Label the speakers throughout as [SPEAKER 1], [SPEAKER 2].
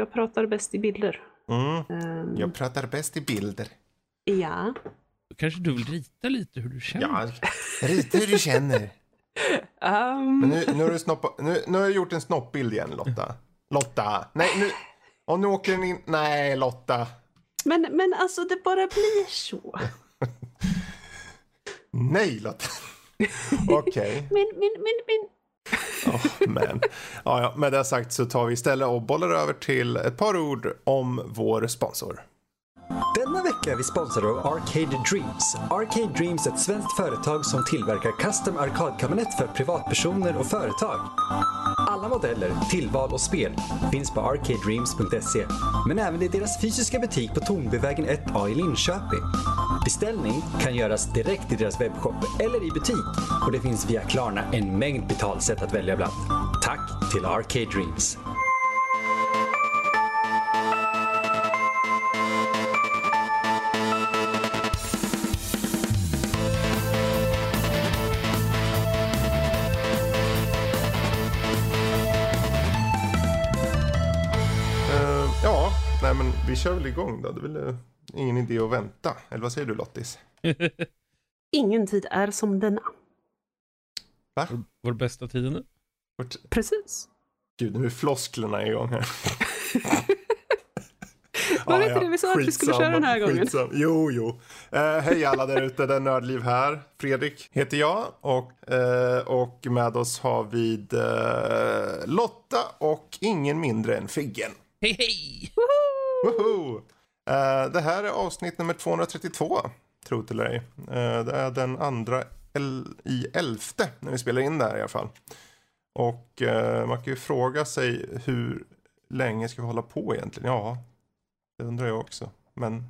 [SPEAKER 1] Jag pratar bäst i bilder.
[SPEAKER 2] Mm.
[SPEAKER 1] Ehm,
[SPEAKER 2] Jag pratar bäst i bilder.
[SPEAKER 1] Ja.
[SPEAKER 3] Då kanske du vill rita lite hur du känner?
[SPEAKER 2] Ja, rita hur du känner.
[SPEAKER 1] Ehm,
[SPEAKER 2] Men nu, nu, har du snoppa, nu, nu har jag gjort en snoppbild igen Lotta. Lotta. Nej, nu. Och nu åker den in. Nej, Lotta.
[SPEAKER 1] men, men alltså det bara blir så.
[SPEAKER 2] Nej, Lotta. Okej.
[SPEAKER 1] Men, men, men, men.
[SPEAKER 2] Oh, men. Ja, ja, med det sagt så tar vi istället och bollar över till ett par ord om vår sponsor.
[SPEAKER 4] Denna vecka är vi sponsrade av Arcade Dreams. Arcade Dreams är ett svenskt företag som tillverkar custom arkadkabinett för privatpersoner och företag. Alla modeller, tillval och spel finns på arcadedreams.se. Men även i deras fysiska butik på Tornbyvägen 1A i Linköping. Beställning kan göras direkt i deras webbshop eller i butik och det finns via Klarna en mängd betalsätt att välja bland. Tack till Arcade Dreams.
[SPEAKER 2] Eh, ja, vi kör väl igång då. Det är väl ingen idé att vänta. Eller vad säger du Lottis?
[SPEAKER 1] Ingen tid är som denna.
[SPEAKER 2] Va?
[SPEAKER 3] Vår bästa tiden nu?
[SPEAKER 2] Vart-
[SPEAKER 1] Precis.
[SPEAKER 2] Gud, nu är flosklerna igång här.
[SPEAKER 1] Var det inte det vi sa att vi skulle köra den här gången?
[SPEAKER 2] Skitsam. Jo, jo. Eh, hej alla där ute, det är Nördliv här. Fredrik heter jag och, eh, och med oss har vi eh, Lotta och ingen mindre än Figgen.
[SPEAKER 3] Hej hej!
[SPEAKER 2] Woho! Eh, det här är avsnitt nummer 232, tro eller ej. Eh, det är den andra i elfte när vi spelar in det här i alla fall. Och eh, man kan ju fråga sig hur länge ska vi hålla på egentligen? Ja, det undrar jag också. Men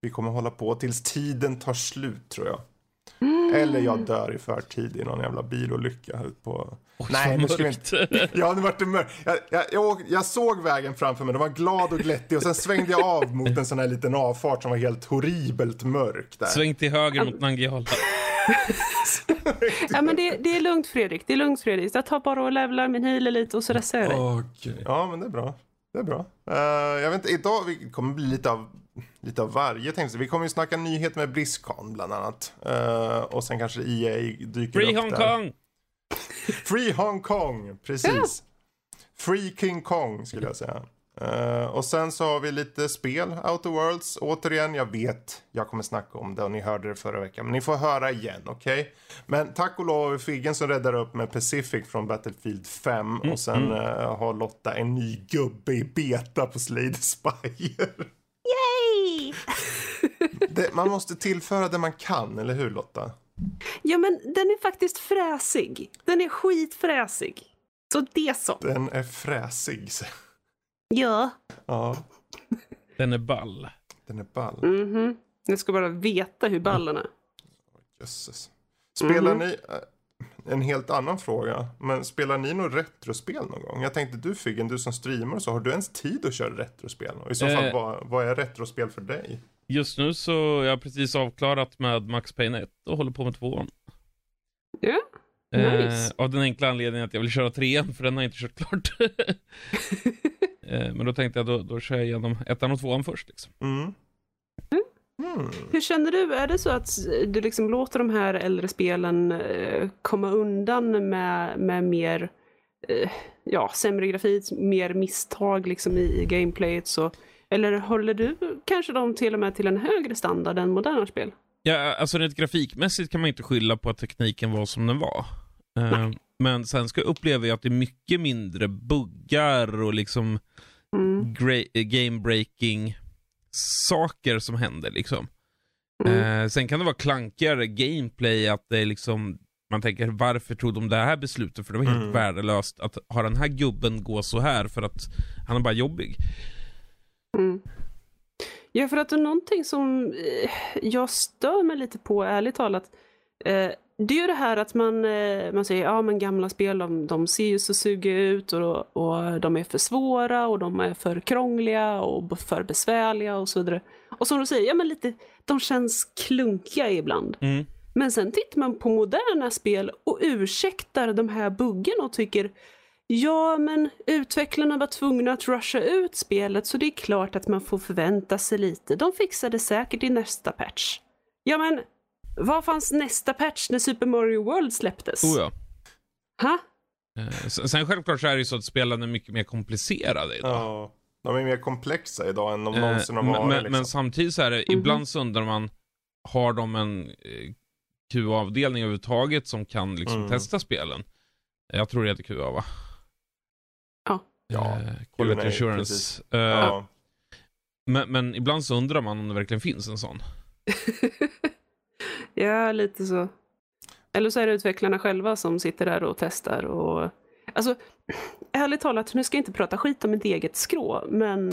[SPEAKER 2] vi kommer hålla på tills tiden tar slut tror jag. Eller jag dör i förtid i någon jävla bilolycka ut på...
[SPEAKER 3] Oj,
[SPEAKER 2] Nej, ska vi
[SPEAKER 3] mörkt.
[SPEAKER 2] Ja, nu vart det mörkt. Jag, jag, jag, jag såg vägen framför mig, den var glad och glättig och sen svängde jag av mot en sån här liten avfart som var helt horribelt mörk där.
[SPEAKER 3] Sväng till höger mot Nangijala.
[SPEAKER 1] Ja, men det, det är lugnt Fredrik. Det är lugnt Fredrik. Jag tar bara och levlar min healer lite och så rasar jag dig.
[SPEAKER 2] Okej. Ja, men det är bra. Det är bra. Eh, jag vet inte, idag vi kommer bli lite av, lite av varje tänkte. Vi kommer ju snacka nyheter med Blizzcon bland annat. Eh, och sen kanske EA dyker
[SPEAKER 3] Free
[SPEAKER 2] upp
[SPEAKER 3] Hong
[SPEAKER 2] där.
[SPEAKER 3] Kong!
[SPEAKER 2] Free Hong Kong, precis. Free King Kong skulle jag säga. Eh, och sen så har vi lite spel, Outer Worlds. Återigen, jag vet, jag kommer snacka om det och ni hörde det förra veckan. Men ni får höra igen, okej? Men tack och lov har vi Figgen som räddar upp med Pacific från Battlefield 5. Och sen eh, har Lotta en ny gubbe i beta på Slade Spire.
[SPEAKER 1] Yay!
[SPEAKER 2] det, man måste tillföra det man kan, eller hur Lotta?
[SPEAKER 1] Ja, men den är faktiskt fräsig. Den är skitfräsig. Så det så.
[SPEAKER 2] Den är fräsig.
[SPEAKER 1] Ja.
[SPEAKER 2] Ja,
[SPEAKER 3] Den är ball.
[SPEAKER 2] den är ball.
[SPEAKER 1] Mhm. Jag ska bara veta hur ballen är.
[SPEAKER 2] Jösses. Spelar
[SPEAKER 1] Mhm.
[SPEAKER 2] ni, eh, en helt annan fråga, men spelar ni något retrospel någon gång? Jag tänkte du Figgen, du som streamar och så, har du ens tid att köra retrospel? Och i så fall,
[SPEAKER 3] Eh.
[SPEAKER 2] vad, vad är retrospel för dig?
[SPEAKER 3] Just nu så jag har precis avklarat med Max Payne 1 och håller på med tvåan.
[SPEAKER 1] Ja. Nice.
[SPEAKER 3] Eh, av den enkla anledningen att jag vill köra trean, för den har jag inte kört klart. eh, men då tänkte jag, då, då kör jag igenom ettan och tvåan först. Liksom.
[SPEAKER 2] Mm. Mm.
[SPEAKER 1] Hur känner du? Är det så att du liksom låter de här äldre spelen eh, komma undan med, med mer eh, ja, sämre grafik, mer misstag liksom i, i gameplayet? Så, eller håller du kanske dem till och med till en högre standard än moderna spel?
[SPEAKER 3] Ja, alltså rent grafikmässigt kan man inte skylla på att tekniken var som den var. Eh, men sen ska uppleva jag att det är mycket mindre buggar och liksom
[SPEAKER 1] Mm.
[SPEAKER 3] game-breaking saker som händer liksom.
[SPEAKER 1] Mm.
[SPEAKER 3] Eh, sen kan det vara klankigare gameplay, att det är liksom man tänker varför tog de det här beslutet? För det var helt
[SPEAKER 2] Mm.
[SPEAKER 3] värdelöst att ha den här gubben gå så här för att han är bara jobbig.
[SPEAKER 1] Mm. Ja, för att någonting som eh, jag stör mig lite på, ärligt talat. Eh, det är ju det här att man, eh, man säger ja men gamla spel de, de ser ju så sugiga ut och, och de är för svåra och de är för krångliga och för besvärliga och så vidare. Och som du säger, ja men lite, de känns klunkiga ibland.
[SPEAKER 3] Mm.
[SPEAKER 1] Men sen tittar man på moderna spel och ursäktar de här buggen och tycker Ja, men utvecklarna var tvungna att rusha ut spelet så det är klart att man får förvänta sig lite. De fixade säkert i nästa patch. Ja, men vad fanns nästa patch när Super Mario World släpptes?
[SPEAKER 3] Oh ja.
[SPEAKER 1] Ha?
[SPEAKER 3] Eh, Sen självklart så är det ju så att spelen är mycket mer komplicerade idag.
[SPEAKER 2] Ja, de är mer komplexa idag än de
[SPEAKER 3] Eh,
[SPEAKER 2] någonsin har
[SPEAKER 3] men,
[SPEAKER 2] varit.
[SPEAKER 3] men,
[SPEAKER 2] liksom.
[SPEAKER 3] men samtidigt så är det,
[SPEAKER 1] Mhm.
[SPEAKER 3] ibland så undrar man, har de en eh, QA-avdelning överhuvudtaget som kan liksom
[SPEAKER 2] Mm.
[SPEAKER 3] testa spelen? Jag tror det heter QA va?
[SPEAKER 1] Ja.
[SPEAKER 3] Eh,
[SPEAKER 2] Q&A,
[SPEAKER 3] Quality Assurance.
[SPEAKER 2] precis.
[SPEAKER 3] Eh,
[SPEAKER 2] ja.
[SPEAKER 3] men, men ibland så undrar man om det verkligen finns en sån.
[SPEAKER 1] ja, lite så. Eller så är det utvecklarna själva som sitter där och testar och... Alltså, ärligt talat, nu ska jag inte prata skit om mitt eget skrå, men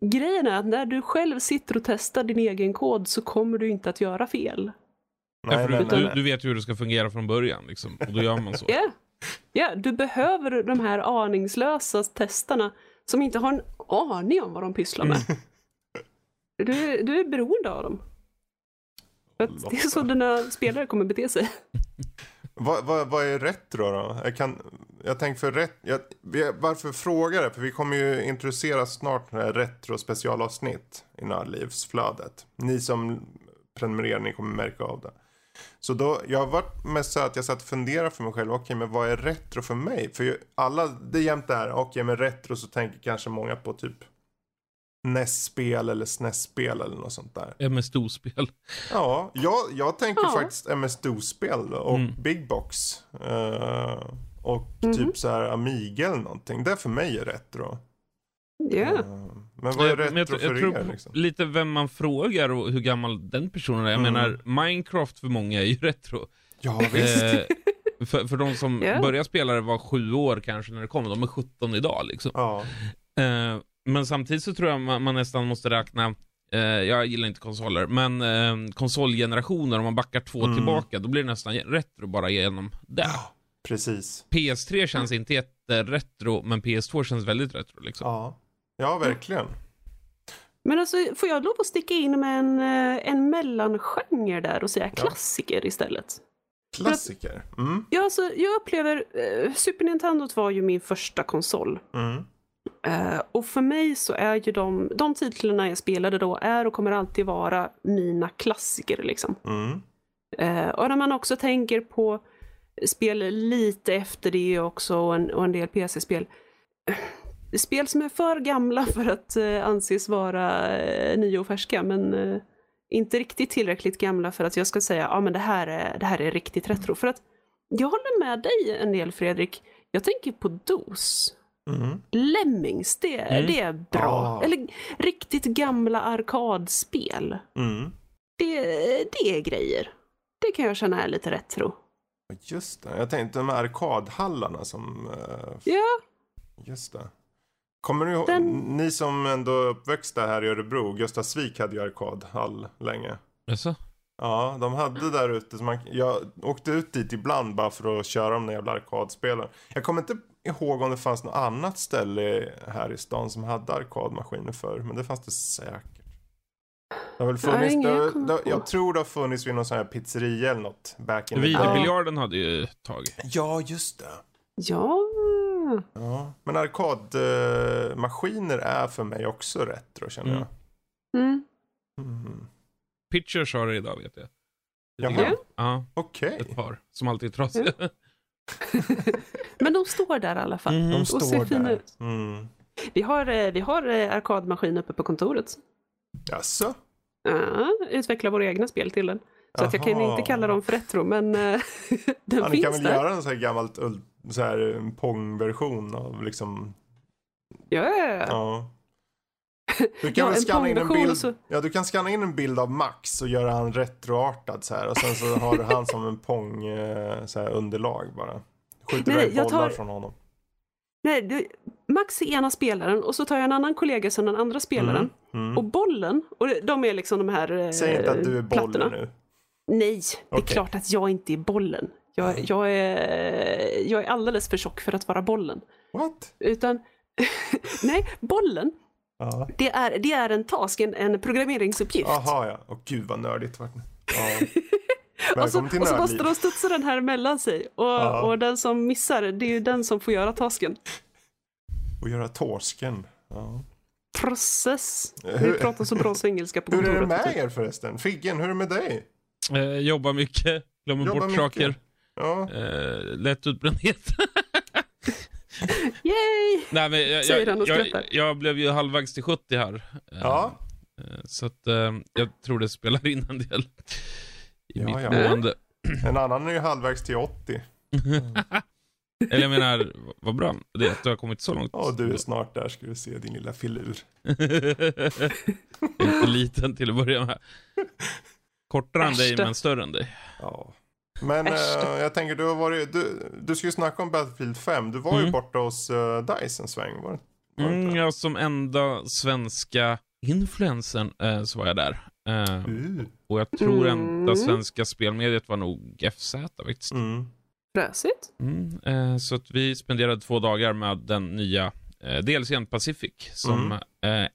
[SPEAKER 1] grejen är att när du själv sitter och testar din egen kod så kommer du inte att göra fel.
[SPEAKER 3] Nej,
[SPEAKER 2] Nej, nej,
[SPEAKER 3] du,
[SPEAKER 2] nej,
[SPEAKER 3] du,
[SPEAKER 2] nej.
[SPEAKER 3] du vet ju hur det ska fungera från början liksom, och då gör man så.
[SPEAKER 1] Ja, ja, du behöver de här aningslösa testarna som inte har en aning om vad de pysslar med. Du, är- du är beroende av dem. För att det är så dina spelare kommer bete sig.
[SPEAKER 2] Vad, vad, vad är retro då? Jag, kan, jag tänker för rätt, jag, varför frågar jag? För vi kommer ju introducera snart retro specialavsnitt i Nördlivsflödet. Ni som prenumererar, ni kommer märka av det. Så då, jag har varit mest så att jag satt och funderade för mig själv, okej men vad är retro för mig? För ju- alla, det är jämt det här, okej men retro så tänker kanske många på typ NES-spel eller SNES-spel eller något sånt där.
[SPEAKER 3] MS-DOS-spel.
[SPEAKER 2] Ja, jag, jag tänker
[SPEAKER 1] Ja.
[SPEAKER 2] faktiskt MS-DOS-spel och
[SPEAKER 3] Mm.
[SPEAKER 2] Big Box. eh, och
[SPEAKER 1] Mhm.
[SPEAKER 2] typ så här Amiga eller någonting. Det för mig är retro.
[SPEAKER 1] Ja.
[SPEAKER 2] Eh, men vad är
[SPEAKER 3] men jag,
[SPEAKER 2] retro
[SPEAKER 3] tror- jag
[SPEAKER 2] för
[SPEAKER 3] tror
[SPEAKER 2] er liksom?
[SPEAKER 3] lite vem man frågar och hur gammal den personen är. Jag
[SPEAKER 2] Mm.
[SPEAKER 3] menar, Minecraft för många är ju retro.
[SPEAKER 2] Ja visst.
[SPEAKER 3] Eh, för, för de som
[SPEAKER 1] Ja.
[SPEAKER 3] började spela det var sju år kanske när det kom, de är 17 idag liksom.
[SPEAKER 2] ja.
[SPEAKER 3] Eh, men samtidigt så tror jag man, man nästan måste räkna eh, jag gillar inte konsoler, men eh, konsolgenerationer, om man backar två
[SPEAKER 2] Mm.
[SPEAKER 3] tillbaka, då blir det nästan retro bara genom det.
[SPEAKER 2] Precis.
[SPEAKER 3] PS3 känns inte jätteretro, men PS2 känns väldigt retro liksom.
[SPEAKER 2] Ja. Ja, verkligen.
[SPEAKER 1] Men alltså, får jag lov att sticka in med en, eh, en mellangenre där och säga
[SPEAKER 2] Ja.
[SPEAKER 1] klassiker istället?
[SPEAKER 2] Klassiker. Mm.
[SPEAKER 1] Ja, alltså, jag upplever... Eh, Super Nintendo var ju min första konsol.
[SPEAKER 2] Mm.
[SPEAKER 1] Eh, och för mig så är ju de, de titlarna jag spelade då är och kommer alltid vara mina klassiker liksom.
[SPEAKER 2] Mm.
[SPEAKER 1] Eh, och när man också tänker på spel lite efter det också och en, och en del PC-spel. Spel som är för gamla för att eh, anses vara eh, nya och färska men eh, inte riktigt tillräckligt gamla för att jag ska säga ja men det här är, det här är riktigt retro. För att jag håller med dig en del Fredrik. Jag tänker på DOS.
[SPEAKER 2] Mm.
[SPEAKER 1] Lemmings, det,
[SPEAKER 3] Mm.
[SPEAKER 1] det är bra.
[SPEAKER 2] Ja.
[SPEAKER 1] Eller riktigt gamla arkadspel.
[SPEAKER 2] Mm.
[SPEAKER 1] Det, det är grejer. Det kan jag känna är lite retro.
[SPEAKER 2] Just det. Jag tänkte de här arkadhallarna som...
[SPEAKER 1] Ja,
[SPEAKER 2] Just det. Kommer ni ihåg,
[SPEAKER 1] Den-
[SPEAKER 2] ni som ändå uppväxta här i Örebro, Gustavsvik hade ju arkadhall länge.
[SPEAKER 3] Jaså?
[SPEAKER 2] Ja, de hade där ute, så man, jag åkte ut dit ibland bara för att köra de där jävla arkadspelen. Jag kommer inte ihåg om det fanns något annat ställe här i stan som hade arkadmaskiner förr, men det fanns det säkert. Det har väl
[SPEAKER 1] Nej,
[SPEAKER 2] funnits,
[SPEAKER 1] ingen
[SPEAKER 2] det, det,
[SPEAKER 1] på.
[SPEAKER 2] jag tror det har funnits vid någon sån här pizzeria eller något back in.
[SPEAKER 3] Videobiljarden hade ju ett tag.
[SPEAKER 2] Ja, just det.
[SPEAKER 1] ja.
[SPEAKER 2] Ja, men arkadmaskiner är för mig också retro känner jag.
[SPEAKER 1] Mm.
[SPEAKER 2] Mm.
[SPEAKER 3] Pitchers har det idag vet jag.
[SPEAKER 2] Jaha.
[SPEAKER 3] Ja,
[SPEAKER 2] Okej.
[SPEAKER 3] ett par. Som alltid är trasiga.
[SPEAKER 1] Men de står där i alla fall.
[SPEAKER 3] Mhm.
[SPEAKER 2] De
[SPEAKER 1] Och ser
[SPEAKER 2] står
[SPEAKER 1] fina
[SPEAKER 2] där.
[SPEAKER 1] ut.
[SPEAKER 2] Mm.
[SPEAKER 1] Vi har, eh, vi har eh, arkadmaskin uppe på kontoret.
[SPEAKER 2] Jaså?
[SPEAKER 1] Ja, utvecklar våra egna spel till den. Så att jag kan inte kalla dem för retro, men eh, den
[SPEAKER 2] Ja, ni kan
[SPEAKER 1] finns
[SPEAKER 2] väl
[SPEAKER 1] där.
[SPEAKER 2] göra en sån här gammalt ul- så här en Pong-version av liksom,
[SPEAKER 1] Ja, ja, ja.
[SPEAKER 2] Du kan
[SPEAKER 1] Ja,
[SPEAKER 2] väl scanna in en bild,
[SPEAKER 1] så-
[SPEAKER 2] ja du kan scanna in en bild av Max och göra han retroartad så här och sen så har du han som en Pong eh, så här underlag bara. Skjuter
[SPEAKER 1] Nej,
[SPEAKER 2] iväg bollar
[SPEAKER 1] tar-
[SPEAKER 2] från honom.
[SPEAKER 1] Nej, du, Max är ena spelaren och så tar jag en annan kollega som den andra spelaren.
[SPEAKER 2] Mm. Mm.
[SPEAKER 1] Och bollen, och de är liksom de här eh,
[SPEAKER 2] Säg inte att du är bollen
[SPEAKER 1] plattorna.
[SPEAKER 2] nu.
[SPEAKER 1] Nej, det är klart att jag inte är bollen. Jag, jag, är, jag är alldeles för tjock för att vara bollen.
[SPEAKER 2] What?
[SPEAKER 1] Utan, nej, bollen,
[SPEAKER 2] Ja.
[SPEAKER 1] det är, det är en task, en, en programmeringsuppgift.
[SPEAKER 2] Jaha ja. Och gud vad nördigt vart. Ja.
[SPEAKER 1] Och så, och så måste de studsa den här mellan sig. Och,
[SPEAKER 2] Ja.
[SPEAKER 1] och den som missar, det är ju den som får göra tasken.
[SPEAKER 2] Och göra torsken. Ja.
[SPEAKER 1] Process. Vi pratar så bra engelska på
[SPEAKER 2] Hur är det
[SPEAKER 1] kontoret.
[SPEAKER 2] med er förresten? Figgen, hur är det med dig?
[SPEAKER 3] Eh, jobbar mycket, glömmer
[SPEAKER 2] Jobbar
[SPEAKER 3] bort
[SPEAKER 2] mycket.
[SPEAKER 3] saker.
[SPEAKER 2] Ja.
[SPEAKER 3] Eh, lätt utbrändhet.
[SPEAKER 1] Yay!
[SPEAKER 3] Nej, men jag,
[SPEAKER 1] Säger han och
[SPEAKER 3] jag, jag, jag blev ju halvvägs till 70 här. Eh,
[SPEAKER 2] Ja.
[SPEAKER 3] eh, Så att eh, jag tror det spelar in en del i
[SPEAKER 2] Ja,
[SPEAKER 3] mitt
[SPEAKER 2] ja.
[SPEAKER 3] mående.
[SPEAKER 2] En annan är ju halvvägs till 80.
[SPEAKER 3] Eller jag menar, vad bra det är att du har kommit så långt.
[SPEAKER 2] Ja, du är snart där ska du se din lilla filur.
[SPEAKER 3] Inte liten till att börja med. Kortare än dig men större än dig.
[SPEAKER 2] Ja. Men eh, jag tänker, du har varit, du, du ska ju snacka om Battlefield 5. Du var ju
[SPEAKER 3] Mm.
[SPEAKER 2] borta hos uh, DICE en sväng, var, var det
[SPEAKER 3] Mm, ja, som enda svenska influensen eh, så var jag där. Eh,
[SPEAKER 2] Uh.
[SPEAKER 3] och jag tror
[SPEAKER 1] Mm.
[SPEAKER 3] enda svenska spelmediet var nog FZ faktiskt.
[SPEAKER 2] Mm.
[SPEAKER 1] Fräsigt.
[SPEAKER 3] Mm, eh, så att vi spenderade två dagar med den nya eh, DLCn Pacific som eh,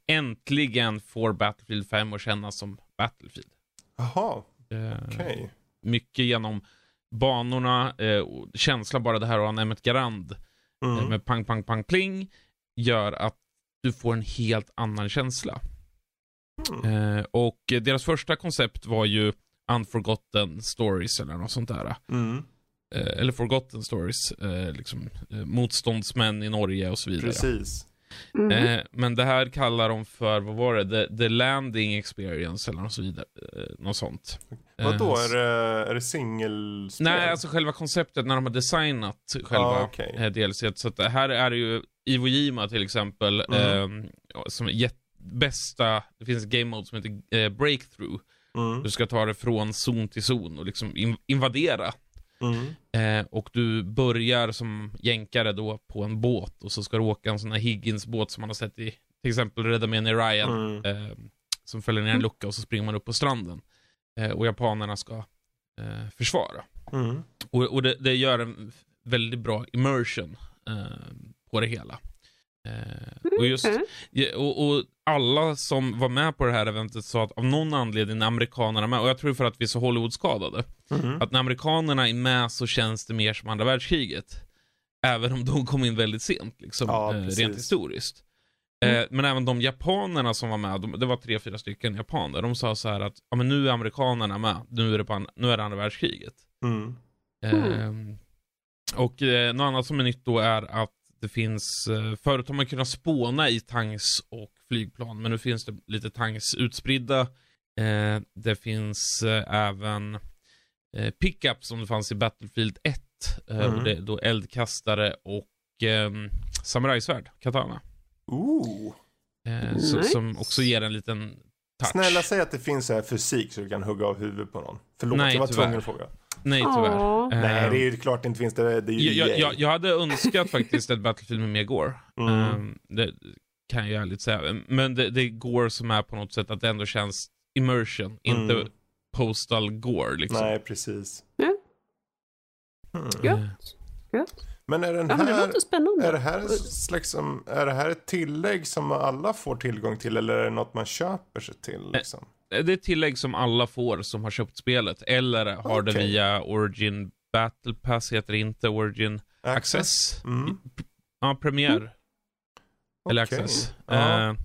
[SPEAKER 3] äntligen får Battlefield 5 att kännas som Battlefield.
[SPEAKER 2] Jaha,
[SPEAKER 3] Eh,
[SPEAKER 2] okej.
[SPEAKER 3] Mycket genom banorna, eh, och känsla bara det här att ha Emmet Garand eh,
[SPEAKER 2] Mm.
[SPEAKER 3] med pang, pang, pang, pling gör att du får en helt annan känsla.
[SPEAKER 2] Mm.
[SPEAKER 3] Och deras första koncept var ju Unforgotten Stories eller något sånt där.
[SPEAKER 2] Mm.
[SPEAKER 3] Eller Forgotten Stories, liksom motståndsmän i Norge och så vidare.
[SPEAKER 2] Precis.
[SPEAKER 1] Mhm.
[SPEAKER 3] Eh, men det här kallar de för, vad var det? The, the Landing Experience eller något, så vidare, eh, något sånt.
[SPEAKER 2] Vadå,
[SPEAKER 3] Eh,
[SPEAKER 2] är det, är det singelspel?
[SPEAKER 3] Nej, alltså själva konceptet när de har designat själva
[SPEAKER 2] Ah, okej.
[SPEAKER 3] eh, DLC. Så att här är det ju Iwo Jima till exempel,
[SPEAKER 2] Mm.
[SPEAKER 3] eh, som är bästa, det finns ett game mode som heter eh, Breakthrough.
[SPEAKER 2] Mm.
[SPEAKER 3] Du ska ta det från zon till zon och liksom in, invadera.
[SPEAKER 2] Mm.
[SPEAKER 3] Eh, och du börjar som jänkare då på en båt och så ska du åka en sån här Higgins-båt som man har sett i till exempel Rädda Meningen Ryan.
[SPEAKER 2] Mm.
[SPEAKER 3] Eh, som fäller ner en lucka och så springer man upp på stranden. Eh, och japanerna ska eh, försvara.
[SPEAKER 2] Mm.
[SPEAKER 3] Och, och det, det gör en väldigt bra immersion eh, på det hela. Eh, och, just, ja, och, och alla som var med på det här eventet sa att av någon anledning när amerikanerna är med, och jag tror för att vi är så Hollywood-skadade,
[SPEAKER 2] Mm.
[SPEAKER 3] att när amerikanerna är med så känns det mer som andra världskriget. Även om de kom in väldigt sent, liksom,
[SPEAKER 2] Ja,
[SPEAKER 3] eh, rent historiskt. Eh, men även de japanerna som var med, de, det var tre, fyra stycken japaner, de sa så här att ja, men nu är amerikanerna med, nu är det, på, an- nu är det andra världskriget.
[SPEAKER 2] Mm.
[SPEAKER 3] Eh, och eh, något annat som är nytt då är att det finns, eh, förut har man kunnat spåna i tanks och flygplan, men nu finns det lite tanks utspridda. Eh, det finns eh, även pickups som det fanns i Battlefield 1. Eh,
[SPEAKER 2] Mm.
[SPEAKER 3] och det är då eldkastare och eh, samurajsvärd, katana.
[SPEAKER 2] Ooh.
[SPEAKER 3] Eh, så,
[SPEAKER 1] Nice.
[SPEAKER 3] Som också ger en liten touch.
[SPEAKER 2] Snälla säg att det finns så här fysik så du kan hugga av huvudet på någon. Förlåt,
[SPEAKER 3] Nej,
[SPEAKER 2] jag var
[SPEAKER 3] tyvärr.
[SPEAKER 2] tvungen att fråga.
[SPEAKER 3] Nej tyvärr.
[SPEAKER 1] Ja.
[SPEAKER 3] Eh,
[SPEAKER 2] Nej, det är ju klart det inte finns det. Det är ju
[SPEAKER 3] jag, jag, jag hade önskat faktiskt ett Battlefield med mer Gore.
[SPEAKER 2] Mm.
[SPEAKER 3] Ehm, det kan jag ärligt säga. Men det, det går som är på något sätt att det ändå känns immersion, inte
[SPEAKER 2] Mm.
[SPEAKER 3] postal Gore liksom.
[SPEAKER 2] Nej, precis.
[SPEAKER 1] Ja.
[SPEAKER 2] Hmm.
[SPEAKER 1] Gött.
[SPEAKER 2] Men är den
[SPEAKER 1] Ja, men det
[SPEAKER 2] här...
[SPEAKER 1] spännande.
[SPEAKER 2] Är det, här liksom, är det här ett tillägg som alla får tillgång till eller är det något man köper sig till? Liksom?
[SPEAKER 3] Det är tillägg som alla får som har köpt spelet, eller har det
[SPEAKER 2] Okej.
[SPEAKER 3] via Origin Battle Pass, heter det inte Origin Access.
[SPEAKER 2] Mm.
[SPEAKER 3] Ja, Premiere. Eller
[SPEAKER 2] Okej.
[SPEAKER 3] Access.
[SPEAKER 2] Ja.
[SPEAKER 3] Eh,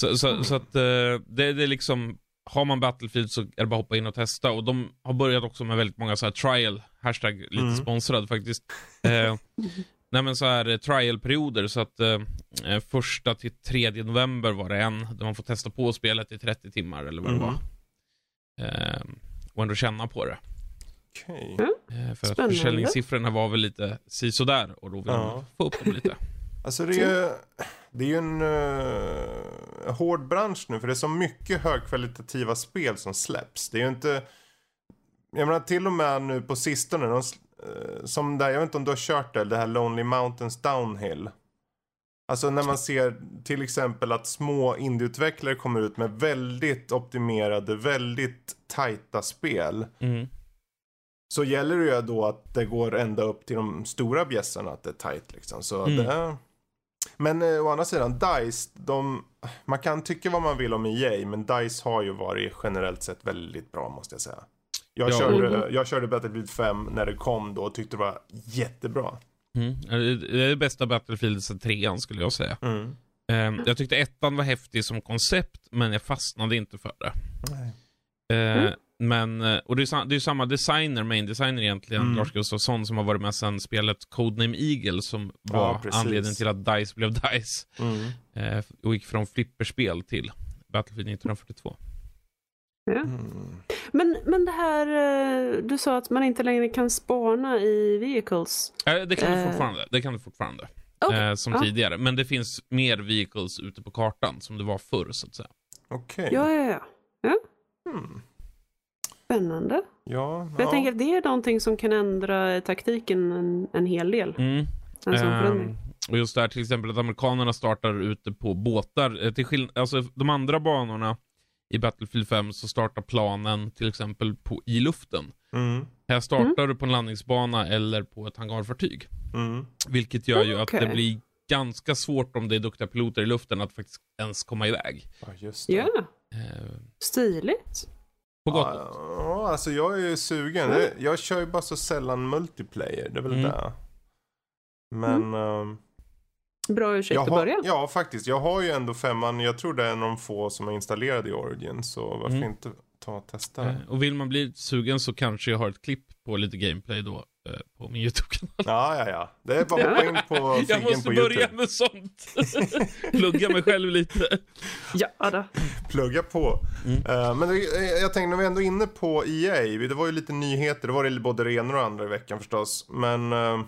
[SPEAKER 3] så, så, så att eh, det, det är liksom, har man Battlefield så är det bara att hoppa in och testa. Och de har börjat också med väldigt många så här trial, hashtag lite
[SPEAKER 2] Mm.
[SPEAKER 3] sponsrad faktiskt. Eh, nej men så här eh, trial-perioder så att eh, eh, första till tredje november var det en, där man får testa på spelet i 30 timmar eller vad det
[SPEAKER 2] Mm.
[SPEAKER 3] var. Eh, och ändå känna på det.
[SPEAKER 2] Okej.
[SPEAKER 3] Eh, för att
[SPEAKER 1] Spännande.
[SPEAKER 3] försäljningssiffrorna var väl lite sisådär och då vill
[SPEAKER 2] Ja.
[SPEAKER 3] man få upp dem lite.
[SPEAKER 2] Alltså det är ju, det är ju en uh, hård bransch nu för det är så mycket högkvalitativa spel som släpps. Det är ju inte, jag menar till och med nu på sistone, de, som där, jag vet inte om du har kört det, det här Lonely Mountains Downhill. Alltså när man ser till exempel att små indieutvecklare kommer ut med väldigt optimerade, väldigt tajta spel.
[SPEAKER 3] Mm.
[SPEAKER 2] Så gäller det ju då att det går ända upp till de stora bjässarna att det är tight liksom. Så
[SPEAKER 3] Mm.
[SPEAKER 2] det... Men eh, å andra sidan, DICE, de... man kan tycka vad man vill om EA, men DICE har ju varit generellt sett väldigt bra måste jag säga. Jag,
[SPEAKER 3] Ja.
[SPEAKER 2] körde,
[SPEAKER 1] Mhm.
[SPEAKER 2] jag körde Battlefield 5 när det kom då och tyckte det var jättebra.
[SPEAKER 3] Mm. Det är det bästa Battlefield sedan trean skulle jag säga.
[SPEAKER 2] Mm.
[SPEAKER 3] Ehm, jag tyckte ettan var häftig som koncept, men jag fastnade inte för det.
[SPEAKER 2] Nej.
[SPEAKER 3] Eh,
[SPEAKER 1] Mm.
[SPEAKER 3] Men, eh, och det är, det är samma designer, main designer egentligen,
[SPEAKER 2] Mm.
[SPEAKER 3] Lars Gustafsson, som har varit med sedan spelet Codename Eagle, som
[SPEAKER 2] Ja,
[SPEAKER 3] var
[SPEAKER 2] precis.
[SPEAKER 3] anledningen till att DICE blev DICE.
[SPEAKER 2] Mm.
[SPEAKER 3] Eh, och gick från flipperspel till Battlefield 1942.
[SPEAKER 2] Mm.
[SPEAKER 1] Men, men det här, eh, du sa att man inte längre kan spana i vehicles.
[SPEAKER 3] Eh, det kan du
[SPEAKER 1] Eh.
[SPEAKER 3] fortfarande. Det kan du fortfarande.
[SPEAKER 1] Okej,
[SPEAKER 3] Eh, som
[SPEAKER 1] ja.
[SPEAKER 3] tidigare. Men det finns mer vehicles ute på kartan, som det var förr, så att säga.
[SPEAKER 2] Okej.
[SPEAKER 1] Ja, ja, ja.
[SPEAKER 2] Mm.
[SPEAKER 1] Spännande.
[SPEAKER 2] Ja,
[SPEAKER 1] jag
[SPEAKER 2] ja.
[SPEAKER 1] tänker att det är någonting som kan ändra taktiken en, en hel del.
[SPEAKER 3] Mm.
[SPEAKER 1] En sån.
[SPEAKER 3] Ehm, och just där till exempel att amerikanerna startar ute på båtar. Till skill- alltså de andra banorna i Battlefield 5 så startar planen till exempel på, i luften.
[SPEAKER 2] Mm.
[SPEAKER 3] Här startar du på en landningsbana eller på ett hangarfartyg.
[SPEAKER 2] Mm.
[SPEAKER 3] Vilket gör ju att
[SPEAKER 1] Okej.
[SPEAKER 3] det blir ganska svårt om det är duktiga piloter i luften att faktiskt ens komma iväg.
[SPEAKER 2] Ja, just det.
[SPEAKER 1] Ja,
[SPEAKER 3] Eh,
[SPEAKER 1] stiligt.
[SPEAKER 3] på gott
[SPEAKER 2] Ja, ja, alltså jag är ju sugen.
[SPEAKER 1] Mm.
[SPEAKER 2] Det- Jag kör ju bara så sällan multiplayer, det är väl
[SPEAKER 3] Mm.
[SPEAKER 2] det. Men... ehm,
[SPEAKER 1] Bra ursäkt
[SPEAKER 2] jag
[SPEAKER 1] att
[SPEAKER 2] har,
[SPEAKER 1] börja.
[SPEAKER 2] ja, faktiskt. Jag har ju ändå femman. Jag tror det är en av de få som är installerad i Origin. Så varför
[SPEAKER 3] Mm.
[SPEAKER 2] inte ta och testa?
[SPEAKER 3] Eh, och vill man bli sugen så kanske jag har ett klipp på lite gameplay då eh, på min YouTube-kanal.
[SPEAKER 2] Ja, ja, ja. Det är bara att hoppa in på
[SPEAKER 3] Jag måste
[SPEAKER 2] på
[SPEAKER 3] börja
[SPEAKER 2] YouTube.
[SPEAKER 3] med sånt. Plugga mig själv lite.
[SPEAKER 1] Ja, då.
[SPEAKER 2] Plugga på.
[SPEAKER 3] Mm.
[SPEAKER 2] Eh, men det, jag tänkte när vi ändå är inne på EA. Det var ju lite nyheter. Det var det både det ena och det andra i veckan förstås. Men eh,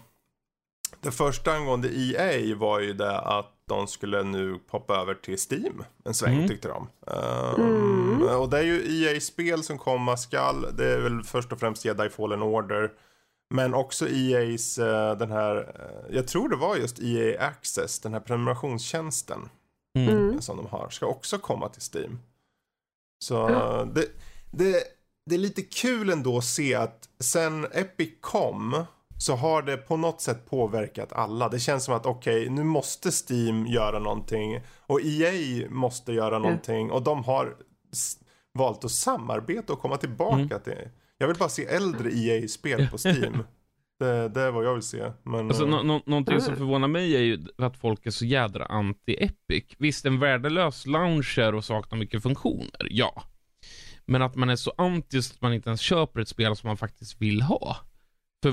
[SPEAKER 2] det första angående EA var ju det att de skulle nu poppa över till Steam en sväng
[SPEAKER 3] Mm.
[SPEAKER 2] tyckte de. Eh,
[SPEAKER 1] Mm.
[SPEAKER 2] Och det är ju EA-spel som komma skall. Det är väl först och främst Jedi Fallen Order. Men också EA's eh, den här, eh, jag tror det var just EA Access, den här prenumerationstjänsten
[SPEAKER 3] Mm.
[SPEAKER 1] Mm.
[SPEAKER 2] som de har ska också komma till Steam. Så det, det, det är lite kul ändå att se att sen Epic kom så har det på något sätt påverkat alla. Det känns som att okej, nu måste Steam göra någonting och EA måste göra någonting och de har valt att samarbeta och komma tillbaka
[SPEAKER 3] Mm.
[SPEAKER 2] till. Jag vill bara se äldre EA-spel på Steam. det, det är vad jag vill se. Men,
[SPEAKER 3] Alltså, nå- någonting som
[SPEAKER 1] Mm.
[SPEAKER 3] förvånar mig är ju att folk är så jädra anti-Epic. Visst, en värdelös launcher och saknar mycket funktioner, ja. Men att man är så anti att man inte ens köper ett spel som man faktiskt vill ha,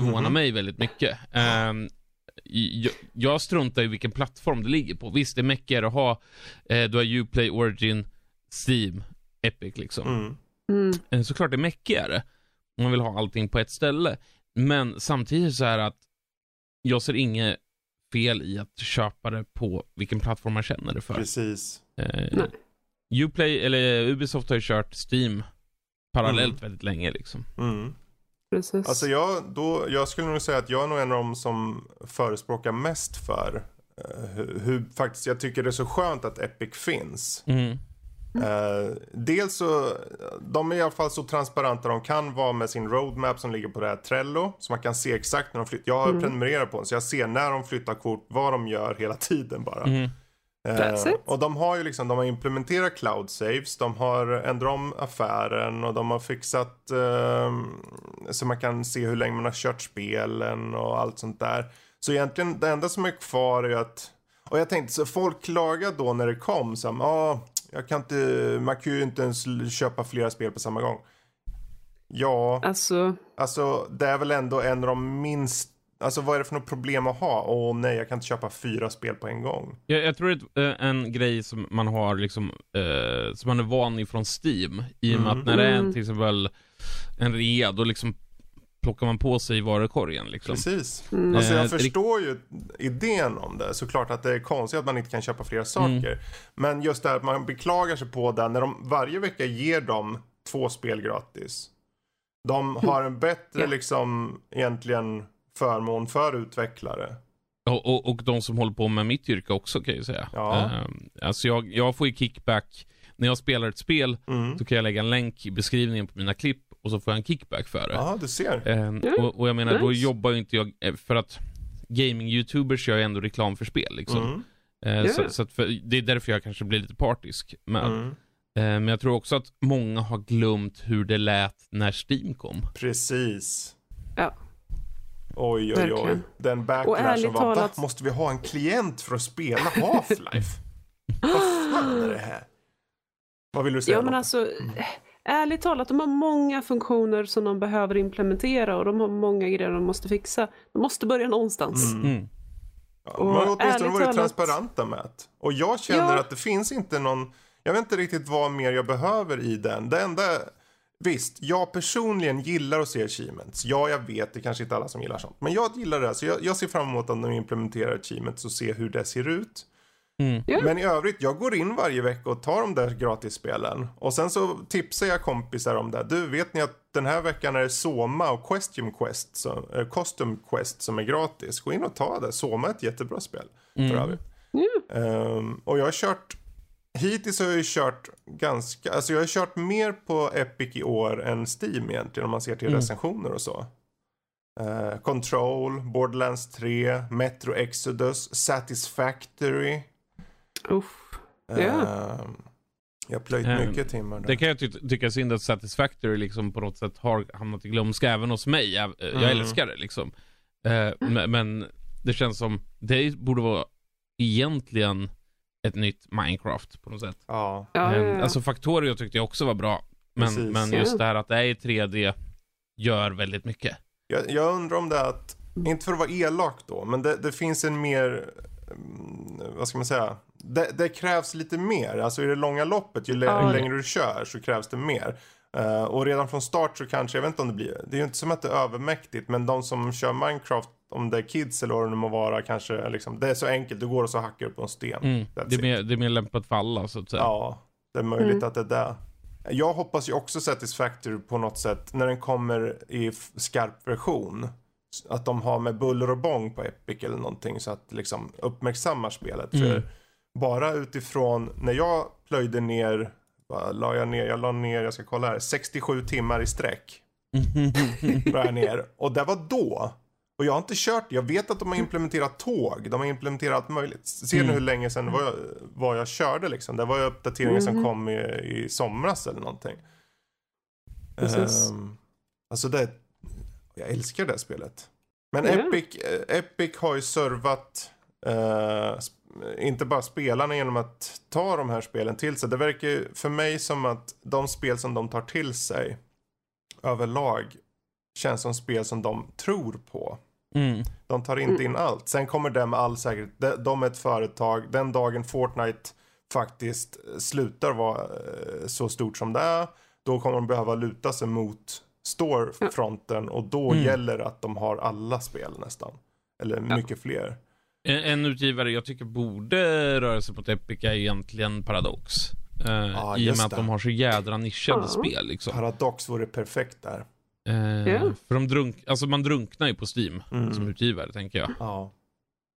[SPEAKER 3] förvånar
[SPEAKER 2] Mhm.
[SPEAKER 3] mig väldigt mycket. Ehm, jag, jag struntar i vilken plattform det ligger på. Visst, det är mäckigare att ha, eh, du har Uplay, Origin, Steam, Epic liksom.
[SPEAKER 2] mm.
[SPEAKER 1] Mm.
[SPEAKER 3] Eh, Såklart det är mäckigare. om Man vill ha allting på ett ställe. Men samtidigt så är det att jag ser inget fel i att köpa det på vilken plattform man känner det för.
[SPEAKER 2] Precis.
[SPEAKER 3] Eh. Uplay, eller Ubisoft har ju kört Steam parallellt
[SPEAKER 2] Mm.
[SPEAKER 3] väldigt länge liksom.
[SPEAKER 2] Mm.
[SPEAKER 1] Precis.
[SPEAKER 2] Alltså jag, då, jag skulle nog säga att jag är nog en av de som förespråkar mest för eh, hur, hur faktiskt jag tycker det är så skönt att Epic finns.
[SPEAKER 3] Mm.
[SPEAKER 2] Eh, dels så, de är i alla fall så transparenta de kan vara med sin roadmap som ligger på det här Trello. Så man kan se exakt när de flyttar. Jag har
[SPEAKER 1] Mm.
[SPEAKER 2] prenumererat på den så jag ser när de flyttar kort, vad de gör hela tiden bara.
[SPEAKER 3] Mm.
[SPEAKER 1] That's
[SPEAKER 2] Eh,
[SPEAKER 1] it.
[SPEAKER 2] och de har ju liksom, de har implementerat cloud saves, de har ändrat om affären och de har fixat ehm, så man kan se hur länge man har kört spelen och allt sånt där. Så egentligen det enda som är kvar är att, och jag tänkte så folk klagade då när det kom så ja, ah, jag kan inte, man kan ju inte ens köpa flera spel på samma gång. Ja,
[SPEAKER 1] Alltså,
[SPEAKER 2] alltså det är väl ändå en av de minst, alltså vad är det för något problem att ha? Åh nej, jag kan inte köpa fyra spel på en gång.
[SPEAKER 3] Jag, jag tror det är eh, en grej som man har liksom, eh, som man är van ifrån Steam. I och med
[SPEAKER 2] Mm.
[SPEAKER 3] att när det är en,
[SPEAKER 1] Mm.
[SPEAKER 3] till exempel en rea, då liksom plockar man på sig varukorgen liksom.
[SPEAKER 2] Precis.
[SPEAKER 1] mm.
[SPEAKER 2] Alltså
[SPEAKER 3] Eh,
[SPEAKER 2] jag
[SPEAKER 3] det-
[SPEAKER 2] förstår ju idén om det. Såklart att det är konstigt att man inte kan köpa flera saker. Men just det här att man beklagar sig på det när de varje vecka ger dem två spel gratis. De har en bättre
[SPEAKER 1] Ja.
[SPEAKER 2] liksom egentligen förmån för utvecklare.
[SPEAKER 3] Och, och, och de som håller på med mitt yrke också kan jag ju säga.
[SPEAKER 2] Ja.
[SPEAKER 3] Eh, alltså jag, jag får ju kickback. När jag spelar ett spel
[SPEAKER 2] Mm.
[SPEAKER 3] så kan jag lägga en länk i beskrivningen på mina klipp och så får jag en kickback för det.
[SPEAKER 2] Ja, du ser.
[SPEAKER 1] Mm,
[SPEAKER 3] och, och jag menar, då
[SPEAKER 1] nice.
[SPEAKER 3] jobbar ju inte jag, eh, för att gaming-youtubers gör ju ändå reklam för spel liksom.
[SPEAKER 2] Mm.
[SPEAKER 3] Eh,
[SPEAKER 1] Ja.
[SPEAKER 3] så, så att för, det är därför jag kanske blir lite partisk. Men,
[SPEAKER 2] Mm.
[SPEAKER 3] men jag tror också att många har glömt hur det lät när Steam kom.
[SPEAKER 2] Precis.
[SPEAKER 1] Ja.
[SPEAKER 2] Oj, oj, oj.
[SPEAKER 1] Verkligen.
[SPEAKER 2] Den
[SPEAKER 1] Och
[SPEAKER 2] backlashen
[SPEAKER 1] ärligt
[SPEAKER 2] var,
[SPEAKER 1] talat-
[SPEAKER 2] "Va? måste vi ha en klient för att spela Half-Life? Vad fan är det här? Vad vill du säga?
[SPEAKER 1] Ja, men alltså, ärligt talat, de har många funktioner som de behöver implementera och de har många grejer de måste fixa. De måste börja någonstans.
[SPEAKER 2] Mm.
[SPEAKER 3] Mm.
[SPEAKER 2] Ja,
[SPEAKER 1] Och
[SPEAKER 2] man har åtminstone varit
[SPEAKER 1] talat-
[SPEAKER 2] transparenta med det. Och jag känner
[SPEAKER 1] Ja.
[SPEAKER 2] att det finns inte någon, jag vet inte riktigt vad mer jag behöver i den. Det enda, visst, jag personligen gillar att se achievements. Ja, jag vet, det kanske inte alla som gillar sånt. Men jag gillar det, så jag, jag ser fram emot att de implementerar achievements och se hur det ser ut.
[SPEAKER 3] Mm.
[SPEAKER 2] Men i övrigt, jag går in varje vecka och tar de där gratisspelen. Och sen så tipsar jag kompisar om det. Du, vet ni att den här veckan är det Soma och Question Quest, som, eh, Custom Quest som är gratis. Gå in och ta det. Soma är ett jättebra spel för
[SPEAKER 3] Mm.
[SPEAKER 2] övrigt.
[SPEAKER 1] Ja.
[SPEAKER 2] Ehm, och jag har kört, hittills har jag ju kört ganska, alltså jag har kört mer på Epic i år än Steam egentligen om man ser till
[SPEAKER 3] Mm.
[SPEAKER 2] recensioner och så. Eh, Control, Borderlands 3, Metro Exodus, Satisfactory.
[SPEAKER 1] Uff. Ja.
[SPEAKER 2] Ehm, jag har plöjt
[SPEAKER 3] Ehm,
[SPEAKER 2] mycket timmar där.
[SPEAKER 3] Det kan jag ty tycka synd att Satisfactory liksom på något sätt har hamnat i glömska även hos mig. Jag, jag
[SPEAKER 2] Mm.
[SPEAKER 3] älskar det liksom. Eh, men, men det känns som, det borde vara egentligen ett nytt Minecraft på något sätt.
[SPEAKER 2] Ja,
[SPEAKER 1] Ja, ja, ja.
[SPEAKER 3] Alltså Factorio tyckte jag också var bra. Men,
[SPEAKER 2] Precis.
[SPEAKER 3] men just det här att det är i 3D gör väldigt mycket.
[SPEAKER 2] jag, jag undrar om det är att, inte för att vara elak då, men det, det finns en mer, mm, vad ska man säga, det, det krävs lite mer. Alltså i det långa loppet, ju
[SPEAKER 1] Ja.
[SPEAKER 2] längre du kör så krävs det mer. Eh, och redan från start så kanske, jag vet inte om det blir, det är ju inte som att det är övermäktigt, men de som kör Minecraft, om det är kids eller vad det nu må vara, kanske liksom, det är så enkelt, du går och så hackar upp på en sten.
[SPEAKER 3] Mm. Det, är mer, det är mer lämpat för alla så att säga.
[SPEAKER 2] Ja, det är möjligt
[SPEAKER 1] Mm.
[SPEAKER 2] att det är det. Jag hoppas ju också Satisfactory på något sätt när den kommer i skarp version. Att de har med buller och bång på Epic eller någonting så att liksom uppmärksammar spelet.
[SPEAKER 3] Mm.
[SPEAKER 2] För bara utifrån när jag plöjde ner, vad la jag ner? Jag la ner, jag ska kolla här, 67 timmar i sträck. La jag ner. Och det var då. Och jag har inte kört, jag vet att de har implementerat tåg, de har implementerat allt möjligt. Ser
[SPEAKER 3] Mm.
[SPEAKER 2] nu hur länge sedan var jag, var jag körde liksom. Det var ju uppdateringen som
[SPEAKER 1] Mhm.
[SPEAKER 2] kom i, i somras eller någonting.
[SPEAKER 1] Precis.
[SPEAKER 2] Um, alltså det, jag älskar det spelet. Men
[SPEAKER 1] Ja.
[SPEAKER 2] Epic, eh, Epic har ju servat sp- inte bara spelarna genom att ta de här spelen till sig. Det verkar ju för mig som att de spel som de tar till sig överlag känns som spel som de tror på.
[SPEAKER 3] Mm.
[SPEAKER 2] De tar inte in allt. Sen kommer det med all säkerhet. De, de är ett företag. Den dagen Fortnite faktiskt slutar vara eh, så stort som det är. Då kommer de behöva luta sig mot storefronten och då
[SPEAKER 3] Mm.
[SPEAKER 2] gäller att de har alla spel nästan. Eller
[SPEAKER 3] Ja.
[SPEAKER 2] mycket fler.
[SPEAKER 3] En, en utgivare jag tycker borde röra sig på Epic är egentligen Paradox. Eh,
[SPEAKER 2] Ja,
[SPEAKER 3] I och med att
[SPEAKER 2] det.
[SPEAKER 3] de har så jädra nischade
[SPEAKER 1] Ja.
[SPEAKER 3] spel liksom.
[SPEAKER 2] Paradox vore perfekt där.
[SPEAKER 3] Eh. För de drunk, alltså man drunknar ju på Steam
[SPEAKER 2] Mm.
[SPEAKER 3] som utgivare tänker jag.
[SPEAKER 2] Ja.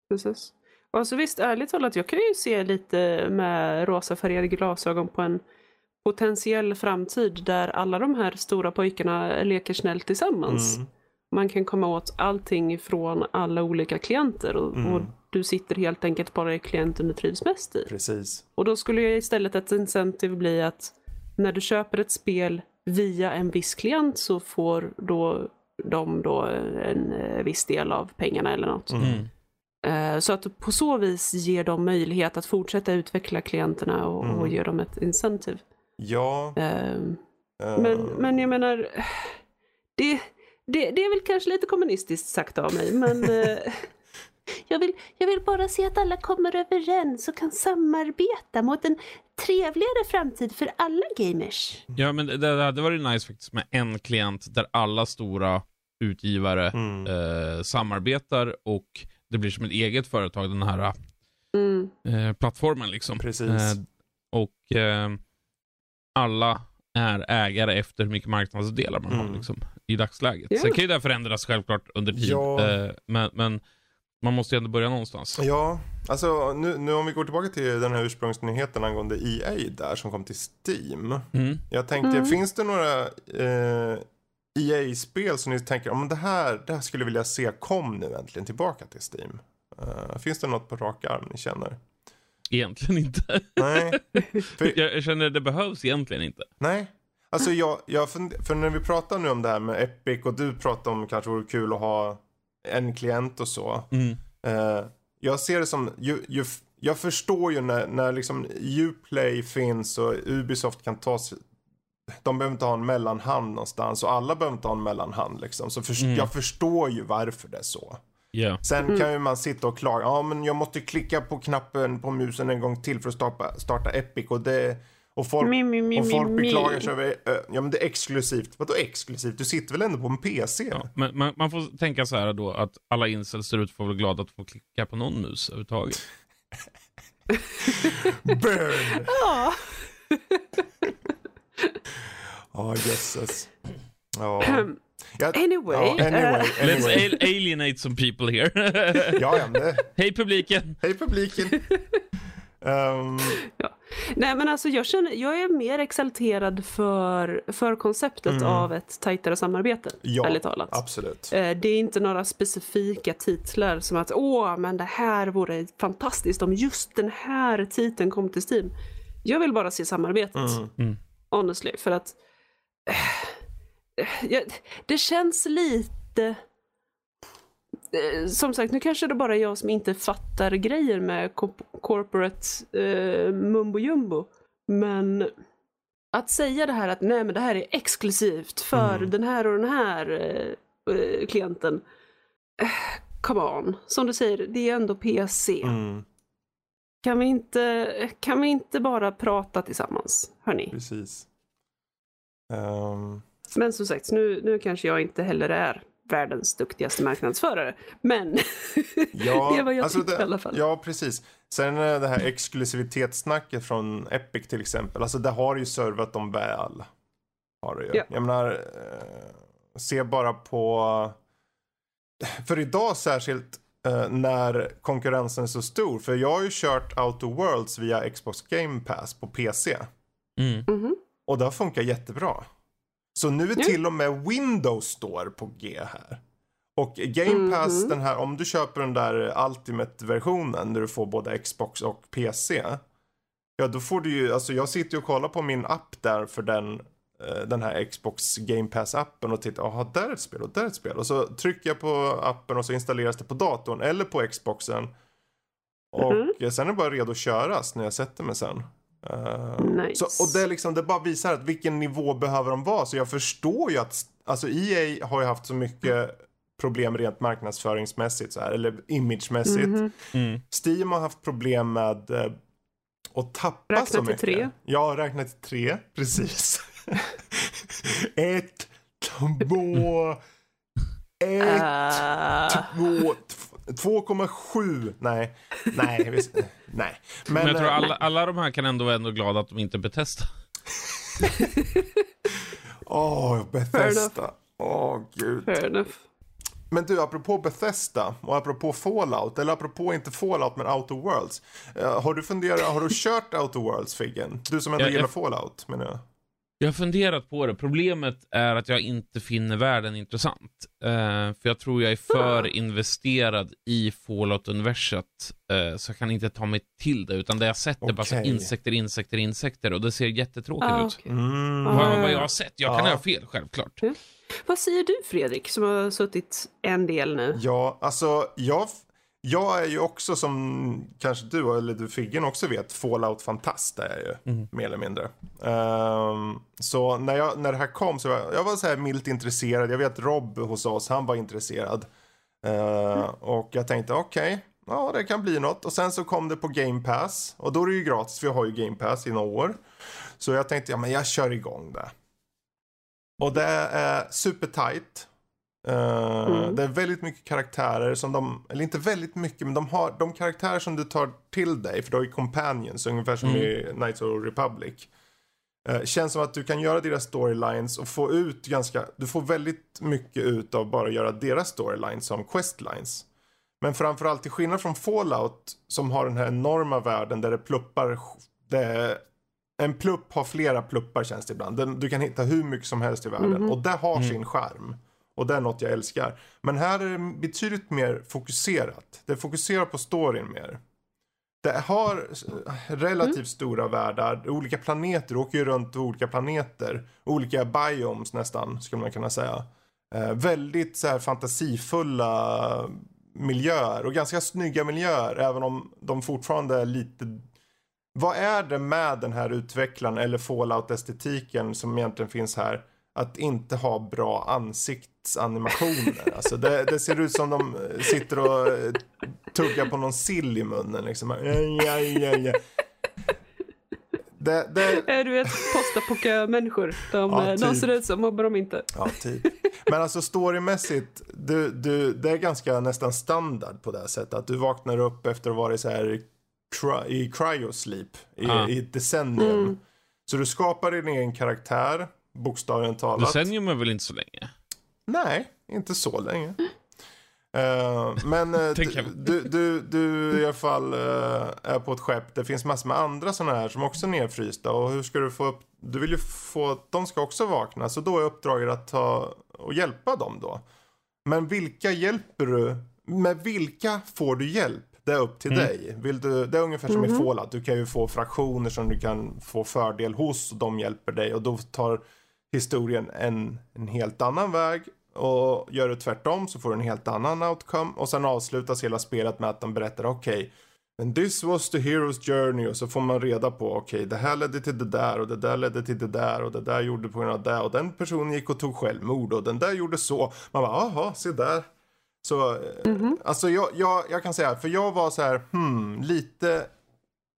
[SPEAKER 1] Precis. Och alltså visst, ärligt talat, jag kan ju se lite med rosafärgade glasögon på en potentiell framtid där alla de här stora pojkarna leker snällt tillsammans.
[SPEAKER 2] Mm.
[SPEAKER 1] Man kan komma åt allting från alla olika klienter och,
[SPEAKER 2] Mm.
[SPEAKER 1] och du sitter helt enkelt bara i klienten du trivs mest i.
[SPEAKER 2] Precis.
[SPEAKER 1] Och då skulle ju istället ett incentive bli att när du köper ett spel via en viss klient så får då de då en eh, viss del av pengarna eller något.
[SPEAKER 2] Mm.
[SPEAKER 3] Mm.
[SPEAKER 1] Eh, Så att på så vis ger de möjlighet att fortsätta utveckla klienterna och,
[SPEAKER 2] Mm.
[SPEAKER 1] och ge dem ett incentive.
[SPEAKER 2] Ja.
[SPEAKER 1] Eh,
[SPEAKER 2] eh,
[SPEAKER 1] Men, men jag menar, det, det, det är väl kanske lite kommunistiskt sagt av mig, men jag, vill, jag vill bara se att alla kommer överens och kan samarbeta mot en trevligare framtid för alla gamers.
[SPEAKER 3] Ja men det, det hade varit nice faktiskt med en klient där alla stora utgivare
[SPEAKER 2] Mm.
[SPEAKER 3] eh, samarbetar och det blir som ett eget företag, den här
[SPEAKER 1] Mm.
[SPEAKER 3] eh, plattformen liksom.
[SPEAKER 2] Precis.
[SPEAKER 3] Eh, och eh, alla är ägare efter hur mycket marknadsdelar man har
[SPEAKER 2] Mm.
[SPEAKER 3] liksom, i dagsläget.
[SPEAKER 1] Ja.
[SPEAKER 3] Sen kan ju det förändras självklart under tid.
[SPEAKER 2] Ja.
[SPEAKER 3] Eh, men, men man måste ju ändå börja någonstans.
[SPEAKER 2] Ja, alltså nu, nu om vi går tillbaka till den här ursprungsnyheten angående EA där som kom till Steam.
[SPEAKER 3] Mm.
[SPEAKER 2] Jag tänkte,
[SPEAKER 1] Mm.
[SPEAKER 2] finns det några eh, EA-spel som ni tänker, om det här, det här skulle jag vilja se, kom nu äntligen tillbaka till Steam? Eh, finns det något på rak arm ni känner?
[SPEAKER 3] Egentligen inte.
[SPEAKER 2] Nej. För,
[SPEAKER 3] Jag, jag känner det behövs egentligen inte.
[SPEAKER 2] nej. Alltså jag, jag för när vi pratar nu om det här med Epic och du pratar om kanske vore kul att ha en klient och så.
[SPEAKER 3] Mm.
[SPEAKER 2] Eh, jag ser det som, ju, ju, jag förstår ju när, när liksom Uplay finns och Ubisoft kan ta sig, de behöver inte ha en mellanhand någonstans och alla behöver inte ha en mellanhand liksom. Så för,
[SPEAKER 3] Mm.
[SPEAKER 2] jag förstår ju varför det är så.
[SPEAKER 3] Ja.
[SPEAKER 2] Sen kan ju man sitta och klaga, ja men jag måste klicka på knappen på musen en gång till för att starta, starta Epic och det och folk,
[SPEAKER 1] Mi, mi, mi,
[SPEAKER 2] och folk
[SPEAKER 1] mi, mi.
[SPEAKER 2] beklagar sig över, ö, ja men det är exklusivt. Vadå exklusivt? Du sitter väl ändå på en PC?
[SPEAKER 3] Ja, men man, man får tänka så här då att alla incels ser ut får vara glada att få klicka på någon mus överhuvudtaget.
[SPEAKER 2] Burn!
[SPEAKER 1] Ja.
[SPEAKER 2] Ja, jösses. Ja. Ja,
[SPEAKER 1] Anyway,
[SPEAKER 2] Ja, anyway,
[SPEAKER 1] eh,
[SPEAKER 3] Let's
[SPEAKER 2] anyway.
[SPEAKER 3] al- alienate some people here.
[SPEAKER 2] Ja, ja,
[SPEAKER 3] Hej publiken!
[SPEAKER 2] hej publiken. Ehm,
[SPEAKER 1] Nej men alltså jag känner, jag är mer exalterad för, för konceptet
[SPEAKER 2] Mm.
[SPEAKER 1] av ett tajtare samarbete,
[SPEAKER 2] ja,
[SPEAKER 1] ärligt talat.
[SPEAKER 2] absolut.
[SPEAKER 1] Eh, Det är inte några specifika titlar som att åh, men det här vore fantastiskt om just den här titeln kom till Steam. Jag vill bara se samarbetet,
[SPEAKER 2] Mm.
[SPEAKER 1] honestly, för att jag, det känns lite som sagt, nu kanske det bara är jag som inte fattar grejer med co- corporate eh, mumbo jumbo. Men att säga det här att nej men det här är exklusivt för
[SPEAKER 2] Mm.
[SPEAKER 1] den här och den här eh, eh, klienten. Eh, come on, som du säger, det är ändå PC.
[SPEAKER 2] Mm,
[SPEAKER 1] Kan, vi inte, kan vi inte bara prata tillsammans, hörni?
[SPEAKER 2] precis. Ehm,
[SPEAKER 1] Men som sagt, nu, nu kanske jag inte heller är världens duktigaste marknadsförare. Men
[SPEAKER 2] ja,
[SPEAKER 1] det är vad jag
[SPEAKER 2] alltså
[SPEAKER 1] tycker
[SPEAKER 2] det,
[SPEAKER 1] i alla fall.
[SPEAKER 2] Ja, precis. Sen eh, det här exklusivitetssnacket från Epic till exempel. Alltså det har ju servat dem väl. Har det ju.
[SPEAKER 1] Ja.
[SPEAKER 2] Jag menar, eh, se bara på... För idag särskilt eh, när konkurrensen är så stor. För jag har ju kört Outer Worlds via Xbox Game Pass på PC.
[SPEAKER 3] Mm.
[SPEAKER 1] Mhm.
[SPEAKER 2] Och det har funkat jättebra. Så nu är
[SPEAKER 1] Ja.
[SPEAKER 2] till och med Windows Store på G här. Och Game Pass,
[SPEAKER 1] Mhm.
[SPEAKER 2] den här, om du köper den där Ultimate-versionen där du får både Xbox och PC. Ja, då får du ju, alltså jag sitter ju och kollar på min app där för den, eh, den här Xbox Game Pass-appen och tittar, jaha, där är ett spel och där är ett spel. Och så trycker jag på appen och så installeras det på datorn eller på Xboxen. Och
[SPEAKER 1] Mhm.
[SPEAKER 2] eh, sen är det bara redo att köras när jag sätter mig sen. Eh,
[SPEAKER 1] Nice.
[SPEAKER 2] så, och det, är liksom, det bara visar att vilken nivå behöver de vara. Så jag förstår ju att, alltså EA har ju haft så mycket problem rent marknadsföringsmässigt så här, eller imagemässigt.
[SPEAKER 1] Mhm.
[SPEAKER 3] Mm.
[SPEAKER 2] Steam har haft problem med eh, att tappa
[SPEAKER 1] Räkna
[SPEAKER 2] så
[SPEAKER 1] till
[SPEAKER 2] mycket.
[SPEAKER 1] tre.
[SPEAKER 2] Ja, räkna till tre, precis. ett, två, ett,
[SPEAKER 1] Ah.
[SPEAKER 2] två, t- 2,7. Nej, nej, visst, nej. Men,
[SPEAKER 3] Men jag tror
[SPEAKER 2] eh,
[SPEAKER 3] alla, alla de här kan ändå vara ändå glada att de inte Bethesda.
[SPEAKER 2] Åh, Bethesda. Åh, gud.
[SPEAKER 1] Fair enough.
[SPEAKER 2] Men du, apropå Bethesda och apropå Fallout, eller apropå inte Fallout men Outer Worlds. eh, har du funderat, har du kört Outer Worlds Figgen? Du som ändå
[SPEAKER 3] Ja, jag-
[SPEAKER 2] gillar Fallout menar jag.
[SPEAKER 3] Jag har funderat på det. Problemet är att jag inte finner världen intressant. Eh, för jag tror jag är för
[SPEAKER 1] Ah.
[SPEAKER 3] investerad i Fallout-universet. Uh, så jag kan inte ta mig till det. Utan det jag sett är bara så insekter, insekter, insekter. Och det ser jättetråkigt
[SPEAKER 1] Ah,
[SPEAKER 3] ut.
[SPEAKER 1] okej.
[SPEAKER 2] Mm.
[SPEAKER 1] Ah.
[SPEAKER 3] Vad, vad jag har sett. Jag kan
[SPEAKER 2] Ja.
[SPEAKER 3] ha fel, självklart.
[SPEAKER 1] Vad säger du Fredrik som har suttit en del nu?
[SPEAKER 2] Ja, alltså jag, jag är ju också som kanske du eller du Figgen också vet Fallout-fantast är jag ju.
[SPEAKER 3] Mm.
[SPEAKER 2] Mer eller mindre. Ehm, så när, jag, när det här kom så var jag, jag var så här milt intresserad. Jag vet Rob hos oss, han var intresserad. Ehm, Och jag tänkte okej, ja det kan bli något. Och sen så kom det på Game Pass. Och då är det ju gratis, för jag har ju Game Pass i några år. Så jag tänkte, ja men jag kör igång det. Och det är supertight. Eh,
[SPEAKER 1] Mm.
[SPEAKER 2] Det är väldigt mycket karaktärer som de, eller inte väldigt mycket, men de har de karaktärer som du tar till dig, för du har ju companions, ungefär som
[SPEAKER 3] Mm.
[SPEAKER 2] i Knights of the Republic. Eh, känns som att du kan göra deras storylines och få ut ganska, du får väldigt mycket ut av bara att göra deras storylines som questlines. Men framförallt till skillnad från Fallout som har den här enorma världen där det pluppar, det, en plupp har flera pluppar känns det ibland. Den, du kan hitta hur mycket som helst i världen
[SPEAKER 1] Mhm.
[SPEAKER 2] och det har
[SPEAKER 3] Mm.
[SPEAKER 2] sin charm. Och det är något jag älskar. Men här är det betydligt mer fokuserat. Det fokuserar på storyn mer. det har eh, relativt stora världar. Olika planeter, du åker ju runt på olika planeter. Olika biomes nästan, skulle man kunna säga. Eh, väldigt så här fantasifulla miljöer och ganska snygga miljöer även om de fortfarande är lite vad är det med den här utvecklaren eller fallout-estetiken som egentligen finns här? Att inte ha bra ansiktsanimationer. alltså det, det, ser ut som de sitter och eh, tuggar på någon sill i munnen liksom. Ja, ja, ja.
[SPEAKER 1] Det, det... Du vet postapoka-människor. De, ja, typ. de ser ut som mobbar de inte.
[SPEAKER 2] Ja, typ. Men alltså storymässigt, du, du, det är ganska nästan standard på det här sättet. Att du vaknar upp efter att ha varit så här i cryosleep i, ah. i ett decennium. Mm. Så du skapar din egen karaktär, bokstavligen talat.
[SPEAKER 3] Decennium är väl inte så länge?
[SPEAKER 2] Nej, inte så länge. Uh, men uh, du, du, du i alla fall uh, är på ett skepp. Det finns massor med andra sådana här som också är nedfrysta. Och hur ska du få upp... Du vill ju få att de ska också vakna. Så då är uppdraget att ta och hjälpa dem då. Men vilka hjälper du? Med vilka får du hjälp? Det är upp till mm. dig. Vill du, det är ungefär som mm -hmm. i mhm. Fallout. Du kan ju få fraktioner som du kan få fördel hos och de hjälper dig. Och då tar historien en, en helt annan väg. Och gör du tvärtom så får du en helt annan outcome. Och sen avslutas hela spelet med att de berättar okej. Okay, men this was the hero's journey och så får man reda på okej okay, det här ledde till det där och det där ledde till det där och det där gjorde på grund av det och den personen gick och tog självmord och den där gjorde så. Man bara aha, se där. Så, mm -hmm. alltså jag, jag, jag kan säga, för jag var så här, hmm, lite,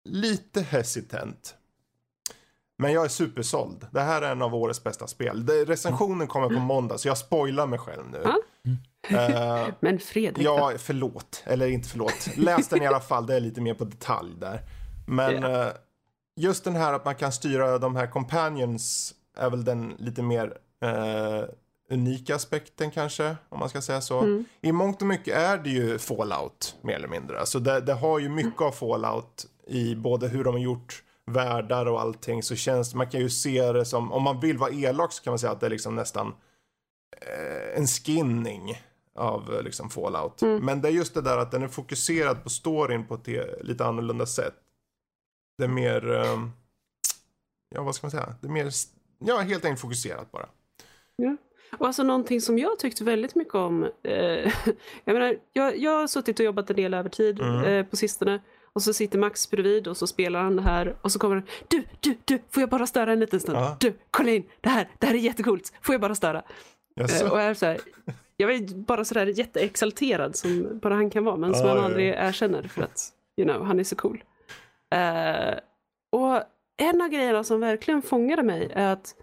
[SPEAKER 2] lite hesitant. Men jag är supersåld. Det här är en av årets bästa spel. Det, recensionen kommer på måndag, så jag spoilar mig själv nu.
[SPEAKER 1] Uh, Men Fredrik
[SPEAKER 2] Ja, förlåt. Eller inte förlåt. Läs den i alla fall, det är lite mer på detalj där. Men yeah. uh, just den här att man kan styra de här companions är väl den lite mer uh, unika aspekten kanske, om man ska säga så. Mm. I mångt och mycket är det ju Fallout, mer eller mindre. Alltså det, det har ju mycket av Fallout i både hur de har gjort världar och allting så känns man kan ju se det som, om man vill vara elak så kan man säga att det är liksom nästan eh, en skinning av eh, liksom Fallout. Mm. Men det är just det där att den är fokuserad på storyn på ett lite annorlunda sätt. Det är mer, eh, ja vad ska man säga, det är mer, ja helt enkelt fokuserat bara.
[SPEAKER 1] Ja. Och alltså någonting som jag tyckte väldigt mycket om. Eh, jag menar, jag, jag har suttit och jobbat en del övertid mm. eh, på sistone. Och så sitter Max bredvid och så spelar han det här och så kommer han. Du, du, du, får jag bara störa en liten stund? Ja. Du, kolla in, det här, det här är jättecoolt. Får jag bara störa? Yes. Eh, och jag är så här, jag är bara sådär jätteexalterad som bara han kan vara, men som ah, han aldrig ja. erkänner för att, you know, han är så cool. Uh, och en av grejerna som verkligen fångade mig är att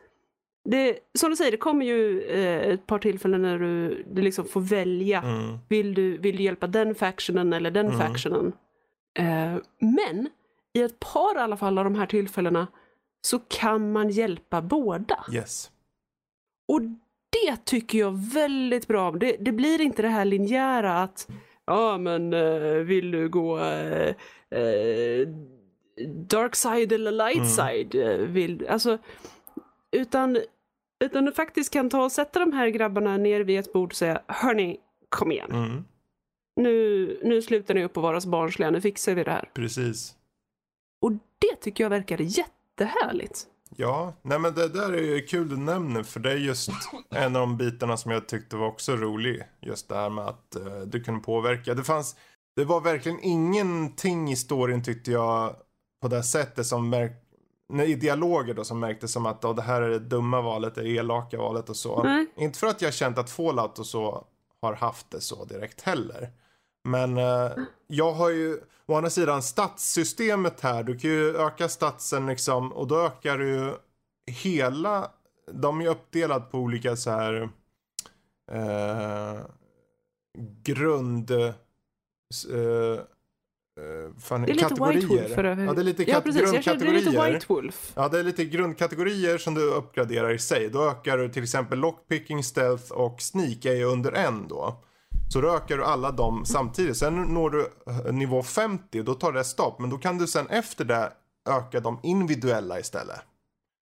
[SPEAKER 1] det, som du säger, det kommer ju eh, ett par tillfällen när du, du liksom får välja. Mm. Vill, du, vill du hjälpa den factionen eller den mm. factionen? Eh, men i ett par i alla fall av de här tillfällena så kan man hjälpa båda.
[SPEAKER 2] Yes.
[SPEAKER 1] Och det tycker jag väldigt bra om. Det, det blir inte det här linjära att ja men eh, vill du gå eh, eh dark side eller light mm. side? Mm. Vill, alltså, utan utan du faktiskt kan ta och sätta de här grabbarna ner vid ett bord och säga Hörni, kom igen. Mm. Nu, nu slutar ni upp att vara så barnsliga, nu fixar vi det här.
[SPEAKER 2] Precis.
[SPEAKER 1] Och det tycker jag verkade jättehärligt.
[SPEAKER 2] Ja, nej men det där är ju kul du nämner för det är just en av de bitarna som jag tyckte var också rolig. Just det här med att uh, du kunde påverka. Det fanns, det var verkligen ingenting i storyn tyckte jag på det sättet som i dialoger då som märktes som att oh, det här är det dumma valet, det elaka valet och så. Mm. Inte för att jag känt att Fallout och så har haft det så direkt heller. Men eh, jag har ju å andra sidan stadssystemet här. Du kan ju öka statsen liksom och då ökar du ju hela. De är uppdelade på olika så här eh, grund. Eh,
[SPEAKER 1] Uh, fan, det är lite White Wolf för
[SPEAKER 2] Ja, det är lite ja, precis. grundkategorier. Jag lite White Wolf. Ja, det är lite grundkategorier som du uppgraderar i sig. Då ökar du till exempel lockpicking, stealth och sneak är ju under en då. Så då ökar du alla dem samtidigt. Sen når du eh, nivå 50 då tar det stopp. Men då kan du sen efter det öka de individuella istället.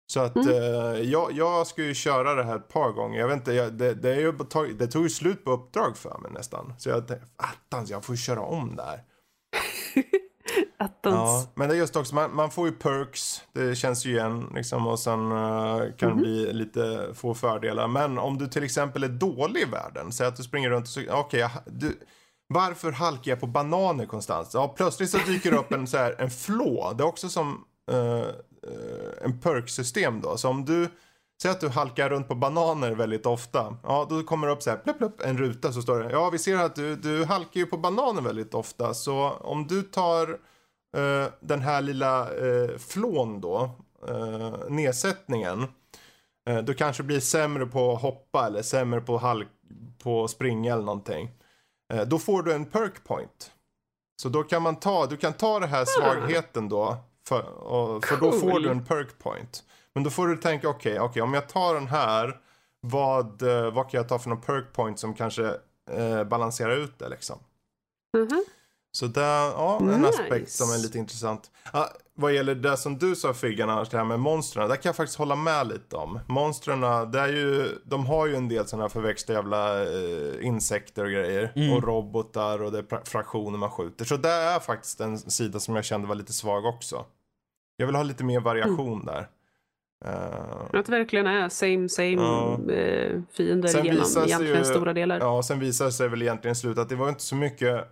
[SPEAKER 2] Så att mm. eh, jag, jag ska ju köra det här ett par gånger. Jag vet inte, jag, det, det, ju, det tog ju slut på uppdrag för mig nästan. Så jag tänkte, attans jag får köra om det här.
[SPEAKER 1] Attans.
[SPEAKER 2] Ja, men det är just också, man, man får ju perks, det känns ju igen liksom och sen eh, kan det bli lite få fördelar. Men om du till exempel är dålig i världen, säg att du springer runt och så, okej, du, varför halkar jag på bananer konstant? Ja, plötsligt så dyker det upp en, så här, en flå, det är också som eh, eh, en perksystem då. Så om du, säg att du halkar runt på bananer väldigt ofta, ja då kommer det upp så här, plupp, plupp, en ruta så står det, ja vi ser att du, du halkar ju på bananer väldigt ofta, så om du tar eh, den här lilla eh, flån då, eh, nedsättningen, eh, du kanske blir sämre på att hoppa eller sämre på, halk, på springa eller någonting. Eh, då får du en perk point. Så då kan man ta, du kan ta den här svagheten då, för, och, för då får
[SPEAKER 1] Cool.
[SPEAKER 2] du en perk point. Men då får du tänka, okej, okej, om jag tar den här, vad, eh, vad kan jag ta för någon perk point som kanske eh, balanserar ut det liksom.
[SPEAKER 1] Mhm.
[SPEAKER 2] Så det, ja, en
[SPEAKER 1] Nice.
[SPEAKER 2] aspekt som är lite intressant. Ja, vad gäller det som du sa Figgan, Anders, det här med monstren. Där kan jag faktiskt hålla med lite om. Monstren, det är ju, de har ju en del sådana här förväxta jävla eh, insekter och grejer.
[SPEAKER 3] Mm.
[SPEAKER 2] Och robotar och det är fraktioner man skjuter. Så det är faktiskt en sida som jag kände var lite svag också. Jag vill ha lite mer variation där. Eh,
[SPEAKER 1] Att det verkligen är same same eh, fiender genom egentligen
[SPEAKER 2] ju-
[SPEAKER 1] stora delar.
[SPEAKER 2] Ja, sen visar det sig väl egentligen i slutet att det var inte så mycket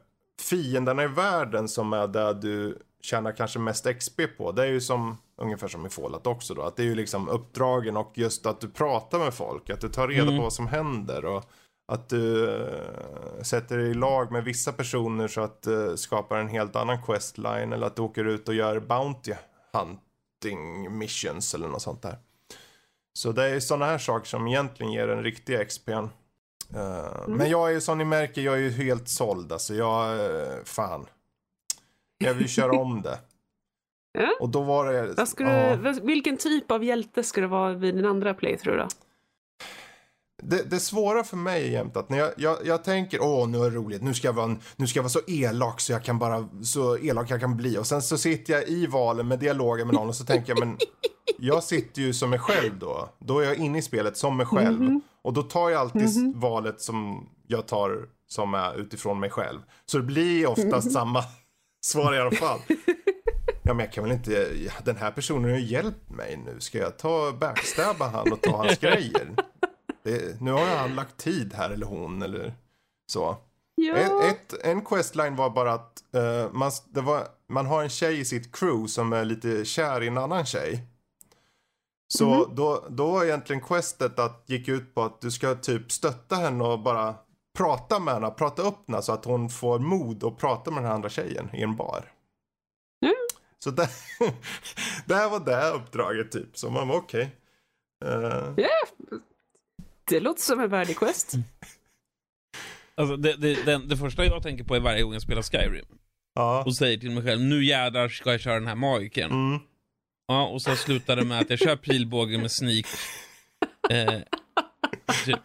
[SPEAKER 2] fienderna i världen som är där du tjänar kanske mest XP på. Det är ju som ungefär som i Fallout också då. Att det är ju liksom uppdragen och just att du pratar med folk. Att du tar reda
[SPEAKER 3] Mm.
[SPEAKER 2] på vad som händer. Och att du eh, sätter dig i lag med vissa personer så att uh, skapar en helt annan questline. Eller att du åker ut och gör Bounty Hunting missions eller något sånt där. Så det är sådana här saker som egentligen ger en riktig XP. Uh, Men jag är ju som ni märker, jag är ju helt såld alltså. Jag, uh, fan. Jag vill köra om det.
[SPEAKER 1] Ja.
[SPEAKER 2] Och då var det...
[SPEAKER 1] Vad ska
[SPEAKER 2] ja.
[SPEAKER 1] vilken typ av hjälte ska det vara vid din andra playthrough då?
[SPEAKER 2] det, det svåra för mig är jämt att när jag, jag, jag tänker åh nu är det roligt, nu ska, jag vara, en- nu ska jag vara så elak så jag kan bara, så elak jag kan bli. Och sen så sitter jag i valen med dialogen med någon och så tänker jag men jag sitter ju som mig själv då. Då är jag inne i spelet som mig själv. Och då tar jag alltid valet som jag tar som är utifrån mig själv. Så det blir oftast samma svar i alla fall. Ja men jag kan väl inte, den här personen har ju hjälpt mig nu. Ska jag ta backstabba han och ta hans grejer? Det, nu har han lagt tid här eller hon eller så.
[SPEAKER 1] Ja.
[SPEAKER 2] Ett, en questline var bara att eh, man, var, man har en tjej i sitt crew som är lite kär i en annan tjej. Så då, då var egentligen questet att gick ut på att du ska typ stötta henne och bara prata med henne, prata upp henne så att hon får mod att prata med den här andra tjejen i en bar.
[SPEAKER 1] Mm.
[SPEAKER 2] Så det, det här var det uppdraget typ. Så man var okej. Eh,
[SPEAKER 1] Det låter som en värdig quest.
[SPEAKER 3] Alltså, det, det, den, det första jag tänker på är varje gång jag spelar Skyrim.
[SPEAKER 2] ja.
[SPEAKER 3] Och säger till mig själv, nu jädrar ska jag köra den här magikern.
[SPEAKER 2] Mm.
[SPEAKER 3] Ja, och så slutar det med att jag kör pilbåge med sneak. Eh, typ.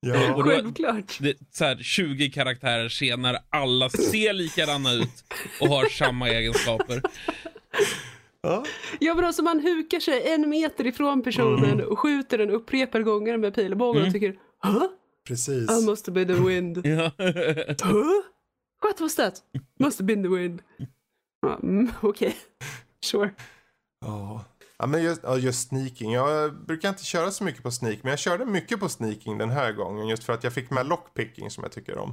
[SPEAKER 2] Ja.
[SPEAKER 3] Och då-
[SPEAKER 1] Självklart.
[SPEAKER 3] Det, så här, 20 karaktärer senare, alla ser likadana ut och har samma egenskaper.
[SPEAKER 2] ja.
[SPEAKER 1] Ja men alltså man hukar sig en meter ifrån personen och skjuter den upprepade gånger med pilbågen och tycker Huh?
[SPEAKER 2] Precis.
[SPEAKER 1] I must have been the wind.
[SPEAKER 3] Ja.
[SPEAKER 1] Huh? What was that? Must have been the wind. Mm, Okej. Sure.
[SPEAKER 2] Ja. Ja, men just, ja, just sneaking. Jag brukar inte köra så mycket på sneak, men jag körde mycket på sneaking den här gången. Just för att jag fick med lockpicking som jag tycker om.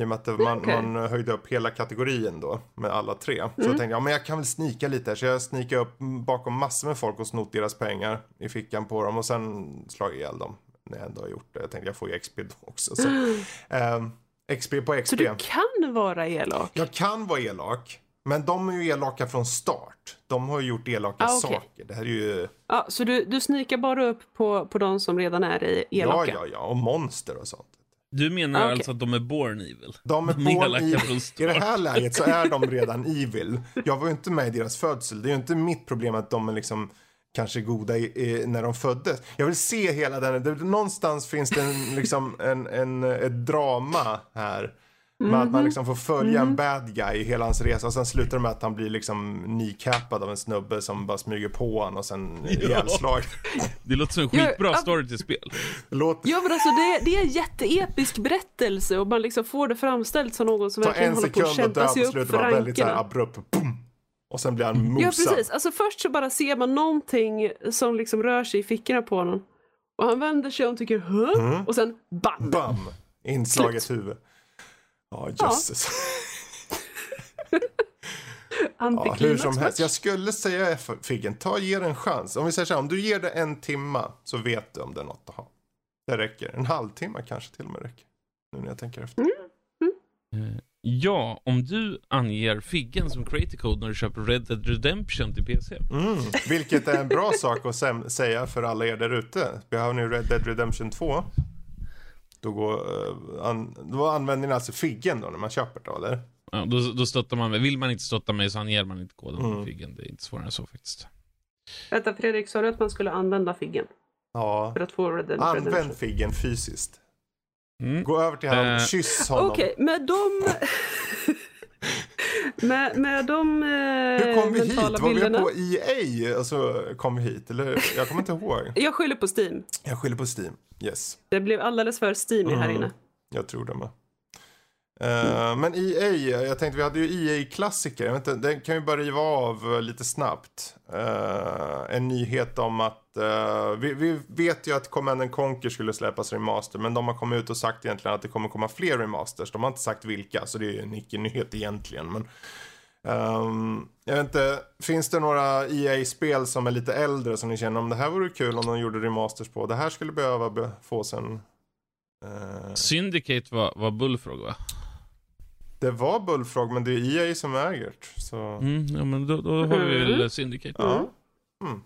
[SPEAKER 2] I och med att man,
[SPEAKER 1] Okej.
[SPEAKER 2] man höjde upp hela kategorin då med alla tre. Så
[SPEAKER 1] Mm.
[SPEAKER 2] jag tänkte, ja men jag kan väl snika lite här. Så jag sneakade upp bakom massor med folk och snott deras pengar i fickan på dem och sen slagit ihjäl dem. När jag ändå har gjort det. Jag tänkte jag får ju XP då också. Så, ehm, XP på XP.
[SPEAKER 1] Så du kan vara elak?
[SPEAKER 2] Jag kan vara elak. Men de är ju elaka från start. De har ju gjort elaka
[SPEAKER 1] Ah, okej.
[SPEAKER 2] saker. Det här är ju...
[SPEAKER 1] Ja, så du, du snikar bara upp på, på de som redan är i
[SPEAKER 2] Ja,
[SPEAKER 1] elaka?
[SPEAKER 2] ja, ja. Och monster och sånt.
[SPEAKER 3] Du menar
[SPEAKER 1] Ah, okej.
[SPEAKER 3] alltså att de är born evil?
[SPEAKER 2] De är
[SPEAKER 3] De är
[SPEAKER 2] born
[SPEAKER 3] elaka start.
[SPEAKER 2] I det här läget så är de redan evil. Jag var ju inte med i deras födsel. Det är ju inte mitt problem att de är liksom kanske goda i, i, när de föddes. Jag vill se hela den. Det, någonstans finns det en, liksom en, en, ett drama här. Med att man
[SPEAKER 1] Mhm.
[SPEAKER 2] liksom får följa en
[SPEAKER 1] Mhm.
[SPEAKER 2] bad guy i hela hans resa och sen slutar det med att han blir liksom kneecappad av en snubbe som bara smyger på honom och sen
[SPEAKER 3] Ja.
[SPEAKER 2] ihjälslag.
[SPEAKER 3] Det låter som en
[SPEAKER 1] Ja,
[SPEAKER 3] skitbra
[SPEAKER 1] ja.
[SPEAKER 3] story till spel.
[SPEAKER 2] Låt
[SPEAKER 1] Ja men alltså det, det är en jätteepisk berättelse och man liksom får det framställt som någon som
[SPEAKER 2] ta
[SPEAKER 1] verkligen
[SPEAKER 2] en
[SPEAKER 1] håller på att
[SPEAKER 2] sekund och dö
[SPEAKER 1] kämpa
[SPEAKER 2] på
[SPEAKER 1] sig upp
[SPEAKER 2] slutet
[SPEAKER 1] för
[SPEAKER 2] var väldigt så här
[SPEAKER 1] rankerna.
[SPEAKER 2] abrupt. Boom! Och sen blir han mosad.
[SPEAKER 1] Ja precis, alltså först så bara ser man någonting som liksom rör sig i fickorna på honom. Och han vänder sig om och tycker huh?
[SPEAKER 2] Mm.
[SPEAKER 1] Och sen bam!
[SPEAKER 2] Bam! Inslaget huvud. Ja, jösses. Ja, hur som helst. Jag skulle säga Figgen, ta ge det en chans. Om vi säger så här, om du ger det en timma så vet du om det är något att ha. Det räcker. En halvtimme kanske till och med räcker. Nu när jag tänker efter.
[SPEAKER 3] Eh, Ja, om du anger Figgen som creator code när du köper Red Dead Redemption till PC.
[SPEAKER 2] Mm. Vilket är en bra sak att säga för alla er där ute. Behöver ni Red Dead Redemption 2? Då, går, eh, an- då använder ni alltså Figgen då när man köper det eller?
[SPEAKER 3] Ja, då, då stöttar man Vill man inte stötta mig så anger man inte koden
[SPEAKER 2] Mm.
[SPEAKER 3] på Figgen. Det är inte svårare än så faktiskt.
[SPEAKER 1] Vänta Fredrik, sa du att man skulle använda figgen
[SPEAKER 2] Ja.
[SPEAKER 1] för att få Red Dead
[SPEAKER 2] Använd
[SPEAKER 1] Redemption?
[SPEAKER 2] Figgen fysiskt.
[SPEAKER 3] Mm.
[SPEAKER 2] Gå över till honom,
[SPEAKER 3] Eh,
[SPEAKER 2] kyss honom.
[SPEAKER 1] Okej, med de... med, med de eh,
[SPEAKER 2] Hur kom vi hit? Var vi
[SPEAKER 1] bilderna.
[SPEAKER 2] på EA? Alltså kom vi hit? Eller jag kommer inte ihåg.
[SPEAKER 1] Jag skyller på Steam.
[SPEAKER 2] Jag skyller på Steam. Yes,
[SPEAKER 1] Det blev alldeles för Steamy här
[SPEAKER 2] Mm.
[SPEAKER 1] inne.
[SPEAKER 2] jag tror det med. Uh, men EA, jag tänkte vi hade ju EA-klassiker. Jag vet inte, Den kan vi bara riva av eh, lite snabbt. Uh, en nyhet om att uh, vi, vi vet ju att Command Conquer skulle släppas remaster. Men de har kommit ut och sagt egentligen att det kommer komma fler remasters. De har inte sagt vilka, så det är ju en icke-nyhet egentligen. Men um, jag vet inte, finns det några EA-spel som är lite äldre som ni känner om det här vore kul om de gjorde remasters på? Det här skulle behöva be- få sen... en...
[SPEAKER 3] Syndicate var, var Bullfrog va?
[SPEAKER 2] Det var Bullfrog men det är EA som äger det. Så...
[SPEAKER 3] Mm, ja men då, då har vi väl
[SPEAKER 1] Mm.
[SPEAKER 3] Syndicate.
[SPEAKER 2] Ja. Mm.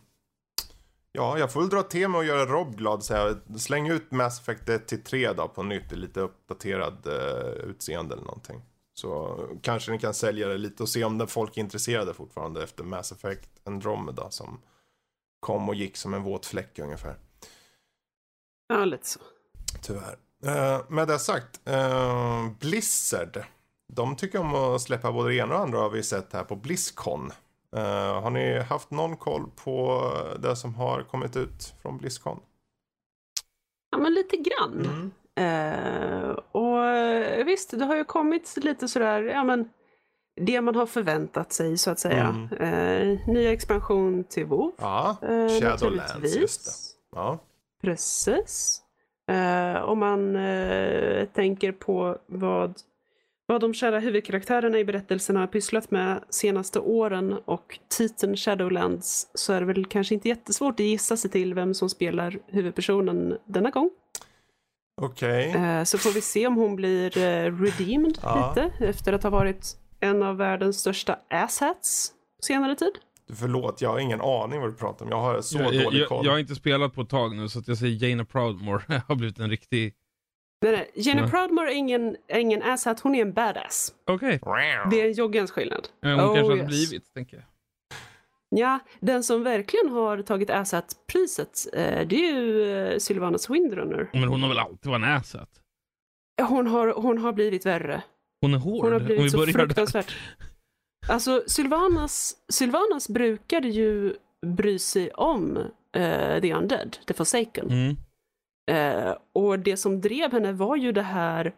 [SPEAKER 2] Ja, jag får väl dra till med och göra Rob glad. Så här. Släng ut Mass Effect 1 till 3 då på nytt i lite uppdaterad uh, utseende eller någonting. Så kanske ni kan sälja det lite och se om det folk är intresserade fortfarande efter Mass Effect Andromeda som kom och gick som en våt fläck ungefär.
[SPEAKER 1] Ja, lite så.
[SPEAKER 2] Tyvärr. Uh, med det sagt, uh, Blizzard. De tycker om att släppa både det ena och andra har vi sett här på Blizzcon. Uh, har ni haft någon koll på det som har kommit ut från Blizzcon?
[SPEAKER 1] Ja, men lite grann. Eh, och eh, visst, det har ju kommit lite sådär, ja men det man har förväntat sig så att säga. Eh, nya expansion till WoW.
[SPEAKER 2] Ja, Shadowlands, just det. Ja.
[SPEAKER 1] Precis. Om man tänker på vad, vad de kära huvudkaraktärerna i berättelserna har pysslat med senaste åren och titeln Shadowlands så är det väl kanske inte jättesvårt att gissa sig till vem som spelar huvudpersonen denna gång.
[SPEAKER 2] Okej.
[SPEAKER 1] Eh, så får vi se om hon blir eh, redeemed
[SPEAKER 2] Ja.
[SPEAKER 1] lite efter att ha varit en av världens största asshats på senare tid.
[SPEAKER 2] Förlåt, jag har ingen aning vad du pratar om. Jag har så
[SPEAKER 3] jag, jag,
[SPEAKER 2] dålig
[SPEAKER 3] jag,
[SPEAKER 2] koll.
[SPEAKER 3] jag har inte spelat på ett tag nu så att jag säger Jaina Proudmore har blivit en riktig...
[SPEAKER 1] Nej, nej. Jenny
[SPEAKER 3] Ja.
[SPEAKER 1] Proudmore är ingen, är ingen asshat, hon är en badass.
[SPEAKER 3] Okej.
[SPEAKER 1] Det är en joggens skillnad.
[SPEAKER 3] Eh, Hon
[SPEAKER 1] Oh,
[SPEAKER 3] kanske
[SPEAKER 1] yes.
[SPEAKER 3] blivit, tänker jag.
[SPEAKER 1] Ja, den som verkligen har tagit asshat-priset, eh, det är ju eh, Sylvanas Windrunner.
[SPEAKER 3] Men hon har väl alltid varit en asshat?
[SPEAKER 1] Hon har, hon har blivit värre.
[SPEAKER 3] Hon är hård.
[SPEAKER 1] Hon har blivit
[SPEAKER 3] vi
[SPEAKER 1] så
[SPEAKER 3] där.
[SPEAKER 1] fruktansvärt. Alltså, Sylvanas, Sylvanas brukade ju bry sig om eh, The Undead, The Forsaken.
[SPEAKER 3] Mm.
[SPEAKER 1] Eh, och det som drev henne var ju det här,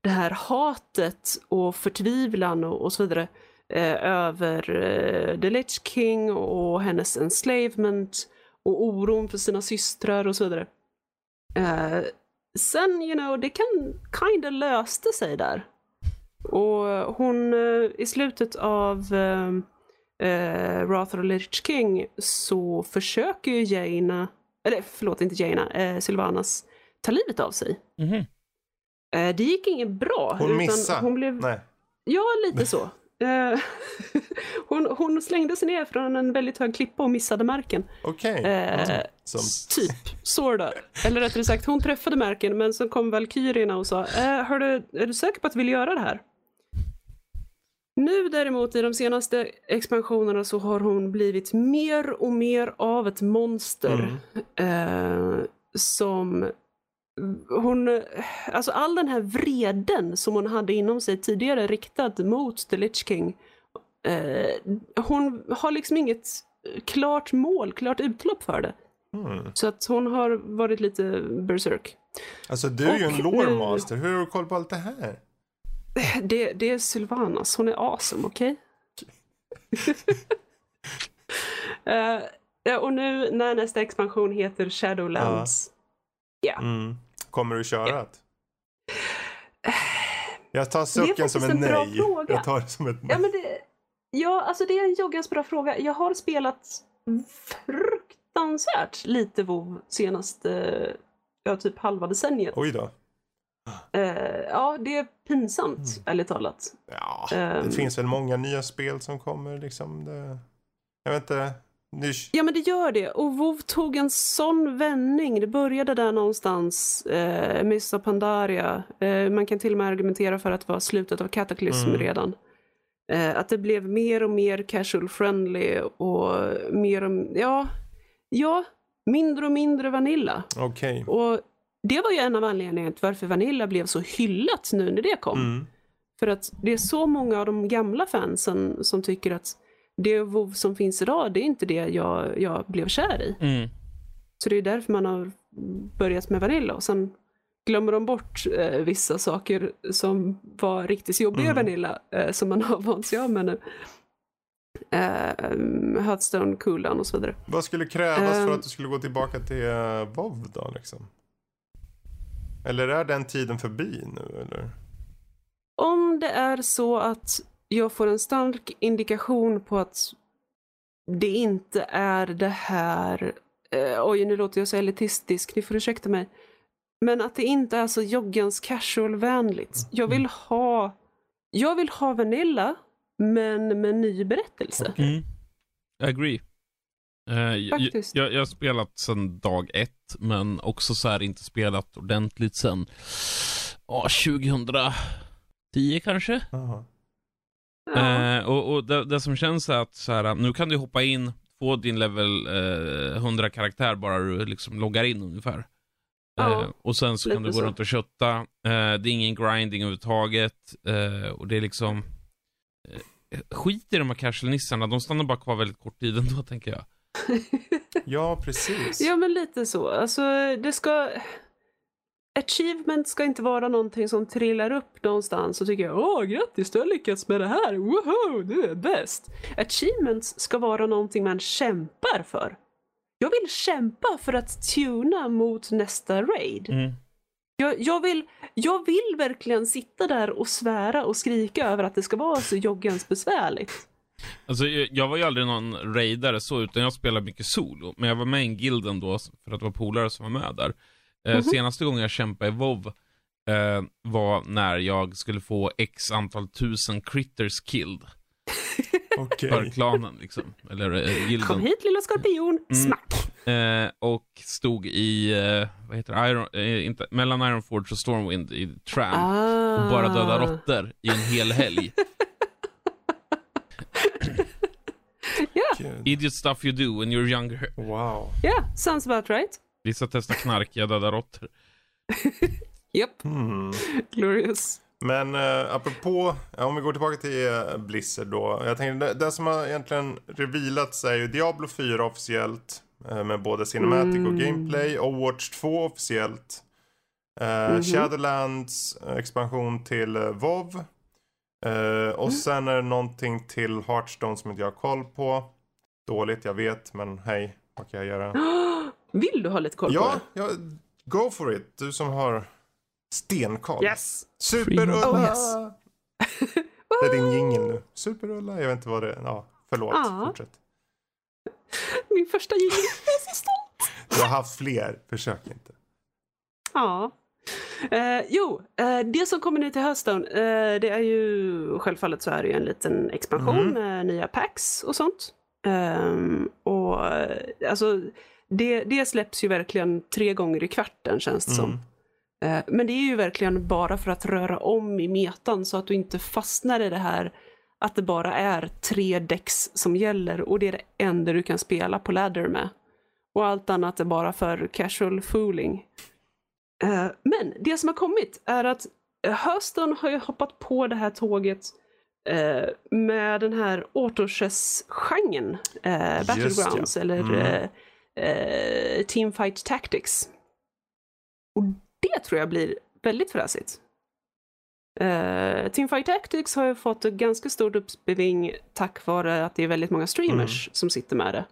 [SPEAKER 1] det här hatet och förtvivlan och, och så vidare eh, över eh, The Lich King och hennes enslavement och oron för sina systrar och så vidare. Eh, sen, you know, det kan kinda löste sig där. Och hon, eh, i slutet av eh, eh, Wrath of the Lich King så försöker ju Jaina, eller förlåt inte Jaina, eh, Sylvanas ta livet av sig.
[SPEAKER 3] Mhm.
[SPEAKER 1] Eh, det gick inget bra.
[SPEAKER 2] Hon missade.
[SPEAKER 1] Hon blev,
[SPEAKER 2] Nej.
[SPEAKER 1] ja, lite så. Eh, hon, hon slängde sig ner från en väldigt hög klippa och missade marken.
[SPEAKER 2] Okej.
[SPEAKER 1] Eh,
[SPEAKER 2] Mm. Som...
[SPEAKER 1] Typ, sorta. Eller rättare sagt, hon träffade marken men så kom Valkyrierna och sa eh, hördu, är du säker på att du vill göra det här? Nu däremot i de senaste expansionerna så har hon blivit mer och mer av ett monster.
[SPEAKER 2] Mm.
[SPEAKER 1] Eh, som hon, alltså all den här vreden som hon hade inom sig tidigare riktad mot The Lich King. Eh, hon har liksom inget klart mål, klart utlopp för det.
[SPEAKER 2] Mm.
[SPEAKER 1] Så att hon har varit lite berserk.
[SPEAKER 2] Alltså du är ju en
[SPEAKER 1] Och
[SPEAKER 2] lore master. Hur har du koll på allt det här?
[SPEAKER 1] Det, det är Sylvanas, hon är awesome, okej? Eh, ja, och nu när nästa expansion heter Shadowlands. Ja.
[SPEAKER 2] Mm. Kommer du köra det? Jag tar sucken som
[SPEAKER 1] faktiskt
[SPEAKER 2] en
[SPEAKER 1] en bra
[SPEAKER 2] nej.
[SPEAKER 1] fråga.
[SPEAKER 2] Jag tar det som ett nej.
[SPEAKER 1] Ja, men det, ja, alltså det är en joggans bra fråga. Jag har spelat fruktansvärt lite WoW senaste, ja, typ halva decenniet.
[SPEAKER 2] Oj då.
[SPEAKER 1] Eh, ja, det är pinsamt,
[SPEAKER 2] Mm.
[SPEAKER 1] ärligt talat.
[SPEAKER 2] Ja,
[SPEAKER 1] Ehm.
[SPEAKER 2] det finns väl många nya spel som kommer liksom. Det... Jag vet inte. Nu...
[SPEAKER 1] Ja, men det gör det. Och WoW tog en sån vändning. Det började där någonstans, eh, Miss Pandaria. Eh, man kan till och med argumentera för att det var slutet av Cataclysm
[SPEAKER 2] Mm.
[SPEAKER 1] redan. Eh, att det blev mer och mer casual friendly och mer och, ja, ja, mindre och mindre Vanilla.
[SPEAKER 2] Okej.
[SPEAKER 1] Och det var ju en av anledningarna till varför Vanilla blev så hyllat nu när det kom.
[SPEAKER 2] Mm.
[SPEAKER 1] För att det är så många av de gamla fansen som tycker att det WoW som finns idag, det är inte det jag, jag blev kär i.
[SPEAKER 3] Mm.
[SPEAKER 1] Så det är därför man har börjat med Vanilla och sen glömmer de bort eh, vissa saker som var riktigt jobbiga
[SPEAKER 2] Mm.
[SPEAKER 1] Vanilla eh, som man har vant sig av med nu. Eh, Hearthstone, Cooldown och så vidare.
[SPEAKER 2] Vad skulle krävas för
[SPEAKER 1] Ehm.
[SPEAKER 2] att du skulle gå tillbaka till WoW då liksom? Eller är den tiden förbi nu eller?
[SPEAKER 1] Om det är så att jag får en stark indikation på att det inte är det här, eh, oj nu låter jag så elitistisk, ni får ursäkta mig, men att det inte är så joggans casual-vänligt. Jag vill ha, jag vill ha Vanilla, men med ny berättelse.
[SPEAKER 3] Mm. I agree. Eh, jag,
[SPEAKER 1] Faktiskt.
[SPEAKER 3] jag, jag har spelat sedan dag ett, men också så här inte spelat ordentligt sedan ja, 2010 kanske.
[SPEAKER 2] Jaha.
[SPEAKER 1] Ja.
[SPEAKER 3] Eh, och och det, det som känns är att så här, nu kan du hoppa in, få din level eh, 100 karaktär bara du liksom loggar in ungefär. Eh,
[SPEAKER 1] Ja,
[SPEAKER 3] och sen så kan du gå
[SPEAKER 1] så.
[SPEAKER 3] runt och kötta. Eh, det är ingen grinding överhuvudtaget. Eh, och det är liksom... Eh, skit i de här casual-nissarna, de stannar bara kvar väldigt kort tid ändå tänker jag.
[SPEAKER 2] Ja, precis.
[SPEAKER 1] Ja, men lite så. Alltså, det ska... Achievement ska inte vara någonting som trillar upp någonstans och tycker åh grattis du har lyckats med det här, woho, du är bäst. Achievements ska vara någonting man kämpar för. Jag vill kämpa för att tuna mot nästa raid.
[SPEAKER 3] Mm.
[SPEAKER 1] Jag, jag, vill, jag vill verkligen sitta där och svära och skrika över att det ska vara så joggans besvärligt.
[SPEAKER 3] Alltså, jag var ju aldrig någon raidare så, utan jag spelade mycket solo. Men jag var med i en guild ändå, för att det var polare som var med där. Eh,
[SPEAKER 1] Mhm.
[SPEAKER 3] Senaste gången jag kämpade i WoW eh, var när jag skulle få x antal tusen critters killed.
[SPEAKER 2] Okej.
[SPEAKER 3] För klanen liksom, eller eh,
[SPEAKER 1] Kom
[SPEAKER 3] gilden.
[SPEAKER 1] hit lilla skorpion,
[SPEAKER 3] Mm.
[SPEAKER 1] smack!
[SPEAKER 3] Eh, och stod i, eh, vad heter det, Iron, eh, inte, mellan Ironforge och Stormwind i Tram.
[SPEAKER 1] Ah.
[SPEAKER 3] Och bara döda råttor i en hel helg.
[SPEAKER 2] Gud.
[SPEAKER 3] Idiot stuff you do when you're younger.
[SPEAKER 2] Wow.
[SPEAKER 1] Ja, sounds about right.
[SPEAKER 3] Vissa testar knark, jag dödar råttor.
[SPEAKER 1] Japp,
[SPEAKER 2] Hmm.
[SPEAKER 1] glorious.
[SPEAKER 2] Men eh, apropå, ja, om vi går tillbaka till eh, Blizzard då. Jag tänkte, det, det som har egentligen revealats är ju Diablo 4 officiellt. Eh, med både Cinematic och
[SPEAKER 1] Mm.
[SPEAKER 2] Gameplay. Overwatch 2 officiellt. Eh,
[SPEAKER 1] Mhm.
[SPEAKER 2] Shadowlands eh, expansion till eh, WoW. Eh, och
[SPEAKER 1] Mm.
[SPEAKER 2] sen är det någonting till Hearthstone som inte jag har koll på. Dåligt, jag vet, men hej, vad kan jag göra?
[SPEAKER 1] Vill du ha lite koll på
[SPEAKER 2] Ja,
[SPEAKER 1] det?
[SPEAKER 2] ja, go for it. Du som har stenkoll.
[SPEAKER 1] Yes!
[SPEAKER 2] Super-Ulla!
[SPEAKER 1] Oh, yes.
[SPEAKER 2] Det är din jingel nu. Super-Ulla, jag vet inte vad det är. Ja, förlåt.
[SPEAKER 1] Ja.
[SPEAKER 2] Fortsätt.
[SPEAKER 1] Min första jingel. Jag är så stolt!
[SPEAKER 2] Du har haft fler, försök inte.
[SPEAKER 1] Ja. Eh, jo, eh, det som kommer nu till Hearthstone, eh, det är ju självfallet så är det ju en liten expansion
[SPEAKER 2] Mhm.
[SPEAKER 1] med nya packs och sånt. Ehm, och alltså, det, det släpps ju verkligen tre gånger i kvarten känns det som.
[SPEAKER 2] Mm.
[SPEAKER 1] Eh, Men det är ju verkligen bara för att röra om i metan så att du inte fastnar i det här att det bara är tre decks som gäller och det är det enda du kan spela på ladder med. Och allt annat är bara för casual fooling. Eh, men det som har kommit är att Hearthstone har ju hoppat på det här tåget eh, med den här autochess-genren. Eh, Battlegrounds
[SPEAKER 2] ja.
[SPEAKER 1] eller
[SPEAKER 2] Mm.
[SPEAKER 1] eh, eh, Teamfight Tactics. Och det tror jag blir väldigt fräsigt. Uh, Teamfight Tactics har ju fått ett ganska stort uppsving tack vare att det är väldigt många streamers som sitter med det.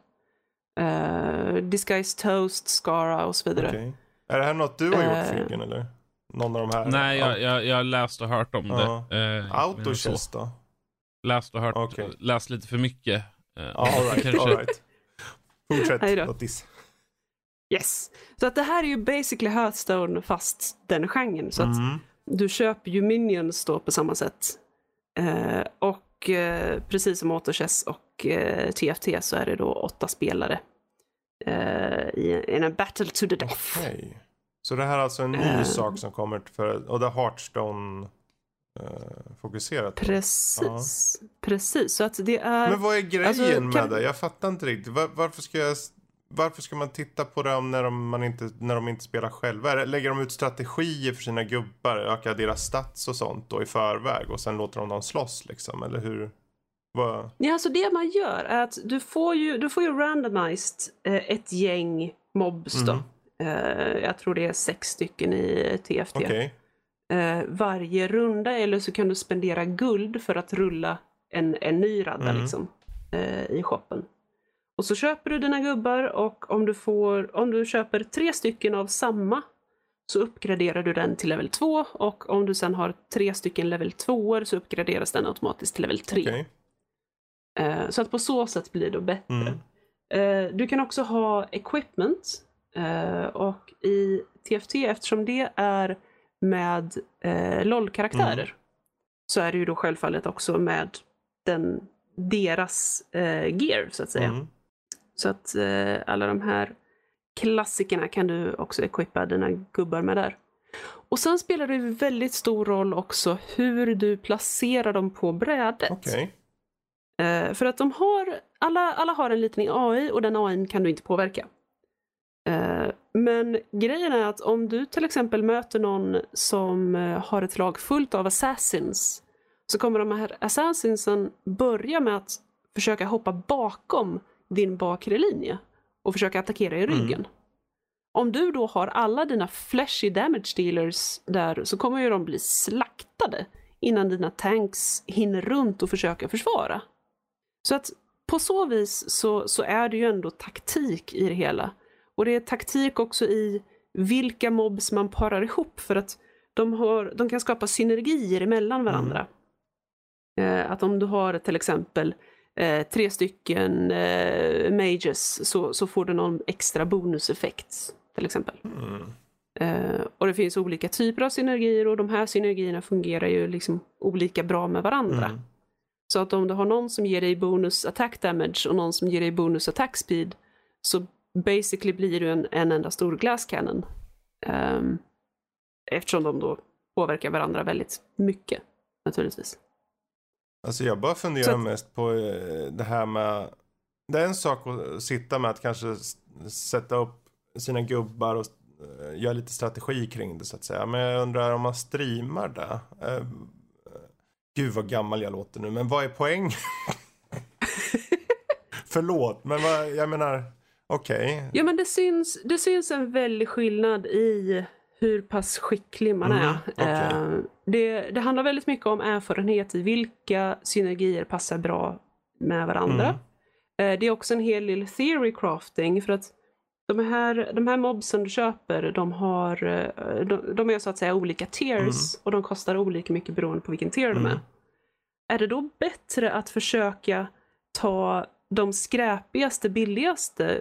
[SPEAKER 1] Uh, Disguised Toast, Skara och så vidare.
[SPEAKER 2] Okej. Är det här något du har gjort
[SPEAKER 1] Eh.
[SPEAKER 2] Figgen eller? Någon av de här?
[SPEAKER 3] Nej, jag, jag, jag har läst och hört om
[SPEAKER 2] Ja.
[SPEAKER 3] det. Eh, så.
[SPEAKER 2] Autochess då?
[SPEAKER 3] Läst och hört,
[SPEAKER 2] Okej.
[SPEAKER 3] läst lite för mycket. Eh,
[SPEAKER 2] All right,
[SPEAKER 3] kanske.
[SPEAKER 2] all right. Fortsätt. Lottis.
[SPEAKER 1] Yes. Så att det här är ju basically Hearthstone fast den genren. Så att
[SPEAKER 2] Mm.
[SPEAKER 1] du köper ju minions då på samma sätt. Eh, och eh, precis som Autochess och eh, TFT så är det då åtta spelare. Eh, i, I en battle to the death.
[SPEAKER 2] Okej. Så det här är alltså en ny
[SPEAKER 1] Eh.
[SPEAKER 2] sak som kommer för, och det har Hearthstone eh, fokuserat på.
[SPEAKER 1] Precis. Precis. Så att det är...
[SPEAKER 2] Men vad är grejen
[SPEAKER 1] Alltså,
[SPEAKER 2] med
[SPEAKER 1] kan-
[SPEAKER 2] det? Jag fattar inte riktigt. Var, varför, ska jag, varför ska man titta på dem när de, man inte, när de inte spelar själva? Lägger de ut strategier för sina gubbar? Ökar deras stats och sånt då i förväg? Och sen låter de dem slåss liksom? Eller hur? Vad?
[SPEAKER 1] Ja, alltså det man gör är att du får ju, du får ju randomized eh, ett gäng mobs då.
[SPEAKER 2] Mm.
[SPEAKER 1] Eh, jag tror det är sex stycken i TFT.
[SPEAKER 2] Okej.
[SPEAKER 1] Eh, varje runda eller så kan du spendera guld för att rulla en, en ny radda
[SPEAKER 2] Mm.
[SPEAKER 1] liksom, eh, i shoppen. Och så köper du dina gubbar och om du, får, om du köper tre stycken av samma så uppgraderar du den till level 2 och om du sen har tre stycken level 2 så uppgraderas den automatiskt till level 3.
[SPEAKER 2] Okej.
[SPEAKER 1] Eh, Så att på så sätt blir det bättre.
[SPEAKER 2] Mm.
[SPEAKER 1] Eh, Du kan också ha equipment. eh, Och i TFT, eftersom det är med eh, LOL-karaktärer,
[SPEAKER 2] Mm.
[SPEAKER 1] så är det ju då självfallet också med den, deras eh, gear, så att säga.
[SPEAKER 2] Mm.
[SPEAKER 1] Så att eh, alla de här klassikerna kan du också equippa dina gubbar med där. Och sen spelar det väldigt stor roll också hur du placerar dem på brädet.
[SPEAKER 2] Okej.
[SPEAKER 1] Eh, för att de har, alla, alla har en liten AI och den AI kan du inte påverka. Eh, men grejen är att om du till exempel möter någon som eh, har ett lag fullt av assassins så kommer de här assassinsen börja med att försöka hoppa bakom din bakre linje och försöka attackera i
[SPEAKER 2] Mm.
[SPEAKER 1] ryggen. Om du då har alla dina flashy damage dealers där så kommer ju de bli slaktade innan dina tanks hinner runt och försöka försvara. Så att på så vis så, så är det ju ändå taktik i det hela. Och det är taktik också i vilka mobs man parar ihop för att de, har, de kan skapa synergier emellan varandra. Eh, att om du har till exempel eh, tre stycken eh, mages så, så får du någon extra bonuseffekt till exempel.
[SPEAKER 2] Mm.
[SPEAKER 1] Eh, och det finns olika typer av synergier och de här synergierna fungerar ju liksom olika bra med varandra.
[SPEAKER 2] Mm.
[SPEAKER 1] Så att om du har någon som ger dig bonus attack damage och någon som ger dig bonus attack speed så basically blir du en, en enda stor glass cannon. Ehm, eftersom de då påverkar varandra väldigt mycket naturligtvis.
[SPEAKER 2] Alltså jag bara funderar
[SPEAKER 1] att-
[SPEAKER 2] mest på eh, det här med... Det är en sak att sitta med att kanske sätta upp sina gubbar och eh, göra lite strategi kring det så att säga. Men jag undrar om man streamar det. Eh, Gud vad gammal jag låter nu, men vad är poängen? Förlåt, men vad, jag menar, okej.
[SPEAKER 1] Ja men det syns, det syns en väldig skillnad i hur pass skicklig man
[SPEAKER 2] Mm,
[SPEAKER 1] är.
[SPEAKER 2] okej.
[SPEAKER 1] Eh, det, det handlar väldigt mycket om erfarenhet i vilka synergier passar bra med varandra.
[SPEAKER 2] Mm.
[SPEAKER 1] Eh, det är också en hel del theory crafting för att de här, de här mobsen du köper, de, har, eh, de, de är så att säga olika tiers och de kostar olika mycket beroende på vilken tier de
[SPEAKER 2] Mm.
[SPEAKER 1] är. Är det då bättre att försöka ta de skräpigaste, billigaste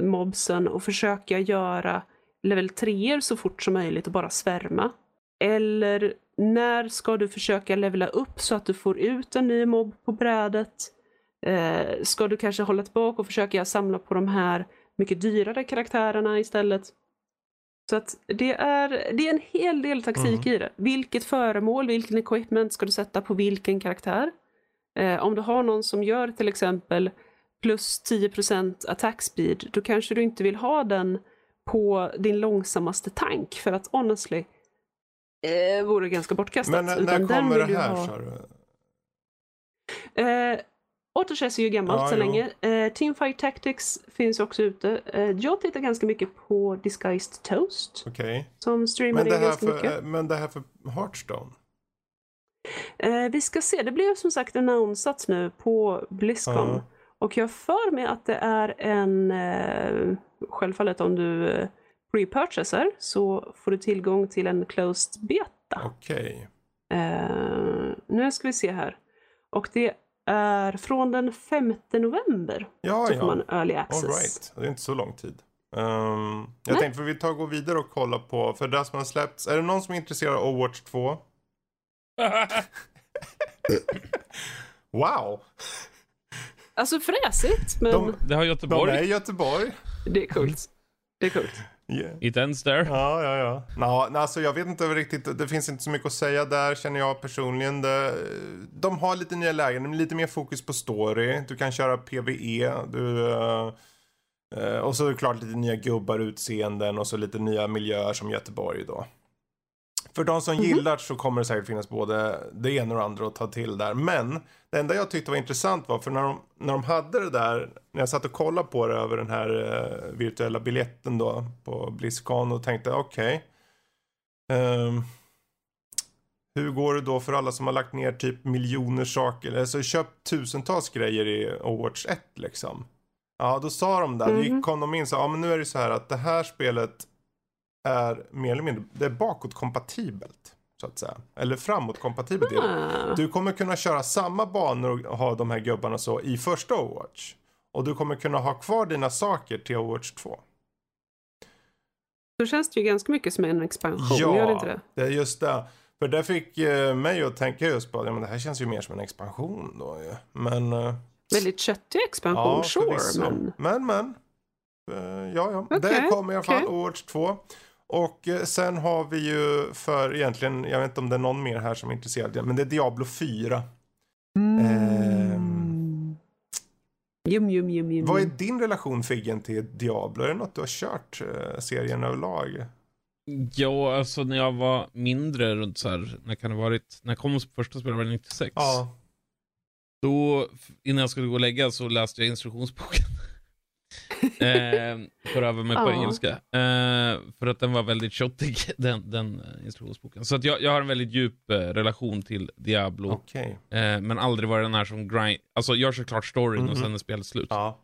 [SPEAKER 1] mobsen och försöka göra level 3 så fort som möjligt och bara svärma? Eller när ska du försöka levela upp så att du får ut en ny mobb på brädet? Eh, ska du kanske hålla tillbaka och försöka samla på de här mycket dyrare karaktärerna istället? Så att det är, det är en hel del taktik i det. Vilket föremål, vilken equipment ska du sätta på vilken karaktär? Eh, om du har någon som gör till exempel plus 10% attack speed, då kanske du inte vill ha den på din långsammaste tank för att honestly eh, vore ganska bortkastat.
[SPEAKER 2] Men när, när kommer det här
[SPEAKER 1] ha-
[SPEAKER 2] sa du?
[SPEAKER 1] Eh, Autochess är ju gammalt
[SPEAKER 2] Ja,
[SPEAKER 1] så
[SPEAKER 2] jo.
[SPEAKER 1] länge. Eh, Teamfight Tactics finns också ute. Eh, jag tittar ganska mycket på Disguised Toast
[SPEAKER 2] Okej.
[SPEAKER 1] som streamar
[SPEAKER 2] Men,
[SPEAKER 1] det ganska mycket.
[SPEAKER 2] för, eh, men det här för Hearthstone?
[SPEAKER 1] Eh, vi ska se, det blev som sagt annonsat nu på Blizzcon.
[SPEAKER 2] Ja.
[SPEAKER 1] Och jag för mig att det är en, eh, självfallet om du eh, pre-purchasar så får du tillgång till en closed beta.
[SPEAKER 2] Okej.
[SPEAKER 1] Eh, nu ska vi se här. Och det är från den 5 november
[SPEAKER 2] Ja,
[SPEAKER 1] så får
[SPEAKER 2] ja.
[SPEAKER 1] man early
[SPEAKER 2] All
[SPEAKER 1] access.
[SPEAKER 2] right. Det är inte så lång tid. Ehm, jag
[SPEAKER 1] Nej.
[SPEAKER 2] tänkte för vi tar och går vidare och kollar på, för det som har släppts, är det någon som är intresserad av Overwatch 2? Wow!
[SPEAKER 1] Alltså fräsigt, men
[SPEAKER 2] De-
[SPEAKER 3] Det har
[SPEAKER 2] De
[SPEAKER 3] Göteborg.
[SPEAKER 2] är i Göteborg.
[SPEAKER 1] det är coolt. Det är coolt.
[SPEAKER 2] Yeah.
[SPEAKER 3] It ends there.
[SPEAKER 2] Ja, ja, ja. Nå, nej, alltså jag vet inte riktigt, det finns inte så mycket att säga där känner jag personligen. Det, de har lite nya lägen, lite mer fokus på story. Du kan köra PVE, du, eh, och så är det klart lite nya gubbar, utseenden och så lite nya miljöer som Göteborg då. För de som gillar så kommer det säkert finnas både det ena och det andra att ta till där. Men det enda jag tyckte var intressant var för när de, när de hade det där, när jag satt och kollade på det över den här eh, virtuella biljetten då på Blizzcon och tänkte okej. ehm, hur går det då för alla som har lagt ner typ miljoner saker, alltså köpt tusentals grejer i Overwatch 1 liksom. Ja, då sa de där,
[SPEAKER 1] Mhm.
[SPEAKER 2] gick kom de in sa, ja men nu är det så här att det här spelet är mer eller mindre, det är bakåtkompatibelt. Så att säga. Eller framåtkompatibelt.
[SPEAKER 1] Ah.
[SPEAKER 2] Du kommer kunna köra samma banor och ha de här gubbarna så i första Overwatch. Och du kommer kunna ha kvar dina saker till Overwatch 2.
[SPEAKER 1] Då känns det ju ganska mycket som en expansion, gör det inte det?
[SPEAKER 2] det är just det. För det fick eh, mig att tänka just på att ja, men det här känns ju mer som en expansion då ju. Men... Eh,
[SPEAKER 1] Väldigt köttig expansion,
[SPEAKER 2] ja,
[SPEAKER 1] sure, men...
[SPEAKER 2] Men, men. Eh, ja, ja.
[SPEAKER 1] Okej,
[SPEAKER 2] det kommer i alla fall
[SPEAKER 1] okej.
[SPEAKER 2] Overwatch 2. Och eh, sen har vi ju för egentligen, jag vet inte om det är någon mer här som är intresserad, men det är Diablo 4. Ehm,
[SPEAKER 1] Jum, jum, jum, jum.
[SPEAKER 2] Vad är din relation Figgen till Diablo? Är det något du har kört eh, serien överlag?
[SPEAKER 3] Ja, alltså när jag var mindre, runt så här, när kan det varit, när kom första spelet var det 96?
[SPEAKER 2] Ja.
[SPEAKER 3] Då, innan jag skulle gå och lägga så läste jag instruktionsboken. eh, för att öva mig på engelska. Eh, för att den var väldigt tjottig, den, den instruktionsboken. Så att jag, jag har en väldigt djup eh, relation till Diablo.
[SPEAKER 2] Okej.
[SPEAKER 3] Eh, men aldrig varit den här som grind, alltså jag kör klart storyn
[SPEAKER 2] Mhm.
[SPEAKER 3] och sen är spelet slut.
[SPEAKER 2] Ja.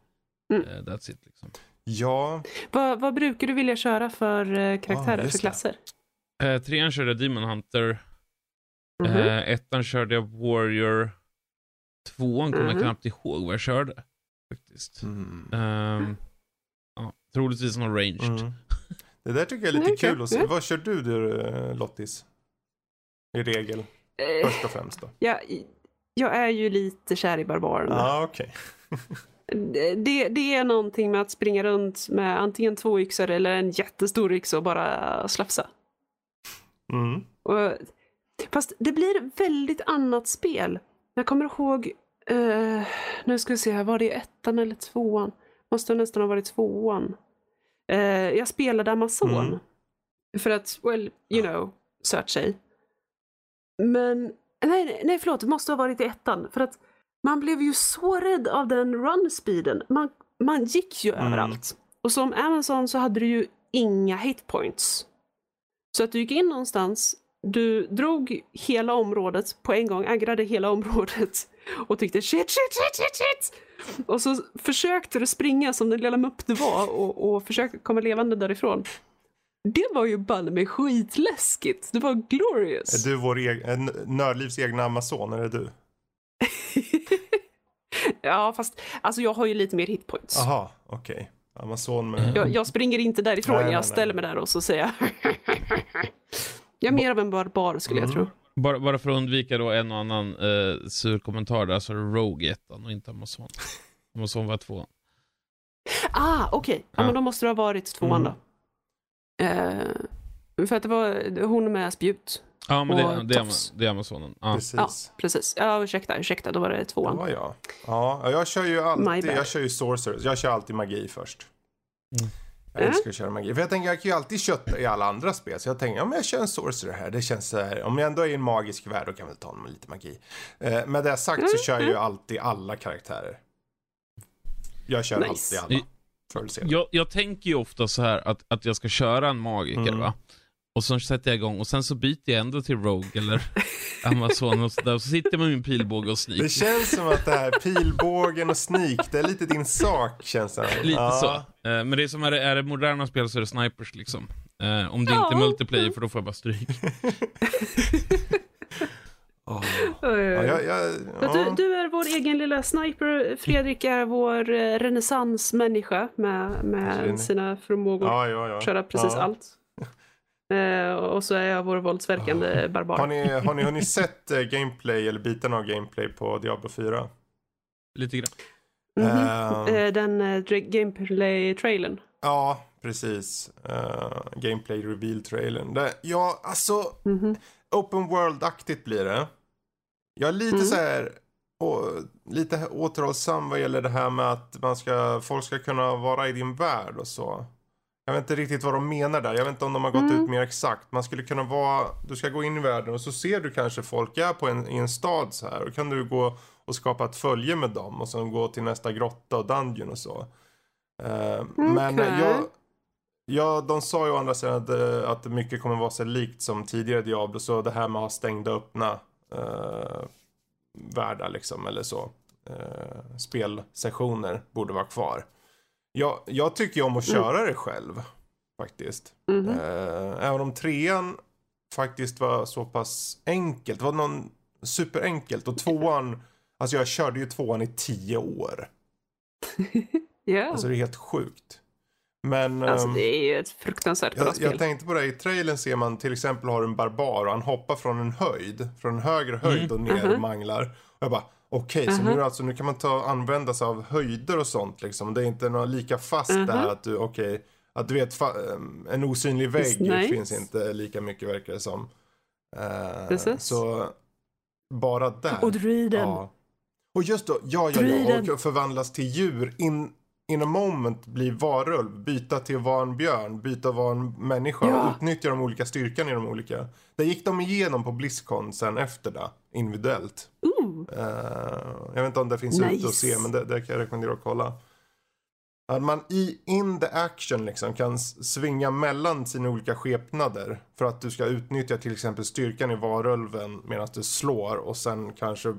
[SPEAKER 3] Eh, that's it liksom.
[SPEAKER 2] Ja.
[SPEAKER 1] Vad, vad brukar du vilja köra för eh, karaktärer,
[SPEAKER 2] Ah,
[SPEAKER 1] för klasser?
[SPEAKER 3] Eh, trean körde jag Demon Hunter.
[SPEAKER 1] Mhm.
[SPEAKER 3] Eh, ettan körde jag Warrior. Tvåan kommer jag
[SPEAKER 1] Mhm.
[SPEAKER 3] knappt ihåg vad jag körde. Faktiskt.
[SPEAKER 2] Mm.
[SPEAKER 3] Ehm, ja, troligtvis någon ranged.
[SPEAKER 2] Mm. Det där tycker jag är lite
[SPEAKER 1] Okej,
[SPEAKER 2] kul att se. Vad kör du, du eh, Lottis? I regel,
[SPEAKER 1] Eh,
[SPEAKER 2] först och främst då.
[SPEAKER 1] jag, jag är ju lite kär i barbarerna.
[SPEAKER 2] Ja, ah, okej.
[SPEAKER 1] Det, det är någonting med att springa runt med antingen två yxor eller en jättestor yxa och bara slafsa.
[SPEAKER 2] Mm.
[SPEAKER 1] Och, fast det blir ett väldigt annat spel. Jag kommer ihåg, eh, nu ska vi se här, var det ettan eller tvåan? Måste nästan ha varit tvåan. Eh, jag spelade Amazon.
[SPEAKER 2] Mm.
[SPEAKER 1] För att, well, you know, tjej. Men, nej, nej, nej förlåt, det måste ha varit i ettan. För att man blev ju så rädd av den run-speeden. Man, man gick ju
[SPEAKER 2] Mm.
[SPEAKER 1] överallt. Och som Amazon så hade du ju inga hitpoints. Så att du gick in någonstans, du drog hela området på en gång, aggrade hela området och tyckte shit, shit, shit, shit, shit. Och så försökte du springa som den lilla mupp du var och, och försökte komma levande därifrån. Det var ju banne mig skitläskigt. Det var glorious.
[SPEAKER 2] Är du vår eg- en Nördlivs egna Amazon, är det du?
[SPEAKER 1] ja, fast alltså jag har ju lite mer hitpoints.
[SPEAKER 2] Aha, okej. Amazon med...
[SPEAKER 1] Jag, jag springer inte därifrån,
[SPEAKER 2] Nej, nej,
[SPEAKER 1] jag
[SPEAKER 2] nej.
[SPEAKER 1] ställer mig där och så säger jag Jag är mer av en barbar skulle jag
[SPEAKER 2] Mm.
[SPEAKER 1] tro.
[SPEAKER 3] Bara, bara för att undvika då en och annan eh, sur kommentar där så är det Rogue ettan och inte Amazon. Amazon var tvåan.
[SPEAKER 1] Ah, okej. Ja,
[SPEAKER 3] Ja.
[SPEAKER 1] men då måste det ha varit tvåan
[SPEAKER 2] Mm.
[SPEAKER 1] då. Eh, för att det var hon med spjut.
[SPEAKER 3] Ja, men det, det, är, det är Amazonen. Ja.
[SPEAKER 2] Precis.
[SPEAKER 1] Ja, precis. Ja, ursäkta, ursäkta, då var det tvåan.
[SPEAKER 2] var jag. Ja, jag kör ju alltid, jag kör ju sorcerers. Jag kör alltid magi först.
[SPEAKER 3] Mm.
[SPEAKER 2] Jag
[SPEAKER 1] Ja.
[SPEAKER 2] älskar att köra magi. För jag tänker, jag kan ju alltid kötta i alla andra spel. Så jag tänker, om jag kör en sorcerer här, det känns så här. Om jag ändå är i en magisk värld, då kan jag väl ta med lite magi. Eh, med det sagt så kör jag ju alltid alla karaktärer. Jag kör
[SPEAKER 1] Nice.
[SPEAKER 2] alltid alla.
[SPEAKER 3] Jag, jag tänker ju ofta så här att, att jag ska köra en magiker
[SPEAKER 2] Mm.
[SPEAKER 3] va. Och så sätter jag igång och sen så byter jag ändå till Rogue eller Amazon och så, där, och så sitter jag med min pilbåge och sneak.
[SPEAKER 2] Det känns som att det här pilbågen och sneak, det är lite din sak känns det.
[SPEAKER 3] Lite
[SPEAKER 2] Ja.
[SPEAKER 3] så. Eh, men det är som är det, är det moderna spel så är det snipers liksom. Eh, om det inte är
[SPEAKER 1] Ja.
[SPEAKER 3] multiplayer för då får jag bara stryk.
[SPEAKER 1] Oj,
[SPEAKER 2] Ja, jag, jag, ja.
[SPEAKER 1] Du, du är vår egen lilla sniper. Fredrik är vår eh, renässansmänniska med, med sina förmågor.
[SPEAKER 2] ja, ja, ja.
[SPEAKER 1] Köra precis
[SPEAKER 2] ja.
[SPEAKER 1] allt. Eh, och så är jag vår våldsverkande barbar.
[SPEAKER 2] Har ni, har, ni, har ni sett eh, gameplay eller biten av gameplay på Diablo 4?
[SPEAKER 3] Lite grann.
[SPEAKER 1] Mhm.
[SPEAKER 2] Ehm.
[SPEAKER 1] Eh, Den uh, gameplay-trailern.
[SPEAKER 2] Ja, precis. Uh, gameplay reveal-trailern. Ja, alltså
[SPEAKER 1] Mhm.
[SPEAKER 2] open world-aktigt blir det. Jag är lite
[SPEAKER 1] Mm.
[SPEAKER 2] så här och, lite återhållsam vad gäller det här med att man ska, folk ska kunna vara i din värld och så. Jag vet inte riktigt vad de menar där. Jag vet inte om de har gått
[SPEAKER 1] Mm.
[SPEAKER 2] ut mer exakt. Man skulle kunna vara, du ska gå in i världen och så ser du kanske folk är på en, i en stad så här. Och kan du gå och skapa ett följe med dem och sen gå till nästa grotta och dungeon och så. Eh, Men
[SPEAKER 1] Okej.
[SPEAKER 2] jag, ja, de sa ju å andra sidan att, eh, att mycket kommer vara så likt som tidigare Diablo. Så det här med att ha stängda öppna uh, världar liksom eller så. Uh, spelsessioner borde vara kvar. Jag, jag tycker om att köra det själv. Faktiskt.
[SPEAKER 1] Mhm.
[SPEAKER 2] Eh, även om trean faktiskt var så pass enkelt. Det var någon superenkelt. Och tvåan, alltså jag körde ju tvåan i tio år.
[SPEAKER 1] Ja.
[SPEAKER 2] Alltså det är helt sjukt. Men
[SPEAKER 1] Alltså
[SPEAKER 2] ehm,
[SPEAKER 1] det är ju ett fruktansvärt bra
[SPEAKER 2] jag,
[SPEAKER 1] spel.
[SPEAKER 2] jag tänkte på det, i trailern ser man till exempel har en barbar och han hoppar från en höjd, från en högre höjd och ner och
[SPEAKER 1] Mhm.
[SPEAKER 2] manglar. Och jag bara, okej, så nu, alltså, nu kan man ta, använda sig av höjder och sånt liksom. Det är inte något lika fast
[SPEAKER 1] Mhm.
[SPEAKER 2] där att du, okej, att du vet, ehm, en osynlig vägg
[SPEAKER 1] Nice.
[SPEAKER 2] finns inte lika mycket verkar det som.
[SPEAKER 1] Precis.
[SPEAKER 2] så bara där.
[SPEAKER 1] Och druiden.
[SPEAKER 2] Ja. Och just då, ja, ja, ja, och förvandlas till djur in, in a moment bli varulv, byta till att vara en björn, byta att vara en människa
[SPEAKER 1] Ja.
[SPEAKER 2] och utnyttja de olika styrkan i de olika. Det gick de igenom på Blizzcon sen efter det, individuellt.
[SPEAKER 1] Ooh.
[SPEAKER 2] Eh, jag vet inte om det finns ute
[SPEAKER 1] Nice.
[SPEAKER 2] att se, men det, det kan jag rekommendera att kolla. Att man i in the action liksom kan svinga mellan sina olika skepnader. För att du ska utnyttja till exempel styrkan i varulven medan du slår och sen kanske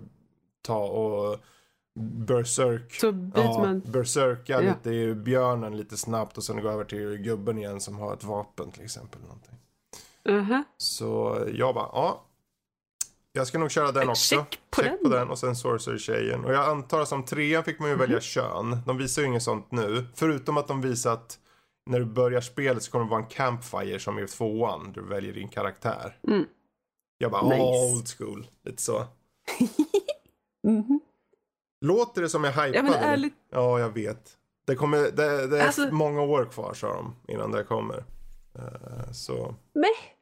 [SPEAKER 2] ta och berserk.
[SPEAKER 1] Så
[SPEAKER 2] Ja, berserka
[SPEAKER 1] Ja.
[SPEAKER 2] lite i björnen lite snabbt och sen gå över till gubben igen som har ett vapen till exempel. Någonting.
[SPEAKER 1] Aha.
[SPEAKER 2] Så jag bara, ja. Jag ska nog köra den också.
[SPEAKER 1] Check på
[SPEAKER 2] Check
[SPEAKER 1] den.
[SPEAKER 2] på den och sen Sorcerer-tjejen. Och jag antar att som trean fick man ju välja
[SPEAKER 1] Mhm.
[SPEAKER 2] kön. De visar ju inget sånt nu. Förutom att de visar att när du börjar spelet så kommer det vara en campfire som i tvåan. Du väljer din karaktär.
[SPEAKER 1] Mm.
[SPEAKER 2] Jag bara,
[SPEAKER 1] Nice.
[SPEAKER 2] åh, old school. Lite så.
[SPEAKER 1] Mhm.
[SPEAKER 2] Låter det som jag hypade?
[SPEAKER 1] Ja men ärligt.
[SPEAKER 2] Ja, jag vet. Det, kommer, det, det är
[SPEAKER 1] Alltså-
[SPEAKER 2] många år kvar sa de innan det kommer. Eh, så.
[SPEAKER 1] Meh.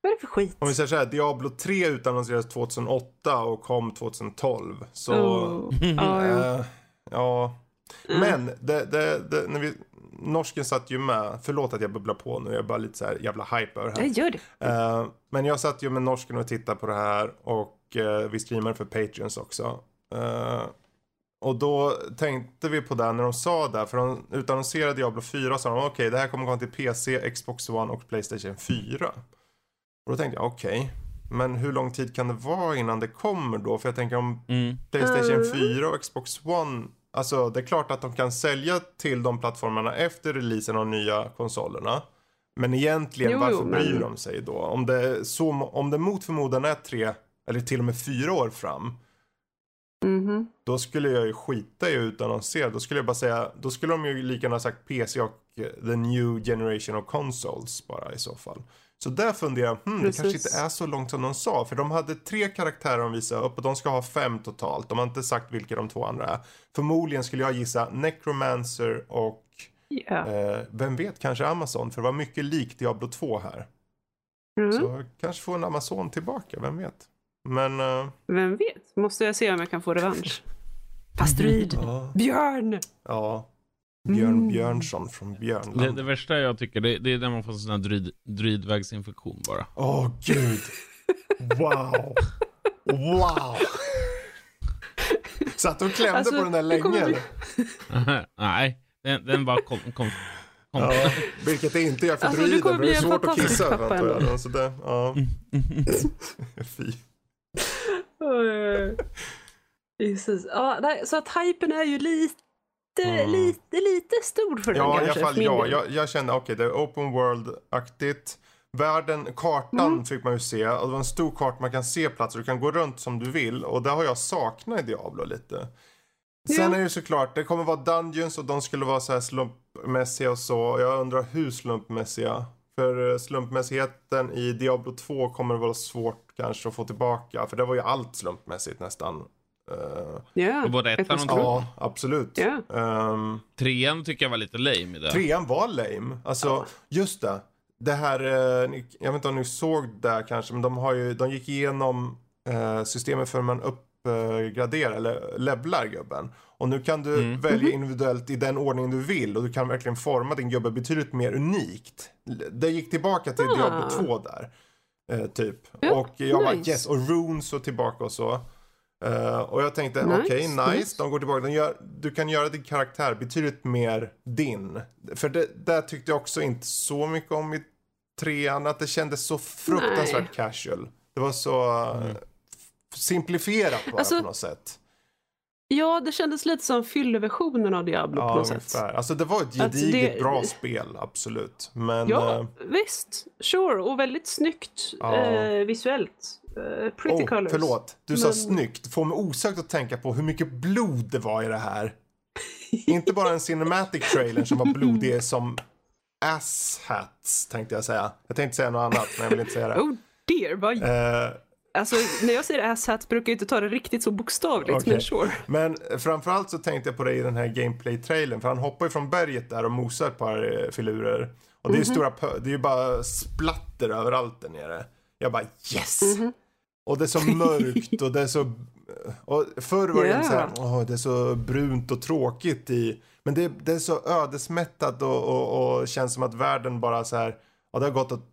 [SPEAKER 1] Vad är det för skit?
[SPEAKER 2] Om vi säger så här, Diablo 3 utannonserades 2008 och kom 2012. Så,
[SPEAKER 1] Oh. Ja, ja. Mm.
[SPEAKER 2] Men, det, det, det, när vi, norsken satt ju med, förlåt att jag bubblar på nu, jag är bara lite så här jävla hype över det här.
[SPEAKER 1] Jag gör det.
[SPEAKER 2] Eh, men jag satt ju med norsken och tittade på det här och eh, vi streamade för Patreons också. Eh, och då tänkte vi på det när de sa det, för de utannonserade Diablo 4 och sa de okej det här kommer komma till PC, Xbox One och Playstation 4. Och då tänkte jag okej, men hur lång tid kan det vara innan det kommer då? För jag tänker om
[SPEAKER 3] Mm.
[SPEAKER 2] Playstation
[SPEAKER 1] Mm.
[SPEAKER 2] 4 och Xbox One. Alltså det är klart att de kan sälja till de plattformarna efter releasen av nya konsolerna. Men egentligen
[SPEAKER 1] Jo, jo,
[SPEAKER 2] varför
[SPEAKER 1] men-
[SPEAKER 2] bryr de sig då? Om det, så, om det mot förmodan är tre eller till och med fyra år fram.
[SPEAKER 1] Mhm.
[SPEAKER 2] Då skulle jag ju skita i att utannonsera. Då skulle jag bara säga, då skulle de ju lika gärna ha sagt PC och the new generation of consoles bara i så fall. Så där funderar jag, hmm, det kanske inte är så långt som de sa. För de hade tre karaktärer de visade upp och de ska ha fem totalt. De har inte sagt vilka de två andra är. Förmodligen skulle jag gissa Necromancer och
[SPEAKER 1] Ja.
[SPEAKER 2] eh, vem vet, kanske Amazon. För det var mycket likt Diablo 2 här.
[SPEAKER 1] Mm.
[SPEAKER 2] Så kanske få en Amazon tillbaka, vem vet. Men, eh,
[SPEAKER 1] Vem vet? Måste jag se om jag kan få revansch. Fast druid.
[SPEAKER 2] ja.
[SPEAKER 1] Björn!
[SPEAKER 2] ja. Björn
[SPEAKER 1] Mm.
[SPEAKER 2] Björnsson från
[SPEAKER 3] Det,
[SPEAKER 2] Björnland.
[SPEAKER 3] det värsta jag tycker, det, det är när man får en sån här druid, druidvägsinfektion bara.
[SPEAKER 2] Åh gud. Wow. Wow. Satt du och klämde
[SPEAKER 1] Alltså,
[SPEAKER 2] på den där
[SPEAKER 1] det
[SPEAKER 2] länge
[SPEAKER 1] bli-?
[SPEAKER 3] Nej, den, den bara kom. kom, kom.
[SPEAKER 2] Ja, vilket det inte gör för
[SPEAKER 1] Alltså, du
[SPEAKER 2] druiden, det är
[SPEAKER 1] bli en
[SPEAKER 2] svårt att
[SPEAKER 1] fantastisk
[SPEAKER 2] kissa
[SPEAKER 1] pappa
[SPEAKER 2] antar jag. Så det, ja. Fy.
[SPEAKER 1] Precis. Ja, nej, så att hypen är ju lite,
[SPEAKER 2] Mm.
[SPEAKER 1] lite, lite stor för den
[SPEAKER 2] Ja, i alla
[SPEAKER 1] kanske.
[SPEAKER 2] fall ja. Jag, jag kände okej, det är open world-aktigt. Världen, kartan
[SPEAKER 1] Mm.
[SPEAKER 2] fick man ju se. Och det var en stor karta man kan se platser. Du kan gå runt som du vill. Och det har jag saknat i Diablo lite. Sen
[SPEAKER 1] Ja.
[SPEAKER 2] är det ju såklart, det kommer vara dungeons och de skulle vara så här slumpmässiga och så. Jag undrar hur slumpmässiga. För eh, slumpmässigheten i Diablo 2 kommer det vara svårt kanske att få tillbaka. För det var ju allt slumpmässigt nästan.
[SPEAKER 1] Ett
[SPEAKER 3] ettan och tvåan.
[SPEAKER 2] ja, absolut.
[SPEAKER 1] Ja.
[SPEAKER 2] Ehm,
[SPEAKER 3] Trean tycker jag var lite lame det.
[SPEAKER 2] Trean var lame. Alltså,
[SPEAKER 1] Ja.
[SPEAKER 2] just det. Det här, eh, jag vet inte om ni såg det kanske, men de, har ju, de gick igenom eh, systemet för hur man uppgraderar eller levlar gubben. Och nu kan du
[SPEAKER 3] Mm.
[SPEAKER 2] välja individuellt i den ordning du vill och du kan verkligen forma din gubbe betydligt mer unikt. Det gick tillbaka till
[SPEAKER 1] Ah.
[SPEAKER 2] Diablo 2 där. Eh, typ.
[SPEAKER 1] Ja,
[SPEAKER 2] och jag bara
[SPEAKER 1] nice.
[SPEAKER 2] yes, och runes och tillbaka och så. Eh, och jag tänkte,
[SPEAKER 1] Nice,
[SPEAKER 2] okej, nice.
[SPEAKER 1] nice.
[SPEAKER 2] De går tillbaka. De gör, du kan göra din karaktär betydligt mer din. För det där tyckte jag också inte så mycket om i trean. Att det kändes så fruktansvärt
[SPEAKER 1] Nej.
[SPEAKER 2] casual. Det var så mm. simplifierat bara
[SPEAKER 1] Alltså,
[SPEAKER 2] på något sätt.
[SPEAKER 1] ja, det kändes lite som fylleversionen av Diablo på
[SPEAKER 2] Ja,
[SPEAKER 1] något sätt.
[SPEAKER 2] ungefär. Alltså det var ett gediget
[SPEAKER 1] det-
[SPEAKER 2] bra spel, absolut. Men...
[SPEAKER 1] Ja,
[SPEAKER 2] eh,
[SPEAKER 1] visst. Sure. Och väldigt snyggt
[SPEAKER 2] Ja.
[SPEAKER 1] eh, visuellt. Eh, pretty
[SPEAKER 2] oh,
[SPEAKER 1] colors.
[SPEAKER 2] förlåt, du sa
[SPEAKER 1] Men-
[SPEAKER 2] snyggt. Får mig osökt att tänka på hur mycket blod det var i det här. Inte bara en cinematic trailer som var blodig som asshats tänkte jag säga. Jag tänkte säga något annat men jag vill inte säga det.
[SPEAKER 1] Oh dear. Vad...
[SPEAKER 2] Eh,
[SPEAKER 1] Alltså, när jag säger asshat brukar jag inte ta det riktigt så bokstavligt,
[SPEAKER 2] Okej.
[SPEAKER 1] men sure.
[SPEAKER 2] men framförallt så tänkte jag på det i den här gameplay-trailern för han hoppar ju från berget där och mosar ett par eh, filurer. Och det är ju stora pö- det är ju bara splatter överallt där nere. Jag bara yes! Och det är så mörkt och det är så... Och förr var det
[SPEAKER 1] Ja.
[SPEAKER 2] så här, åh, det är så brunt och tråkigt i... Men det, det är så ödesmättat och, och, och känns som att världen bara så här, ja det har gått åt...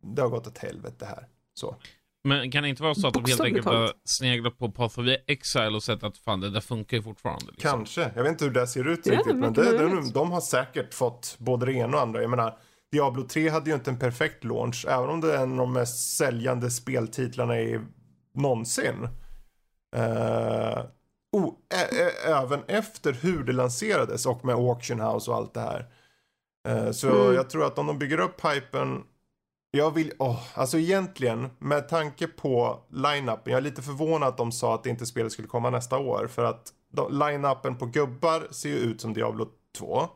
[SPEAKER 2] Det har gått åt helvete här. Så.
[SPEAKER 3] Men kan det inte vara så att de helt enkelt har sneglat på Path of Exile och sett att fan det där funkar ju fortfarande. Liksom.
[SPEAKER 2] Kanske. Jag vet inte hur det ser ut
[SPEAKER 1] Ja,
[SPEAKER 2] riktigt. Men det, det,
[SPEAKER 1] möjligt.
[SPEAKER 2] de har säkert fått både det ena och andra. Jag menar, Diablo 3 hade ju inte en perfekt launch. Även om det är en av de mest säljande speltitlarna i någonsin. Uh, oh, även efter hur det lanserades och med Auction House och allt det här. Eh, så
[SPEAKER 1] Mm.
[SPEAKER 2] jag tror att om de bygger upp hypen jag vill, åh, alltså egentligen med tanke på line-upen, jag är lite förvånad att de sa att inte spelet skulle komma nästa år för att line-upen på gubbar ser ju ut som Diablo 2.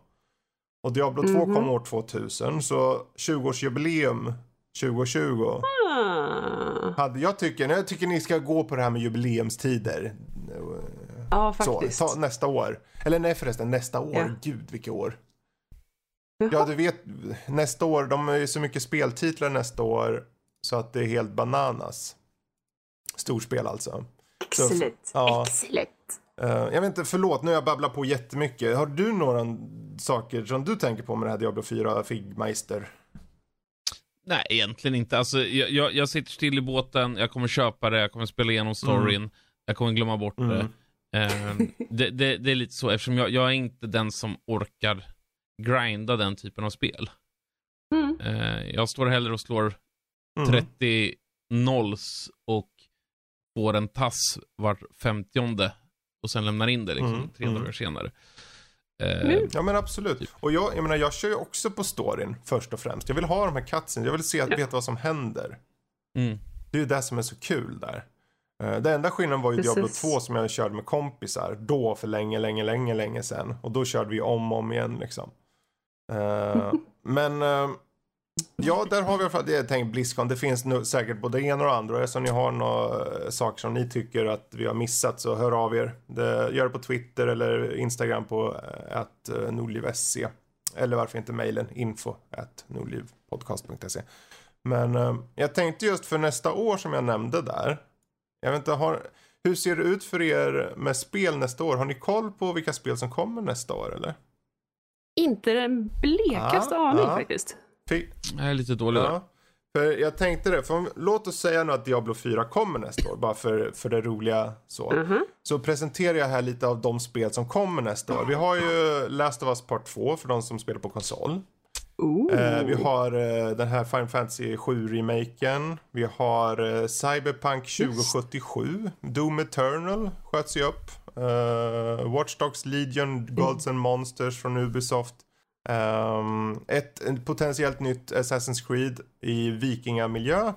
[SPEAKER 2] Och Diablo 2
[SPEAKER 1] Mhm.
[SPEAKER 2] kom år 2000 så 20-årsjubileum 2020
[SPEAKER 1] Ah.
[SPEAKER 2] hade, jag, tycker, jag tycker ni ska gå på det här med jubileumstider.
[SPEAKER 1] Ja,
[SPEAKER 2] Så,
[SPEAKER 1] faktiskt.
[SPEAKER 2] ta nästa år. Eller nej förresten, nästa år.
[SPEAKER 1] Ja.
[SPEAKER 2] Gud vilket år.
[SPEAKER 1] Jaha.
[SPEAKER 2] Ja, du vet, nästa år, de är ju så mycket speltitlar nästa år så att det är helt bananas. Storspel alltså.
[SPEAKER 1] Excellent.
[SPEAKER 2] ja.
[SPEAKER 1] Excellent.
[SPEAKER 2] Eh, jag vet inte, förlåt, nu har jag babblat på jättemycket. Har du några saker som du tänker på med det här Diablo 4 Figmeister?
[SPEAKER 3] Nej, egentligen inte. Alltså, jag, jag, jag sitter still i båten, jag kommer köpa det, jag kommer spela igenom storyn, jag kommer glömma bort
[SPEAKER 2] Mm.
[SPEAKER 3] det. Ehm, det, det. Det är lite så, eftersom jag, jag är inte den som orkar grinda den typen av spel.
[SPEAKER 1] Mm.
[SPEAKER 3] Eh, jag står hellre och slår
[SPEAKER 2] Mm.
[SPEAKER 3] 30 nolls och får en tass vart femtionde och sen lämnar in det liksom
[SPEAKER 2] Mm,
[SPEAKER 3] tre
[SPEAKER 2] mm.
[SPEAKER 3] dagar senare. Eh,
[SPEAKER 1] Mm.
[SPEAKER 2] Ja men absolut. Och jag, jag menar jag kör ju också på storyn först och främst. Jag vill ha de här cutscenes, jag vill se, veta vad som händer.
[SPEAKER 3] mm.
[SPEAKER 2] Det är ju det som är så kul där. Eh, Det enda skillnaden var ju
[SPEAKER 1] Precis.
[SPEAKER 2] Diablo 2 som jag körde med kompisar. Då för länge, länge, länge, länge sedan. Och då körde vi om och om igen liksom. Eh, men ja, där har vi i alla fall, det jag tänkt Blizzcon. Det finns nu säkert både det ena och andra. Så ni har några eh, saker som ni tycker att vi har missat så hör av er. Det, gör det på Twitter eller Instagram på uh, att uh, nordliv.se. Eller varför inte mejlen info at nordlivpodcast.se. Men eh, jag tänkte just för nästa år som jag nämnde där. Jag vet inte, har, hur ser det ut för er med spel nästa år? Har ni koll på vilka spel som kommer nästa år eller?
[SPEAKER 1] inte den blekaste
[SPEAKER 2] Ja,
[SPEAKER 1] aning
[SPEAKER 2] ja.
[SPEAKER 1] faktiskt.
[SPEAKER 3] Jag är lite dålig där.
[SPEAKER 2] Ja. För jag tänkte det, för om, låt oss säga nu att Diablo 4 kommer nästa år, bara för, för det roliga så.
[SPEAKER 1] Mhm.
[SPEAKER 2] Så presenterar jag här lite av de spel som kommer nästa år. Vi har ju Last of Us Part 2 för de som spelar på konsol. Eh, vi har eh, den här Final Fantasy 7-remaken. Vi har eh, Cyberpunk 2077. Doom Eternal sköts ju upp. Uh, Watch Dogs Legion, Gods and Monsters från Ubisoft. Ehm, ett, potentiellt nytt Assassin's Creed i vikingamiljö.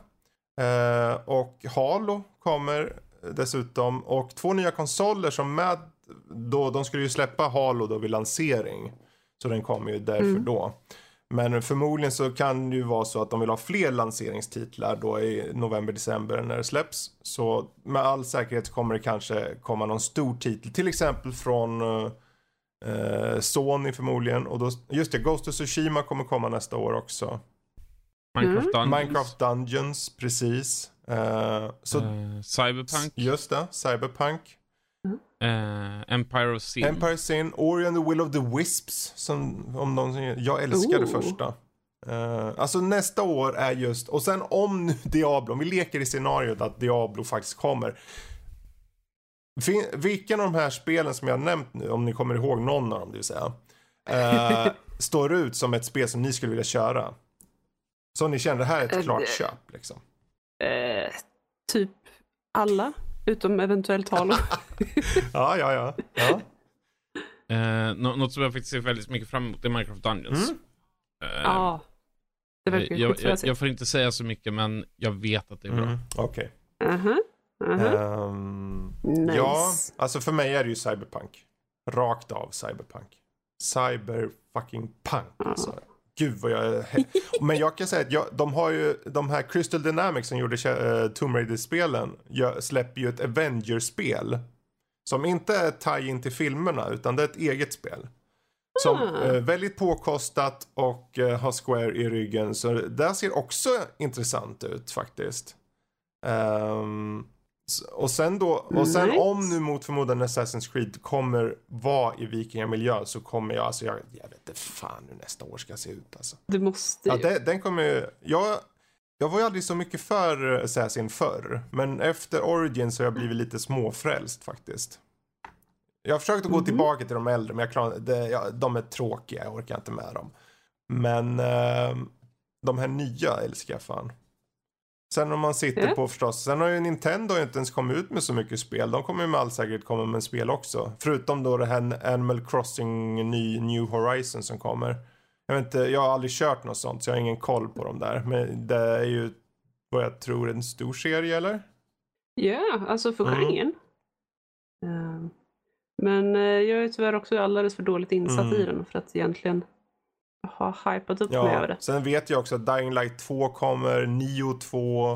[SPEAKER 2] Eh, och Halo kommer dessutom. Och två nya konsoler som med då, de skulle ju släppa Halo då vid lansering. Så den kommer ju därför då. Men förmodligen så kan det ju vara så att de vill ha fler lanseringstitlar då i november, december när det släpps. Så med all säkerhet kommer det kanske komma någon stor titel. Till exempel från eh, eh, Sony förmodligen. Och då, just det, Ghost of Tsushima kommer komma nästa år också.
[SPEAKER 3] Minecraft Dungeons.
[SPEAKER 2] Minecraft Dungeons, precis. Eh, så,
[SPEAKER 3] Eh, Cyberpunk.
[SPEAKER 2] just det, Cyberpunk.
[SPEAKER 3] Eh, Empire of Sin.
[SPEAKER 2] Empire Sin, Ori and the Will of the Wisps. Som, om de, jag älskar det första. Eh, alltså nästa år är just, och sen om nu Diablo, om vi leker i scenariot att Diablo faktiskt kommer. Fin, vilken av de här spelen som jag har nämnt nu, om ni kommer ihåg någon av dem det vill säga. eh, står ut som ett spel som ni skulle vilja köra? Så ni känner det här är ett
[SPEAKER 1] Eh,
[SPEAKER 2] klart köp liksom.
[SPEAKER 1] Eh, typ alla, utom eventuellt Halo.
[SPEAKER 2] Ja, ja, ja. ja.
[SPEAKER 3] Eh, nå- något som jag faktiskt ser väldigt mycket fram emot är Minecraft Dungeons.
[SPEAKER 2] Mm.
[SPEAKER 3] Eh,
[SPEAKER 1] ja. Det verkar ju
[SPEAKER 3] jag, jag,
[SPEAKER 1] skitfräsigt.
[SPEAKER 3] jag får inte säga så mycket men jag vet att det är bra.
[SPEAKER 2] Mm, Okej.
[SPEAKER 1] Aha, aha.
[SPEAKER 2] Ehm,
[SPEAKER 1] Nice.
[SPEAKER 2] Ja, alltså för mig är det ju cyberpunk. Rakt av cyberpunk. Cyber fucking punk alltså. Gud vad jag Men jag kan säga att jag, de har ju, de här Crystal Dynamics som gjorde uh, Tomb Raider-spelen släpper ju ett Avengers-spel. Som inte är tie-in till filmerna utan det är ett eget spel. Som
[SPEAKER 1] Ah.
[SPEAKER 2] eh, väldigt påkostat och eh, har Square i ryggen. Så det ser också intressant ut faktiskt. S- och sen då, och sen
[SPEAKER 1] Nice.
[SPEAKER 2] om nu mot förmodan Assassin's Creed kommer vara i vikingamiljö så kommer jag, alltså jag, jag vet inte fan hur nästa år ska se ut alltså.
[SPEAKER 1] Du måste
[SPEAKER 2] Ja,
[SPEAKER 1] ju.
[SPEAKER 2] det, den kommer jag, jag var ju aldrig så mycket för Assassin förr. Men efter Origins har jag blivit lite småfrälst faktiskt. Jag har försökt att gå
[SPEAKER 1] Mhm.
[SPEAKER 2] tillbaka till de äldre men jag klarar, det, ja, de är tråkiga, jag orkar inte med dem. Men eh, de här nya älskar jag fan. Sen om man sitter
[SPEAKER 1] Ja.
[SPEAKER 2] på förstås, sen har ju Nintendo inte ens kommit ut med så mycket spel. De kommer ju med all säkerhet komma med spel också. Förutom då det här Animal Crossing ny New Horizon som kommer. Jag vet inte, jag har aldrig kört något sånt så jag har ingen koll på dem där. Men det är ju vad jag tror en stor serie eller?
[SPEAKER 1] Ja, alltså för
[SPEAKER 2] Mm.
[SPEAKER 1] genren. Eh, Men eh, jag är tyvärr också alldeles för dåligt insatt
[SPEAKER 2] Mm.
[SPEAKER 1] i den för att egentligen ha hypat upp mig över
[SPEAKER 2] Ja,
[SPEAKER 1] det.
[SPEAKER 2] sen vet jag också att Dying Light 2 kommer, Nio 2,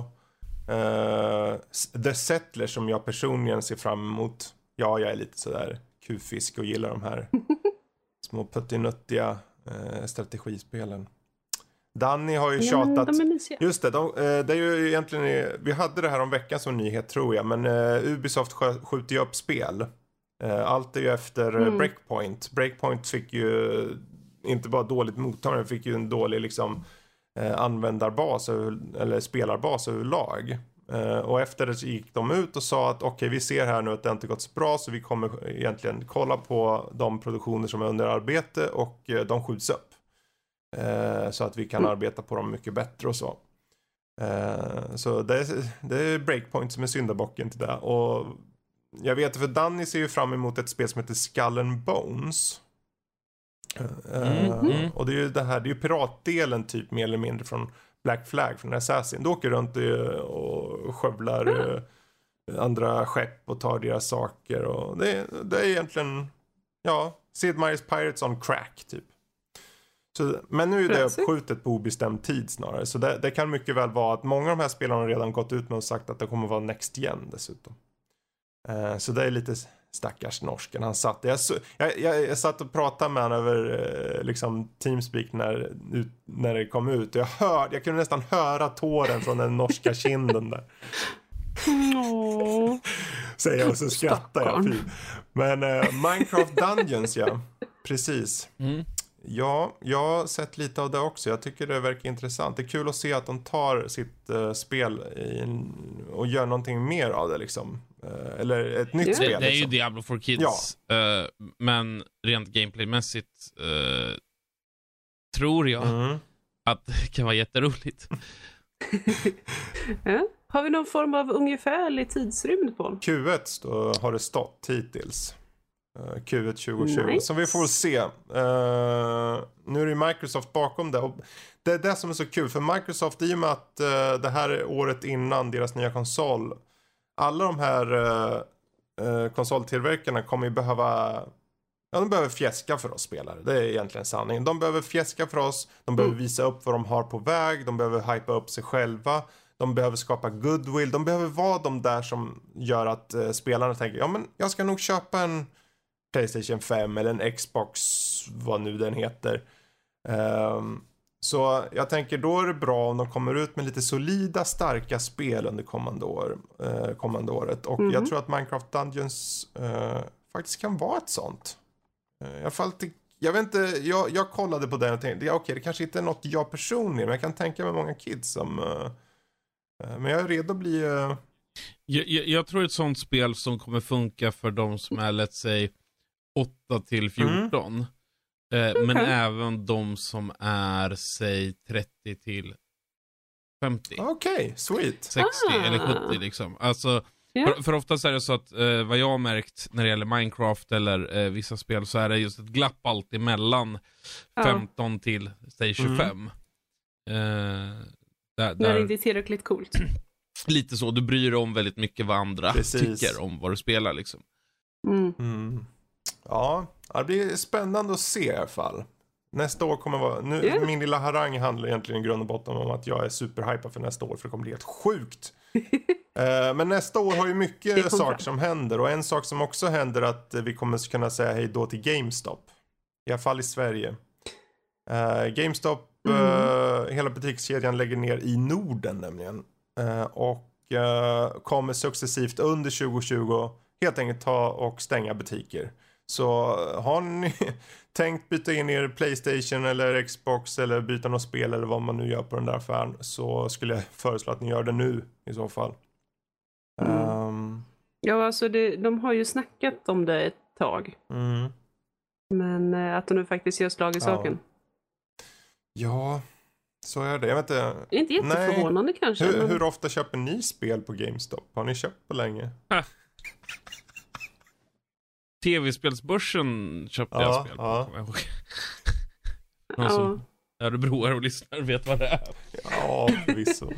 [SPEAKER 2] eh, The Settler som jag personligen ser fram emot. Ja, jag är lite sådär kufisk och gillar de här små puttinuttiga eh, strategispelen. Danny har ju
[SPEAKER 1] Ja,
[SPEAKER 2] tjatat
[SPEAKER 1] de är.
[SPEAKER 2] Just det, de, eh, det är ju egentligen, vi hade det här om veckan som nyhet tror jag, men Ubisoft skjuter ju upp spel. Allt är ju efter
[SPEAKER 1] Mm.
[SPEAKER 2] Breakpoint. Breakpoint fick ju inte bara dåligt mottagande, fick ju en dålig liksom eh, användarbas eller spelarbas överlag. Eh, och efter det så gick de ut och sa att okej vi ser här nu att det inte gått så bra så vi kommer egentligen kolla på de produktioner som är under arbete och eh, de skjuts upp. Eh, så att vi kan
[SPEAKER 1] Mm.
[SPEAKER 2] arbeta på dem mycket bättre och så. Eh, så det är, det är Breakpoint som är syndabocken till det. Och jag vet för Danny ser ju fram emot ett spel som heter Skull and Bones.
[SPEAKER 3] Mm.
[SPEAKER 2] Och det är ju det här, det är ju piratdelen typ mer eller mindre från Black Flag från Assassin. Du åker runt och skövlar
[SPEAKER 1] Mm.
[SPEAKER 2] eh, andra skepp och tar deras saker och det, det är egentligen, ja, Sid Meier's Pirates on crack typ. Så, men nu är det uppskjutet på obestämd tid snarare. Så det, det kan mycket väl vara att många av de här spelarna redan gått ut med och sagt att det kommer vara Next Gen dessutom. Eh, så det är lite stackars norsken. Han satt, jag, jag, jag, jag satt och pratade med honom över eh, liksom Teamspeak när, ut, när det kom ut. Och jag, hör, jag kunde nästan höra tåren från den norska kinden där. Säger jag och så skrattar jag.
[SPEAKER 1] Stackarn.
[SPEAKER 2] Fy. Men eh, Minecraft Dungeons ja. Precis.
[SPEAKER 3] Mm.
[SPEAKER 2] Ja, jag har sett lite av det också. Jag tycker det verkar intressant. Det är kul att se att de tar sitt uh, spel in, och gör någonting mer av det liksom. Uh, eller ett nytt
[SPEAKER 1] Ja.
[SPEAKER 2] spel.
[SPEAKER 3] Det, det är ju
[SPEAKER 2] liksom.
[SPEAKER 3] Diablo for Kids. eh, men rent gameplaymässigt eh, tror jag
[SPEAKER 2] Mm.
[SPEAKER 3] att det kan vara jätteroligt.
[SPEAKER 1] Ja. Har vi någon form av ungefärlig tidsrymd på?
[SPEAKER 2] Q1 då har det stått hittills. Uh, Q1 2020.
[SPEAKER 1] Nice.
[SPEAKER 2] Så vi får se. Uh, nu är det ju Microsoft bakom det. Och det är det som är så kul. För Microsoft, i och med att uh, det här är året innan deras nya konsol. Alla de här uh, uh, konsoltillverkarna kommer ju behöva Ja, de behöver fjäska för oss spelare. Det är egentligen sanningen. De behöver fjäska för oss. De behöver
[SPEAKER 1] Mm.
[SPEAKER 2] visa upp vad de har på väg. De behöver hypa upp sig själva. De behöver skapa goodwill. De behöver vara de där som gör att eh, spelarna tänker ja men jag ska nog köpa en Playstation 5 eller en Xbox vad nu den heter. Ehm, så jag tänker då är det bra om de kommer ut med lite solida starka spel under kommande, år, eh, kommande året. Och
[SPEAKER 1] Mhm.
[SPEAKER 2] jag tror att Minecraft Dungeons eh, faktiskt kan vara ett sånt. Eh, jag, fall till, jag vet inte, jag, jag kollade på den och tänkte, ja, okej det kanske inte är något jag personligen, men jag kan tänka mig många kids som eh, eh, men jag är redo att bli... eh,
[SPEAKER 3] Jag, jag, jag tror ett sånt spel som kommer funka för de som är, let's say, 8 till 14. Eh, Men
[SPEAKER 1] Okej.
[SPEAKER 3] även de som är, säg, 30 till 50.
[SPEAKER 2] Okej, sweet.
[SPEAKER 3] 60
[SPEAKER 1] Ah.
[SPEAKER 3] eller 70 liksom. Alltså,
[SPEAKER 1] Ja.
[SPEAKER 3] för, för oftast är det så att eh, vad jag har märkt när det gäller Minecraft eller eh, vissa spel så är det just ett glapp alltid mellan
[SPEAKER 1] Ja.
[SPEAKER 3] 15 till, säg 25. Eh, där,
[SPEAKER 1] När det
[SPEAKER 3] där,
[SPEAKER 1] inte är tillräckligt coolt.
[SPEAKER 3] lite så, du bryr dig om väldigt mycket vad andra
[SPEAKER 2] Precis.
[SPEAKER 3] tycker om vad du spelar liksom.
[SPEAKER 1] Mm.
[SPEAKER 2] Mm. Ja, ja, det blir spännande att se i alla fall. Nästa år kommer vara... Nu,
[SPEAKER 1] Ja.
[SPEAKER 2] Min lilla harang handlar egentligen i grund och botten om att jag är superhypad för nästa år för det kommer bli helt sjukt. Eh, Men nästa år har ju mycket saker som händer och en sak som också händer att eh, vi kommer kunna säga hej då till GameStop. I alla fall i Sverige. Eh, GameStop,
[SPEAKER 1] Mm.
[SPEAKER 2] eh, hela butikskedjan lägger ner i Norden nämligen. Eh, och eh, kommer successivt under 2020 helt enkelt ta och stänga butiker. Så eh, har ni tänkt byta in er Playstation eller Xbox eller byta något spel eller vad man nu gör på den där affären så skulle jag föreslå att ni gör det nu i så fall.
[SPEAKER 1] Mm.
[SPEAKER 2] Ehm,
[SPEAKER 1] Ja, alltså det, de har ju snackat om det ett tag.
[SPEAKER 2] mm.
[SPEAKER 1] Men eh, att de nu faktiskt gör slag i
[SPEAKER 2] Ja.
[SPEAKER 1] saken.
[SPEAKER 2] Ja, så är det. Jag vet inte.
[SPEAKER 1] Det är inte jätteförvånande kanske.
[SPEAKER 2] Hur,
[SPEAKER 1] men...
[SPEAKER 2] hur ofta köper ni spel på GameStop? Har ni köpt på länge?
[SPEAKER 3] Tv-spelsbörsen köpte
[SPEAKER 2] Ja,
[SPEAKER 3] jag spel på.
[SPEAKER 2] ja.
[SPEAKER 3] kommer jag ihåg. Någon
[SPEAKER 1] ja.
[SPEAKER 3] som örebroare och lyssnare vet vad det är.
[SPEAKER 2] Ja, förvisso.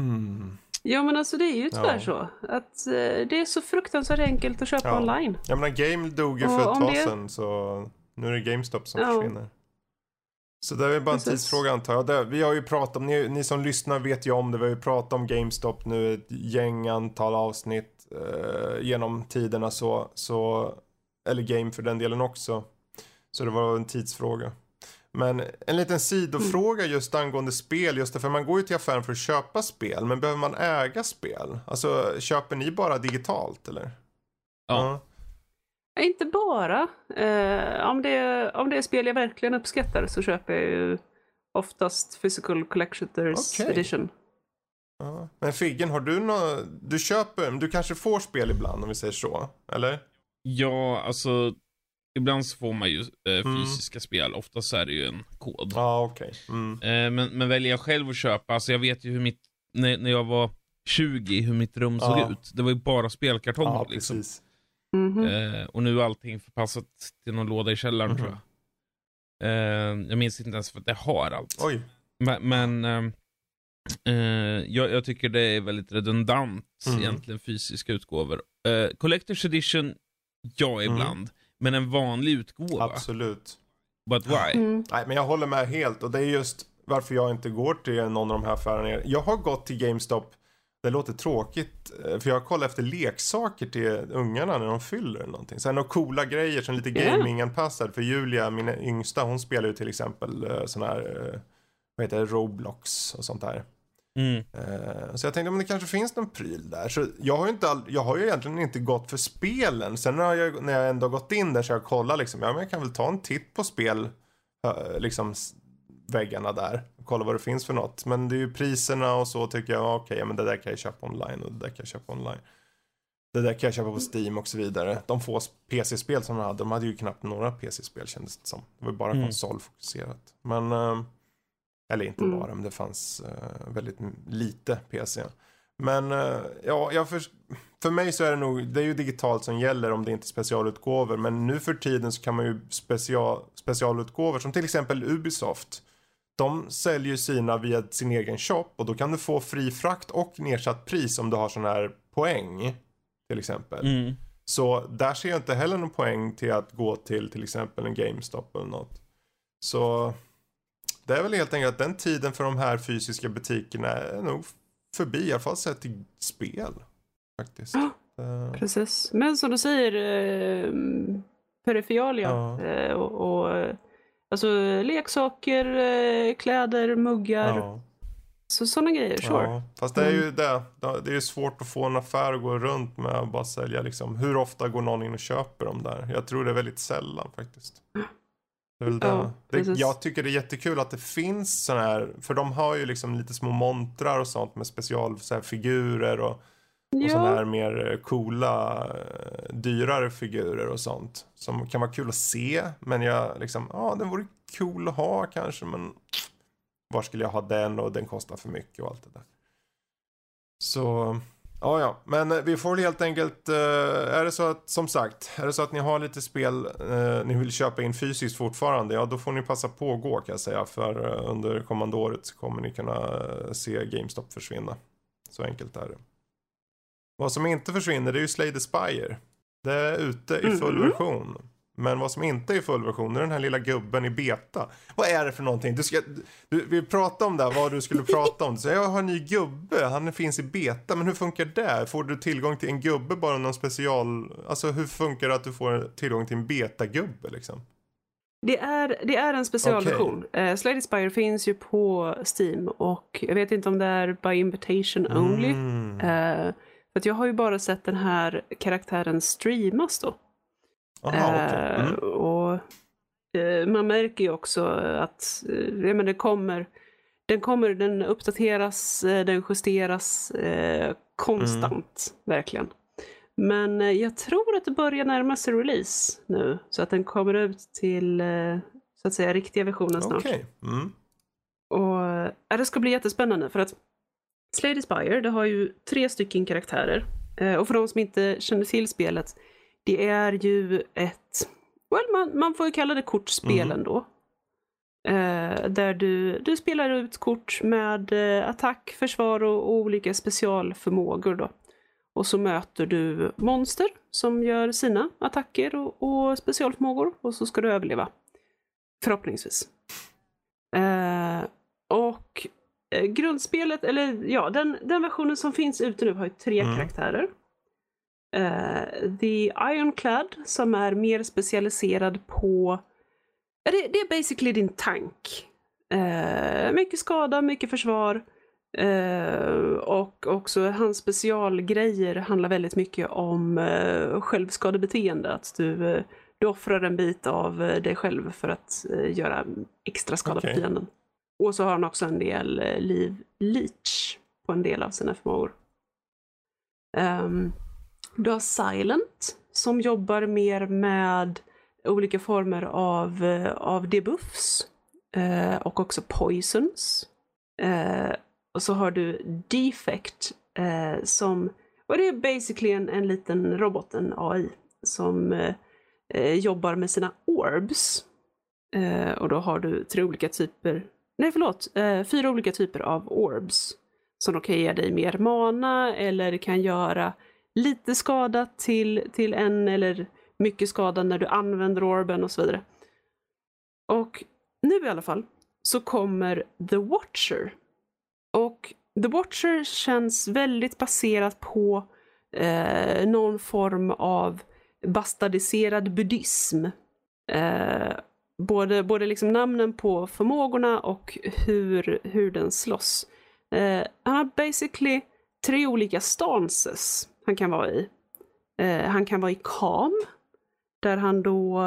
[SPEAKER 2] Hmm.
[SPEAKER 1] ja, men alltså det är ju tyvärr
[SPEAKER 2] Ja.
[SPEAKER 1] så. Att eh, det är så fruktansvärt enkelt att köpa
[SPEAKER 2] Ja.
[SPEAKER 1] online.
[SPEAKER 2] Jag menar, Game dog ju
[SPEAKER 1] Och
[SPEAKER 2] för ett tag
[SPEAKER 1] det-
[SPEAKER 2] sedan så nu är det GameStop som
[SPEAKER 1] Ja.
[SPEAKER 2] försvinner. Så det är bara en
[SPEAKER 1] Precis.
[SPEAKER 2] tidsfråga antar jag. Det, vi har ju pratat om, ni, ni som lyssnar vet ju om det, vi har ju pratat om GameStop nu ett gäng antal avsnitt eh, genom tiderna så, så, eller Game för den delen också. Så det var en tidsfråga. Men en liten sidofråga just angående spel, just därför man går ju till affären för att köpa spel, men behöver man äga spel? Alltså köper ni bara digitalt eller?
[SPEAKER 3] Ja.
[SPEAKER 1] Ja, Inte bara. Eh, om, det är, om det är spel jag verkligen uppskattar så köper jag ju oftast Physical Collectors
[SPEAKER 2] Okej.
[SPEAKER 1] Edition.
[SPEAKER 2] Ja. Men Figgen, har du nå Du köper, du kanske får spel ibland om vi säger så, eller?
[SPEAKER 3] Ja, alltså ibland så får man ju eh,
[SPEAKER 2] Mm.
[SPEAKER 3] fysiska spel. Oftast är det ju en kod.
[SPEAKER 2] Ja, okej. Mm.
[SPEAKER 3] Eh, men, men väljer jag själv att köpa, alltså jag vet ju hur mitt, när, när jag var 20, hur mitt rum såg
[SPEAKER 2] Ja.
[SPEAKER 3] ut. Det var ju bara spelkartonger
[SPEAKER 2] Ja,
[SPEAKER 3] liksom.
[SPEAKER 2] precis.
[SPEAKER 1] Mhm.
[SPEAKER 3] Eh, och nu är allting förpassat till någon låda i källaren
[SPEAKER 2] Mhm.
[SPEAKER 3] tror jag. Eh, jag minns inte ens för att jag har allt.
[SPEAKER 2] Oj.
[SPEAKER 3] Men, men ehm, eh, jag, jag tycker det är väldigt redundant
[SPEAKER 2] Mm.
[SPEAKER 3] egentligen fysiska utgåvor. Eh, Collector's edition, ja
[SPEAKER 2] Mm.
[SPEAKER 3] ibland. Men en vanlig utgåva,
[SPEAKER 2] Absolut.
[SPEAKER 3] but why?
[SPEAKER 1] Mm.
[SPEAKER 2] Nej, men jag håller med helt och det är just varför jag inte går till någon av de här affärerna. Jag har gått till GameStop, det låter tråkigt, eh, för jag kollar efter leksaker till ungarna när de fyller eller någonting. Så här, några coola grejer som lite
[SPEAKER 1] Ja.
[SPEAKER 2] gaminganpassad. För Julia, min yngsta, hon spelar ju till exempel eh, sån här, eh, vad heter det, Roblox och sånt där.
[SPEAKER 3] Mm.
[SPEAKER 2] Så jag tänkte om det kanske finns någon pryl där. Så jag har ju, inte all, jag har ju egentligen inte gått för spelen. Sen har jag, när jag ändå gått in där så jag kollat liksom, ja men jag kan väl ta en titt på spel, liksom väggarna där. Och kolla vad det finns för något. Men det är ju priserna och så tycker jag, ja, okej, ja, men det där kan jag köpa online och det där kan jag köpa online. Det där kan jag köpa på Steam och så vidare. De få PC-spel som de hade, de hade ju knappt några PC-spel kändes det som. Det var ju bara
[SPEAKER 3] Mm.
[SPEAKER 2] konsolfokuserat. Men, eh, eller inte
[SPEAKER 1] Mm.
[SPEAKER 2] bara, men det fanns eh, väldigt lite PC. Men eh, ja, jag för, för mig så är det nog, det är ju digitalt som gäller om det inte är specialutgåvor. Men nu för tiden så kan man ju special, specialutgåvor som till exempel Ubisoft. De säljer sina via sin egen shop och då kan du få fri frakt och nedsatt pris om du har sån här poäng. Till exempel.
[SPEAKER 3] Mm.
[SPEAKER 2] Så där ser jag inte heller någon poäng till att gå till till exempel en GameStop eller något. Så det är väl helt enkelt att den tiden för de här fysiska butikerna är nog förbi. I alla fall sett till spel. Faktiskt.
[SPEAKER 1] Ja. Precis. Men som du säger, eh, periferia
[SPEAKER 2] Ja.
[SPEAKER 1] eh, och, och eh, alltså leksaker, eh, kläder, muggar,
[SPEAKER 2] ja.
[SPEAKER 1] så sådana grejer. Sure.
[SPEAKER 2] Ja, fast det är ju det. Det är svårt att få en affär att gå runt med och bara sälja liksom. Hur ofta går någon in och köper dem där? Jag tror det är väldigt sällan faktiskt. Det är väl det.
[SPEAKER 1] Ja,
[SPEAKER 2] det, jag tycker det är jättekul att det finns sådana här, för de har ju liksom lite små montrar och sånt med special så och, och sådana här mer eh, coola, eh, dyrare figurer och sånt. Som kan vara kul att se, men jag liksom, ja den vore cool att ha kanske, men var skulle jag ha den och den kostar för mycket och allt det där. Så, ja ja, men eh, vi får väl helt enkelt, är det så att, som sagt, är det så att ni har lite spel ni vill köpa in fysiskt fortfarande, ja då får ni passa på att gå kan jag säga, för under kommande året så kommer ni kunna se GameStop försvinna. Så enkelt är det. Vad som inte försvinner det är ju Slay the Spire. Det är ute i full
[SPEAKER 1] Mhm.
[SPEAKER 2] version. Men vad som inte är i full version är den här lilla gubben i beta. Vad är det för någonting? Du ska, du, vi pratade om det, här, vad du skulle prata om. Så jag har en ny gubbe, han finns i beta. Men hur funkar det? Får du tillgång till en gubbe bara någon special... Alltså hur funkar det att du får tillgång till en beta-gubbe liksom?
[SPEAKER 1] Det är, det är en specialversion. Okay. Uh, Slade Spire finns ju på Steam och jag vet inte om det är by invitation only.
[SPEAKER 2] Mm.
[SPEAKER 1] Uh, för jag har ju bara sett den här karaktären streamas då.
[SPEAKER 2] Aha, okay.
[SPEAKER 1] Eh,
[SPEAKER 2] mm.
[SPEAKER 1] och uh, man märker ju också att uh, men det kommer, den kommer, den uppdateras, uh, den justeras konstant,
[SPEAKER 2] Mm.
[SPEAKER 1] verkligen. Men jag tror att det börjar närma sig release nu, så att den kommer ut till så att säga riktiga versionen snart.
[SPEAKER 2] Okay. Mm.
[SPEAKER 1] Och ja, det ska bli jättespännande för att Slade Spire, det har ju tre stycken karaktärer. Och för de som inte känner till spelet, det är ju ett, well, man, man får ju kalla det kortspel
[SPEAKER 2] Mm.
[SPEAKER 1] ändå. Eh, där du, du spelar ut kort med eh, attack, försvar och, och olika specialförmågor då. Och så möter du monster som gör sina attacker och, och specialförmågor och så ska du överleva. Förhoppningsvis. Eh, och eh, grundspelet, eller ja, den, den versionen som finns ute nu har ju tre
[SPEAKER 2] Mm.
[SPEAKER 1] karaktärer. Uh, The Ironclad som är mer specialiserad på, det, det är basically din tank. Uh, mycket skada, mycket försvar. Uh, och också hans specialgrejer handlar väldigt mycket om uh, självskadebeteende. Att du, du offrar en bit av dig själv för att göra extra skada
[SPEAKER 2] Okej.
[SPEAKER 1] på fienden. Och så har han också en del eh, liv leech på en del av sina förmågor. Ehm, um, du har Silent som jobbar mer med olika former av, eh, av debuffs uh, och också poisons. Uh, och så har du Defect uh, som, och det är basically en, en liten robot, en AI, som jobbar med sina orbs. Och då har du tre olika typer, nej förlåt, eh, fyra olika typer av orbs. Som då kan ge dig mer mana eller kan göra lite skada till, till en eller mycket skada när du använder orben och så vidare. Och nu i alla fall så kommer The Watcher. Och The Watcher känns väldigt baserat på eh, någon form av bastardiserad buddhism. Eh, både både liksom namnen på förmågorna och hur, hur den slåss. Eh, han har basically tre olika stances han kan vara i. Eh, han kan vara i calm, där han då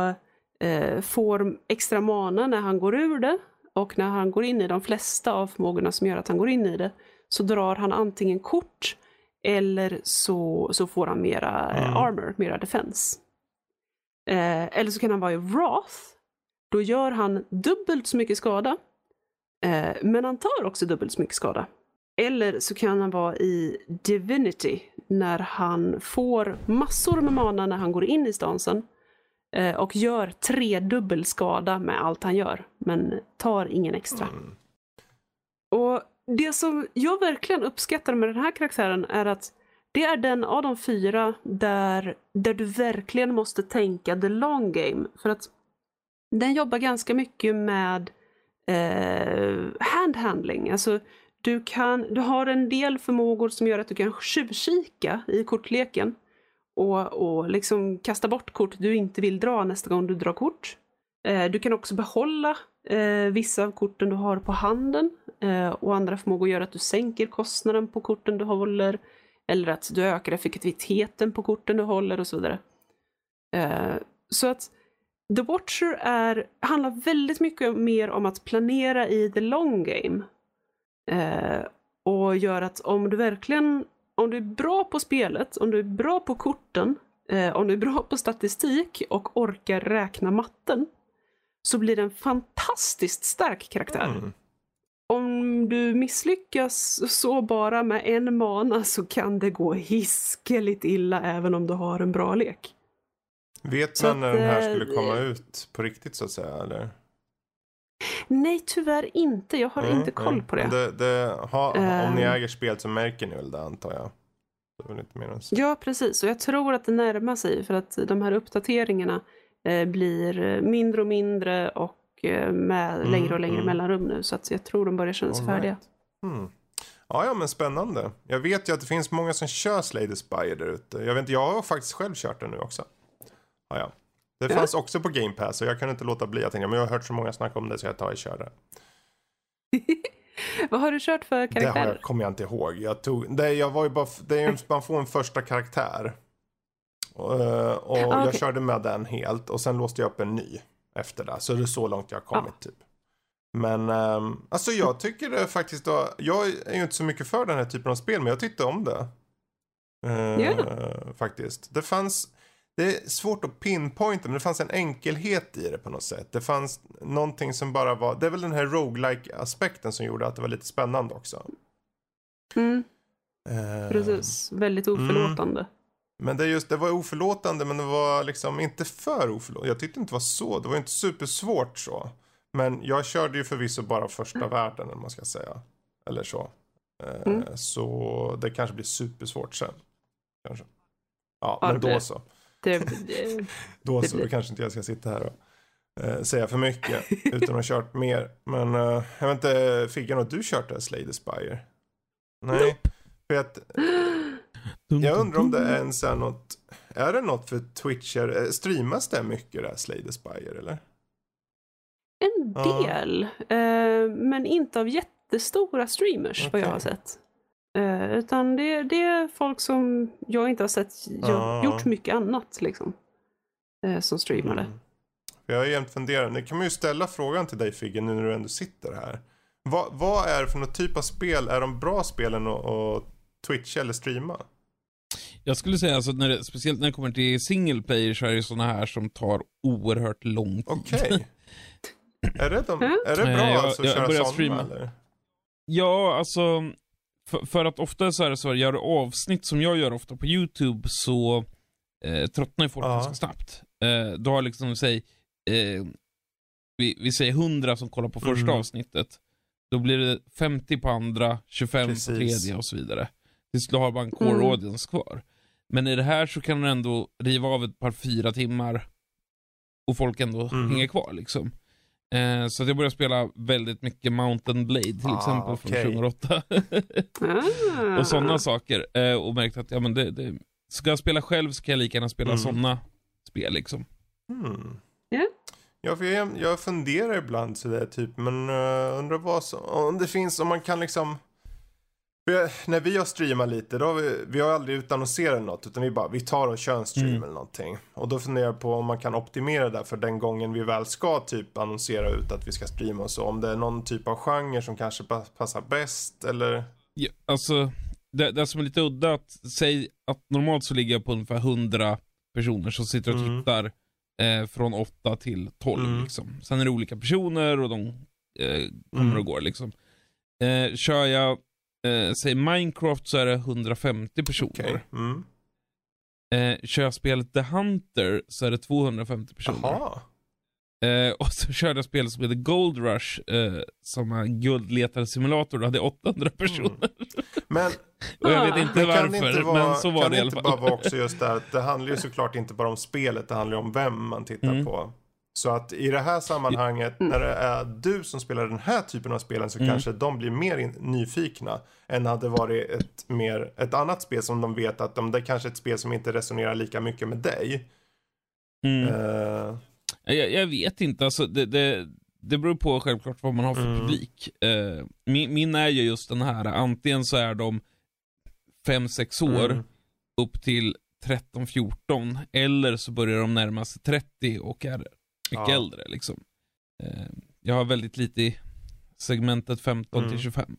[SPEAKER 1] eh, får extra mana när han går ur det. Och när han går in i de flesta av förmågorna som gör att han går in i det så drar han antingen kort eller så, så får han mera
[SPEAKER 2] Mm.
[SPEAKER 1] armor, mera defense. Eh, eller så kan han vara i Wrath. Då gör han dubbelt så mycket skada. Eh, men han tar också dubbelt så mycket skada. Eller så kan han vara i Divinity när han får massor med mana när han går in i stansen. Eh, och gör tre dubbel skada med allt han gör. Men tar ingen extra.
[SPEAKER 2] Mm.
[SPEAKER 1] Och det som jag verkligen uppskattar med den här karaktären är att det är den av de fyra där, där du verkligen måste tänka the long game. För att den jobbar ganska mycket med eh, handhandling. Alltså, du, kan, du har en del förmågor som gör att du kan tjuvkika i kortleken och, och liksom kasta bort kort du inte vill dra nästa gång du drar kort. Eh, du kan också behålla eh, vissa av korten du har på handen eh, och andra förmågor gör att du sänker kostnaden på korten du håller eller att du ökar effektiviteten på korten du håller och så vidare. Eh, så att The Watcher är, handlar väldigt mycket mer om att planera i the long game. Eh, och gör att om du verkligen, om du är bra på spelet, om du är bra på korten, eh, om du är bra på statistik och orkar räkna matten, så blir det en fantastiskt stark karaktär.
[SPEAKER 2] Mm.
[SPEAKER 1] Om du misslyckas så bara med en mana så kan det gå hiskeligt illa även om du har en bra lek.
[SPEAKER 2] Vet man när
[SPEAKER 1] att,
[SPEAKER 2] den här
[SPEAKER 1] eh,
[SPEAKER 2] skulle komma ut på riktigt så att säga? Eller?
[SPEAKER 1] Nej, tyvärr inte. Jag har
[SPEAKER 2] Mm,
[SPEAKER 1] inte koll
[SPEAKER 2] mm.
[SPEAKER 1] på det.
[SPEAKER 2] det, det ha, Om ni
[SPEAKER 1] Ehm.
[SPEAKER 2] äger spel så märker ni väl det antar jag.
[SPEAKER 1] Ja, precis. Och jag tror att det närmar sig för att de här uppdateringarna eh, blir eh, mindre och mindre och eh, med
[SPEAKER 2] Mm,
[SPEAKER 1] längre och längre
[SPEAKER 2] mm.
[SPEAKER 1] mellanrum nu. Så att jag tror de börjar kännas
[SPEAKER 2] All
[SPEAKER 1] färdiga.
[SPEAKER 2] right. Hmm. Ja, ja, men spännande. Jag vet ju att det finns många som kör Slay the Spire där ute. Jag vet inte, jag har faktiskt själv kört den nu också. Ja, ja. Det
[SPEAKER 1] Ja.
[SPEAKER 2] fanns också på Game Pass och jag kunde inte låta bli. Jag tänkte, men jag har hört så många snacka om det så jag tar och kör det.
[SPEAKER 1] Vad har du kört för
[SPEAKER 2] Det har
[SPEAKER 1] karaktär?
[SPEAKER 2] jag, kommer jag inte ihåg. Jag tog, det, jag var ju bara, det är ju, man får en första karaktär. Och, eh, och
[SPEAKER 1] Ah,
[SPEAKER 2] jag körde med den helt och sen låste jag upp en ny efter det. Så det är så långt jag har kommit typ. Men ehm, alltså jag tycker det faktiskt då, jag är ju inte så mycket för den här typen av spel men jag tyckte om det. Eh,
[SPEAKER 1] Ja.
[SPEAKER 2] Faktiskt. Det fanns, det är svårt att pinpointa men det fanns en enkelhet i det på något sätt. Det fanns någonting som bara var, det är väl den här roguelike aspekten som gjorde att det var lite spännande också.
[SPEAKER 1] Mm,
[SPEAKER 2] Eh,
[SPEAKER 1] precis. Väldigt oförlåtande.
[SPEAKER 2] Men det, är just, det var oförlåtande men det var liksom inte för oförlåtande. Jag tyckte inte det var så. Det var inte supersvårt så. Men jag körde ju förvisso bara första världen eller vad man ska säga. Eller så. Eh,
[SPEAKER 1] Mm.
[SPEAKER 2] Så det kanske blir supersvårt sen. Kanske. Ja,
[SPEAKER 1] Ja,
[SPEAKER 2] men då så.
[SPEAKER 1] Det, det,
[SPEAKER 2] Då så.
[SPEAKER 1] blir-
[SPEAKER 2] Då kanske inte jag ska sitta här och eh, säga för mycket. utan att ha kört mer. Men eh, jag vet inte, Figgan, har du kört det Slay the Spire? Nej. För att jag undrar om det är en sån här något, är det något för Twitcher, eh, streamas det mycket det här Slay the Spire eller?
[SPEAKER 1] en
[SPEAKER 2] Ja.
[SPEAKER 1] del. Eh, men inte av jättestora streamers vad jag har sett. Eh, utan det, det är folk som jag inte har sett
[SPEAKER 2] Ja.
[SPEAKER 1] gjort mycket annat liksom. Eh, som streamade.
[SPEAKER 2] Mm. Jag har jämt funderat, nu kan man ju ställa frågan till dig Figge nu när du ändå sitter här. Vad, vad är det för någon typ av spel, är de bra spelen att, att twitcha eller streama?
[SPEAKER 3] Jag skulle säga alltså, när det, speciellt när det kommer till single player så är det sådana här som tar oerhört lång tid.
[SPEAKER 2] Okej. är, det de, är det bra
[SPEAKER 3] jag-
[SPEAKER 2] alltså att
[SPEAKER 3] jag
[SPEAKER 2] köra sådana
[SPEAKER 3] streama.
[SPEAKER 2] eller?
[SPEAKER 3] Ja, alltså. För, för att ofta så är det så, gör du avsnitt som jag gör ofta på YouTube så eh, tröttnar ju folk
[SPEAKER 2] Ja.
[SPEAKER 3] ganska snabbt. Eh, du har liksom, säg, eh, vi, vi säger 100 som kollar på första
[SPEAKER 2] Mm.
[SPEAKER 3] avsnittet. Då blir det 50 på andra, 25
[SPEAKER 2] Precis.
[SPEAKER 3] på tredje och så vidare. Tills du har bara en core
[SPEAKER 1] Mm.
[SPEAKER 3] audience kvar. Men i det här så kan du ändå riva av ett par fyra timmar och folk ändå
[SPEAKER 2] Mm.
[SPEAKER 3] hänger kvar liksom. Eh, så att jag började spela väldigt mycket Mountain Blade till
[SPEAKER 2] Ah,
[SPEAKER 3] exempel
[SPEAKER 2] okej.
[SPEAKER 3] från 2008.
[SPEAKER 1] Ah.
[SPEAKER 3] och sådana saker. Eh, och märkte att ja, men det, det, ska jag spela själv så kan jag lika gärna spela
[SPEAKER 2] Mm.
[SPEAKER 3] sådana spel liksom.
[SPEAKER 2] Hmm.
[SPEAKER 1] Ja.
[SPEAKER 2] Ja, för jag, jag funderar ibland sådär typ, men uh, undrar vad så, om det finns, om man kan liksom Vi, när vi har streamat lite, då har vi, vi har aldrig utannonserat något utan vi bara, vi tar och kör en stream
[SPEAKER 3] Mm.
[SPEAKER 2] eller någonting. Och då funderar jag på om man kan optimera det för den gången vi väl ska typ annonsera ut att vi ska streama och så. Om det är någon typ av genre som kanske pa- passar bäst eller?
[SPEAKER 3] Ja, alltså, det, det som är lite udda, att säg att normalt så ligger jag på ungefär 100 personer som sitter och
[SPEAKER 2] Mm.
[SPEAKER 3] tittar eh, från 8 till 12
[SPEAKER 2] Mm.
[SPEAKER 3] liksom. Sen är det olika personer och de eh, kommer
[SPEAKER 2] Mm.
[SPEAKER 3] och går liksom. Eh, kör jag, eh, säg Minecraft så är det 150 personer.
[SPEAKER 2] Okej. Mm.
[SPEAKER 3] Eh, kör jag spelet The Hunter så är det 250 personer.
[SPEAKER 2] Jaha.
[SPEAKER 3] Eh, och så körde jag spel som heter Gold Rush, eh, som är guldletarsimulator, då hade jag 800 personer.
[SPEAKER 2] Men
[SPEAKER 3] och jag vet inte
[SPEAKER 2] kan det
[SPEAKER 3] varför,
[SPEAKER 2] inte vara,
[SPEAKER 3] men så var
[SPEAKER 2] kan
[SPEAKER 3] det i alla
[SPEAKER 2] inte
[SPEAKER 3] fall.
[SPEAKER 2] bara vara också just det här det handlar ju såklart inte bara om spelet, det handlar ju om vem man tittar
[SPEAKER 3] Mm.
[SPEAKER 2] på. Så att i det här sammanhanget, när det är du som spelar den här typen av spelen så
[SPEAKER 3] Mm.
[SPEAKER 2] kanske de blir mer in, nyfikna än hade varit ett, mer, ett annat spel som de vet att de, det är kanske är ett spel som inte resonerar lika mycket med dig.
[SPEAKER 3] Mm.
[SPEAKER 2] Eh,
[SPEAKER 3] Jag, jag vet inte, alltså det, det, det beror på självklart vad man har för
[SPEAKER 2] Mm.
[SPEAKER 3] publik. Eh, min, min är ju just den här, antingen så är de 5-6 år
[SPEAKER 2] mm.
[SPEAKER 3] upp till 13-14, eller så börjar de närma sig 30 och är mycket
[SPEAKER 2] Ja.
[SPEAKER 3] äldre liksom. Eh, jag har väldigt lite i segmentet 15
[SPEAKER 2] Mm.
[SPEAKER 3] till 25.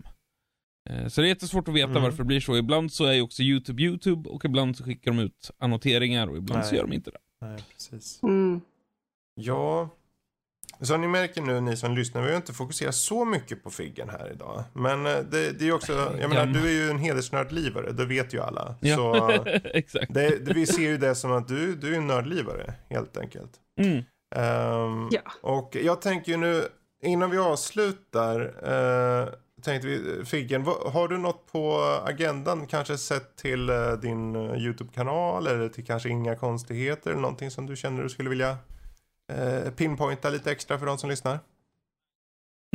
[SPEAKER 3] Eh, Så det är jättesvårt att veta
[SPEAKER 2] Mm.
[SPEAKER 3] varför det blir så. Ibland så är ju också YouTube YouTube och ibland så skickar de ut annoteringar och ibland så
[SPEAKER 2] Nej.
[SPEAKER 3] gör de inte det.
[SPEAKER 2] Nej, precis.
[SPEAKER 1] Mm.
[SPEAKER 2] Ja, så ni märker nu ni som lyssnar, vi har inte fokuserat så mycket på Figgen här idag. Men eh, det, det är ju också, jag menar du är ju en hedersnördlivare, det vet ju alla.
[SPEAKER 3] Ja.
[SPEAKER 2] Så
[SPEAKER 3] Exakt.
[SPEAKER 2] det, det, vi ser ju det som att du, du är en nördlivare, helt enkelt.
[SPEAKER 3] Mm.
[SPEAKER 2] Ehm,
[SPEAKER 1] Ja.
[SPEAKER 2] Och jag tänker ju nu, innan vi avslutar, uh, tänkte vi, Figgen, vad, har du något på agendan, kanske sett till eh, din eh, YouTube-kanal eller till kanske inga konstigheter, eller någonting som du känner du skulle vilja uh, pinpointa lite extra för de som lyssnar?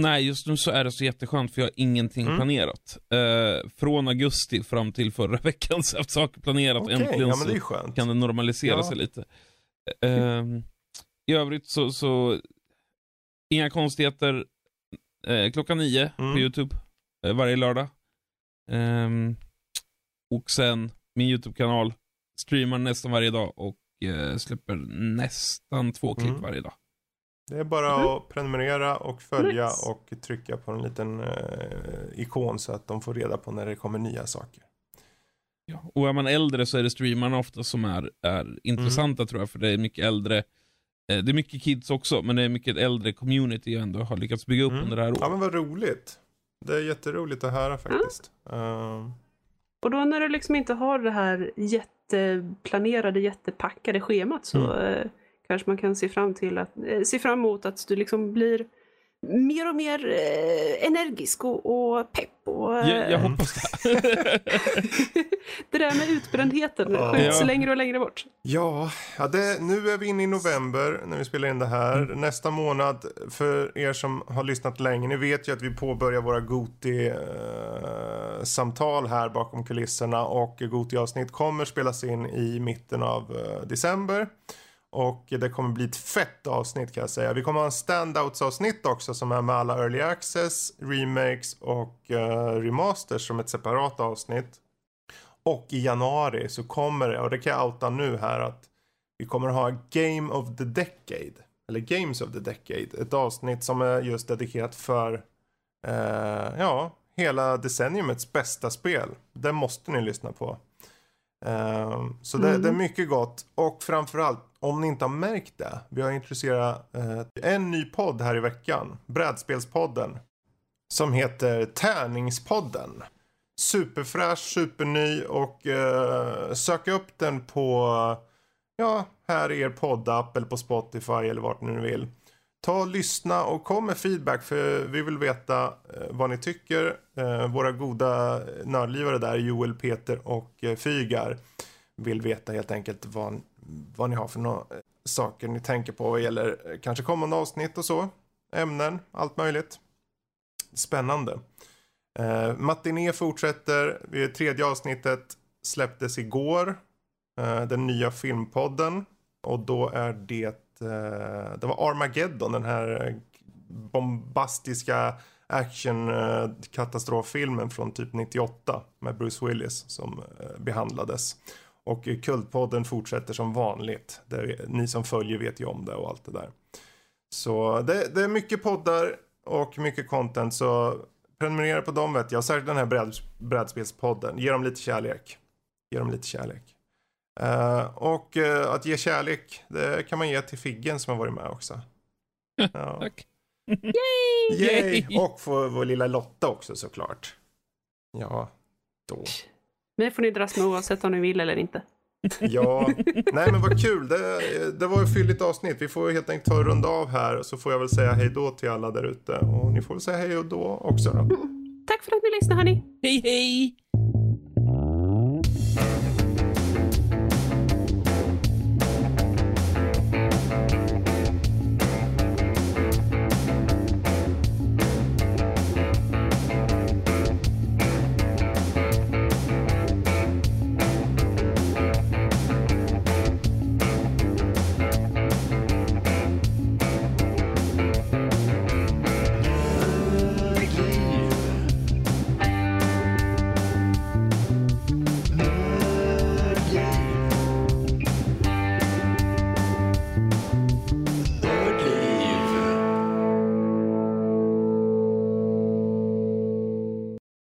[SPEAKER 3] Nej, just nu så är det så jätteskönt för jag har ingenting
[SPEAKER 2] Mm.
[SPEAKER 3] planerat. Eh, från augusti fram till förra veckan så har jag haft saker planerat
[SPEAKER 2] Okej,
[SPEAKER 3] äntligen
[SPEAKER 2] ja det är skönt.
[SPEAKER 3] kan det normalisera
[SPEAKER 2] Ja.
[SPEAKER 3] sig lite. Ehm, I övrigt så, så inga konstigheter. Eh, klockan nio
[SPEAKER 2] Mm.
[SPEAKER 3] på YouTube eh, varje lördag. Ehm, och sen min YouTube-kanal streamar nästan varje dag och eh, släpper nästan två klipp
[SPEAKER 2] Mm.
[SPEAKER 3] varje dag.
[SPEAKER 2] Det är bara
[SPEAKER 1] Mhm.
[SPEAKER 2] att prenumerera och följa
[SPEAKER 1] Nice.
[SPEAKER 2] och trycka på en liten eh, ikon så att de får reda på när det kommer nya saker.
[SPEAKER 3] Ja. Och är man äldre så är det streamarna ofta som är, är intressanta
[SPEAKER 2] Mm.
[SPEAKER 3] tror jag, för det är mycket äldre. Eh, det är mycket kids också, men det är mycket äldre community jag ändå har lyckats bygga upp
[SPEAKER 2] Mm.
[SPEAKER 3] under det här året.
[SPEAKER 2] Ja men vad roligt. Det är jätteroligt att höra faktiskt. Ehm,
[SPEAKER 1] Och då när du liksom inte har det här jätteplanerade, jättepackade schemat så
[SPEAKER 2] Mm.
[SPEAKER 1] eh, kanske man kan se fram, till att, eh, se fram emot att du liksom blir mer och mer eh, energisk och, och pepp. Och, eh,
[SPEAKER 3] Jag, jag hoppas det.
[SPEAKER 1] det där med utbrändheten skjuts
[SPEAKER 3] Ja.
[SPEAKER 1] längre och längre bort.
[SPEAKER 2] Ja, ja det, nu är vi inne i november när vi spelar in det här.
[SPEAKER 3] Mm.
[SPEAKER 2] Nästa månad, för er som har lyssnat länge, ni vet ju att vi påbörjar våra Goti-samtal här bakom kulisserna och Goti-avsnitt kommer spelas in i mitten av eh, december. Och det kommer bli ett fett avsnitt kan jag säga. Vi kommer ha en standouts-avsnitt också som är med alla early access, remakes och uh, remasters som ett separat avsnitt. Och i januari så kommer det, och det kan jag outa nu här att vi kommer ha Game of the Decade. Eller Games of the Decade. Ett avsnitt som är just dedikerat för, uh, ja, hela decenniumets bästa spel. Det måste ni lyssna på. Eh, så det,
[SPEAKER 1] Mm.
[SPEAKER 2] det är mycket gott. Och framförallt, om ni inte har märkt det. Vi har introducerat eh, en ny podd här i veckan. Brädspelspodden. Som heter Tärningspodden superfräsch, superny och eh, sök upp den på, ja, här i er poddapp eller på Spotify eller vart ni vill. Ta och lyssna och kom med feedback för vi vill veta eh, vad ni tycker. Eh, våra goda eh, nördlivare där, Joel, Peter och Fygar, vill veta helt enkelt vad, vad ni har för några saker ni tänker på vad gäller kanske kommande avsnitt och så. Ämnen, allt möjligt. Spännande. Eh, Matiné fortsätter. Det Tredje avsnittet släpptes igår. Eh, den nya filmpodden. Och då är det, eh, det var Armageddon, den här bombastiska actionkatastroffilmen eh, från typ 98 med Bruce Willis som eh, behandlades. Och Kultpodden fortsätter som vanligt. Det, ni som följer vet ju om det och allt det där. Så det, det är mycket poddar och mycket content så prenumerera på dem vet jag. Särskilt den här bräd, brädspelspodden. Ge dem lite kärlek. Ge dem lite kärlek. Uh, och uh, att ge kärlek, det kan man ge till Figgen som har varit med också.
[SPEAKER 3] Ja. Tack.
[SPEAKER 1] Yay!
[SPEAKER 2] Yay! Och för vår lilla Lotta också såklart. Ja, då.
[SPEAKER 1] Det får ni dras med oavsett om ni vill eller inte.
[SPEAKER 2] Ja, nej men vad kul. Det, det var ett fylligt avsnitt. Vi får helt enkelt ta en runda av här. Så får jag väl säga hej då till alla där ute. Och ni får väl säga hej då också då.
[SPEAKER 1] Tack för att ni lyssnade hörni.
[SPEAKER 3] Hej hej!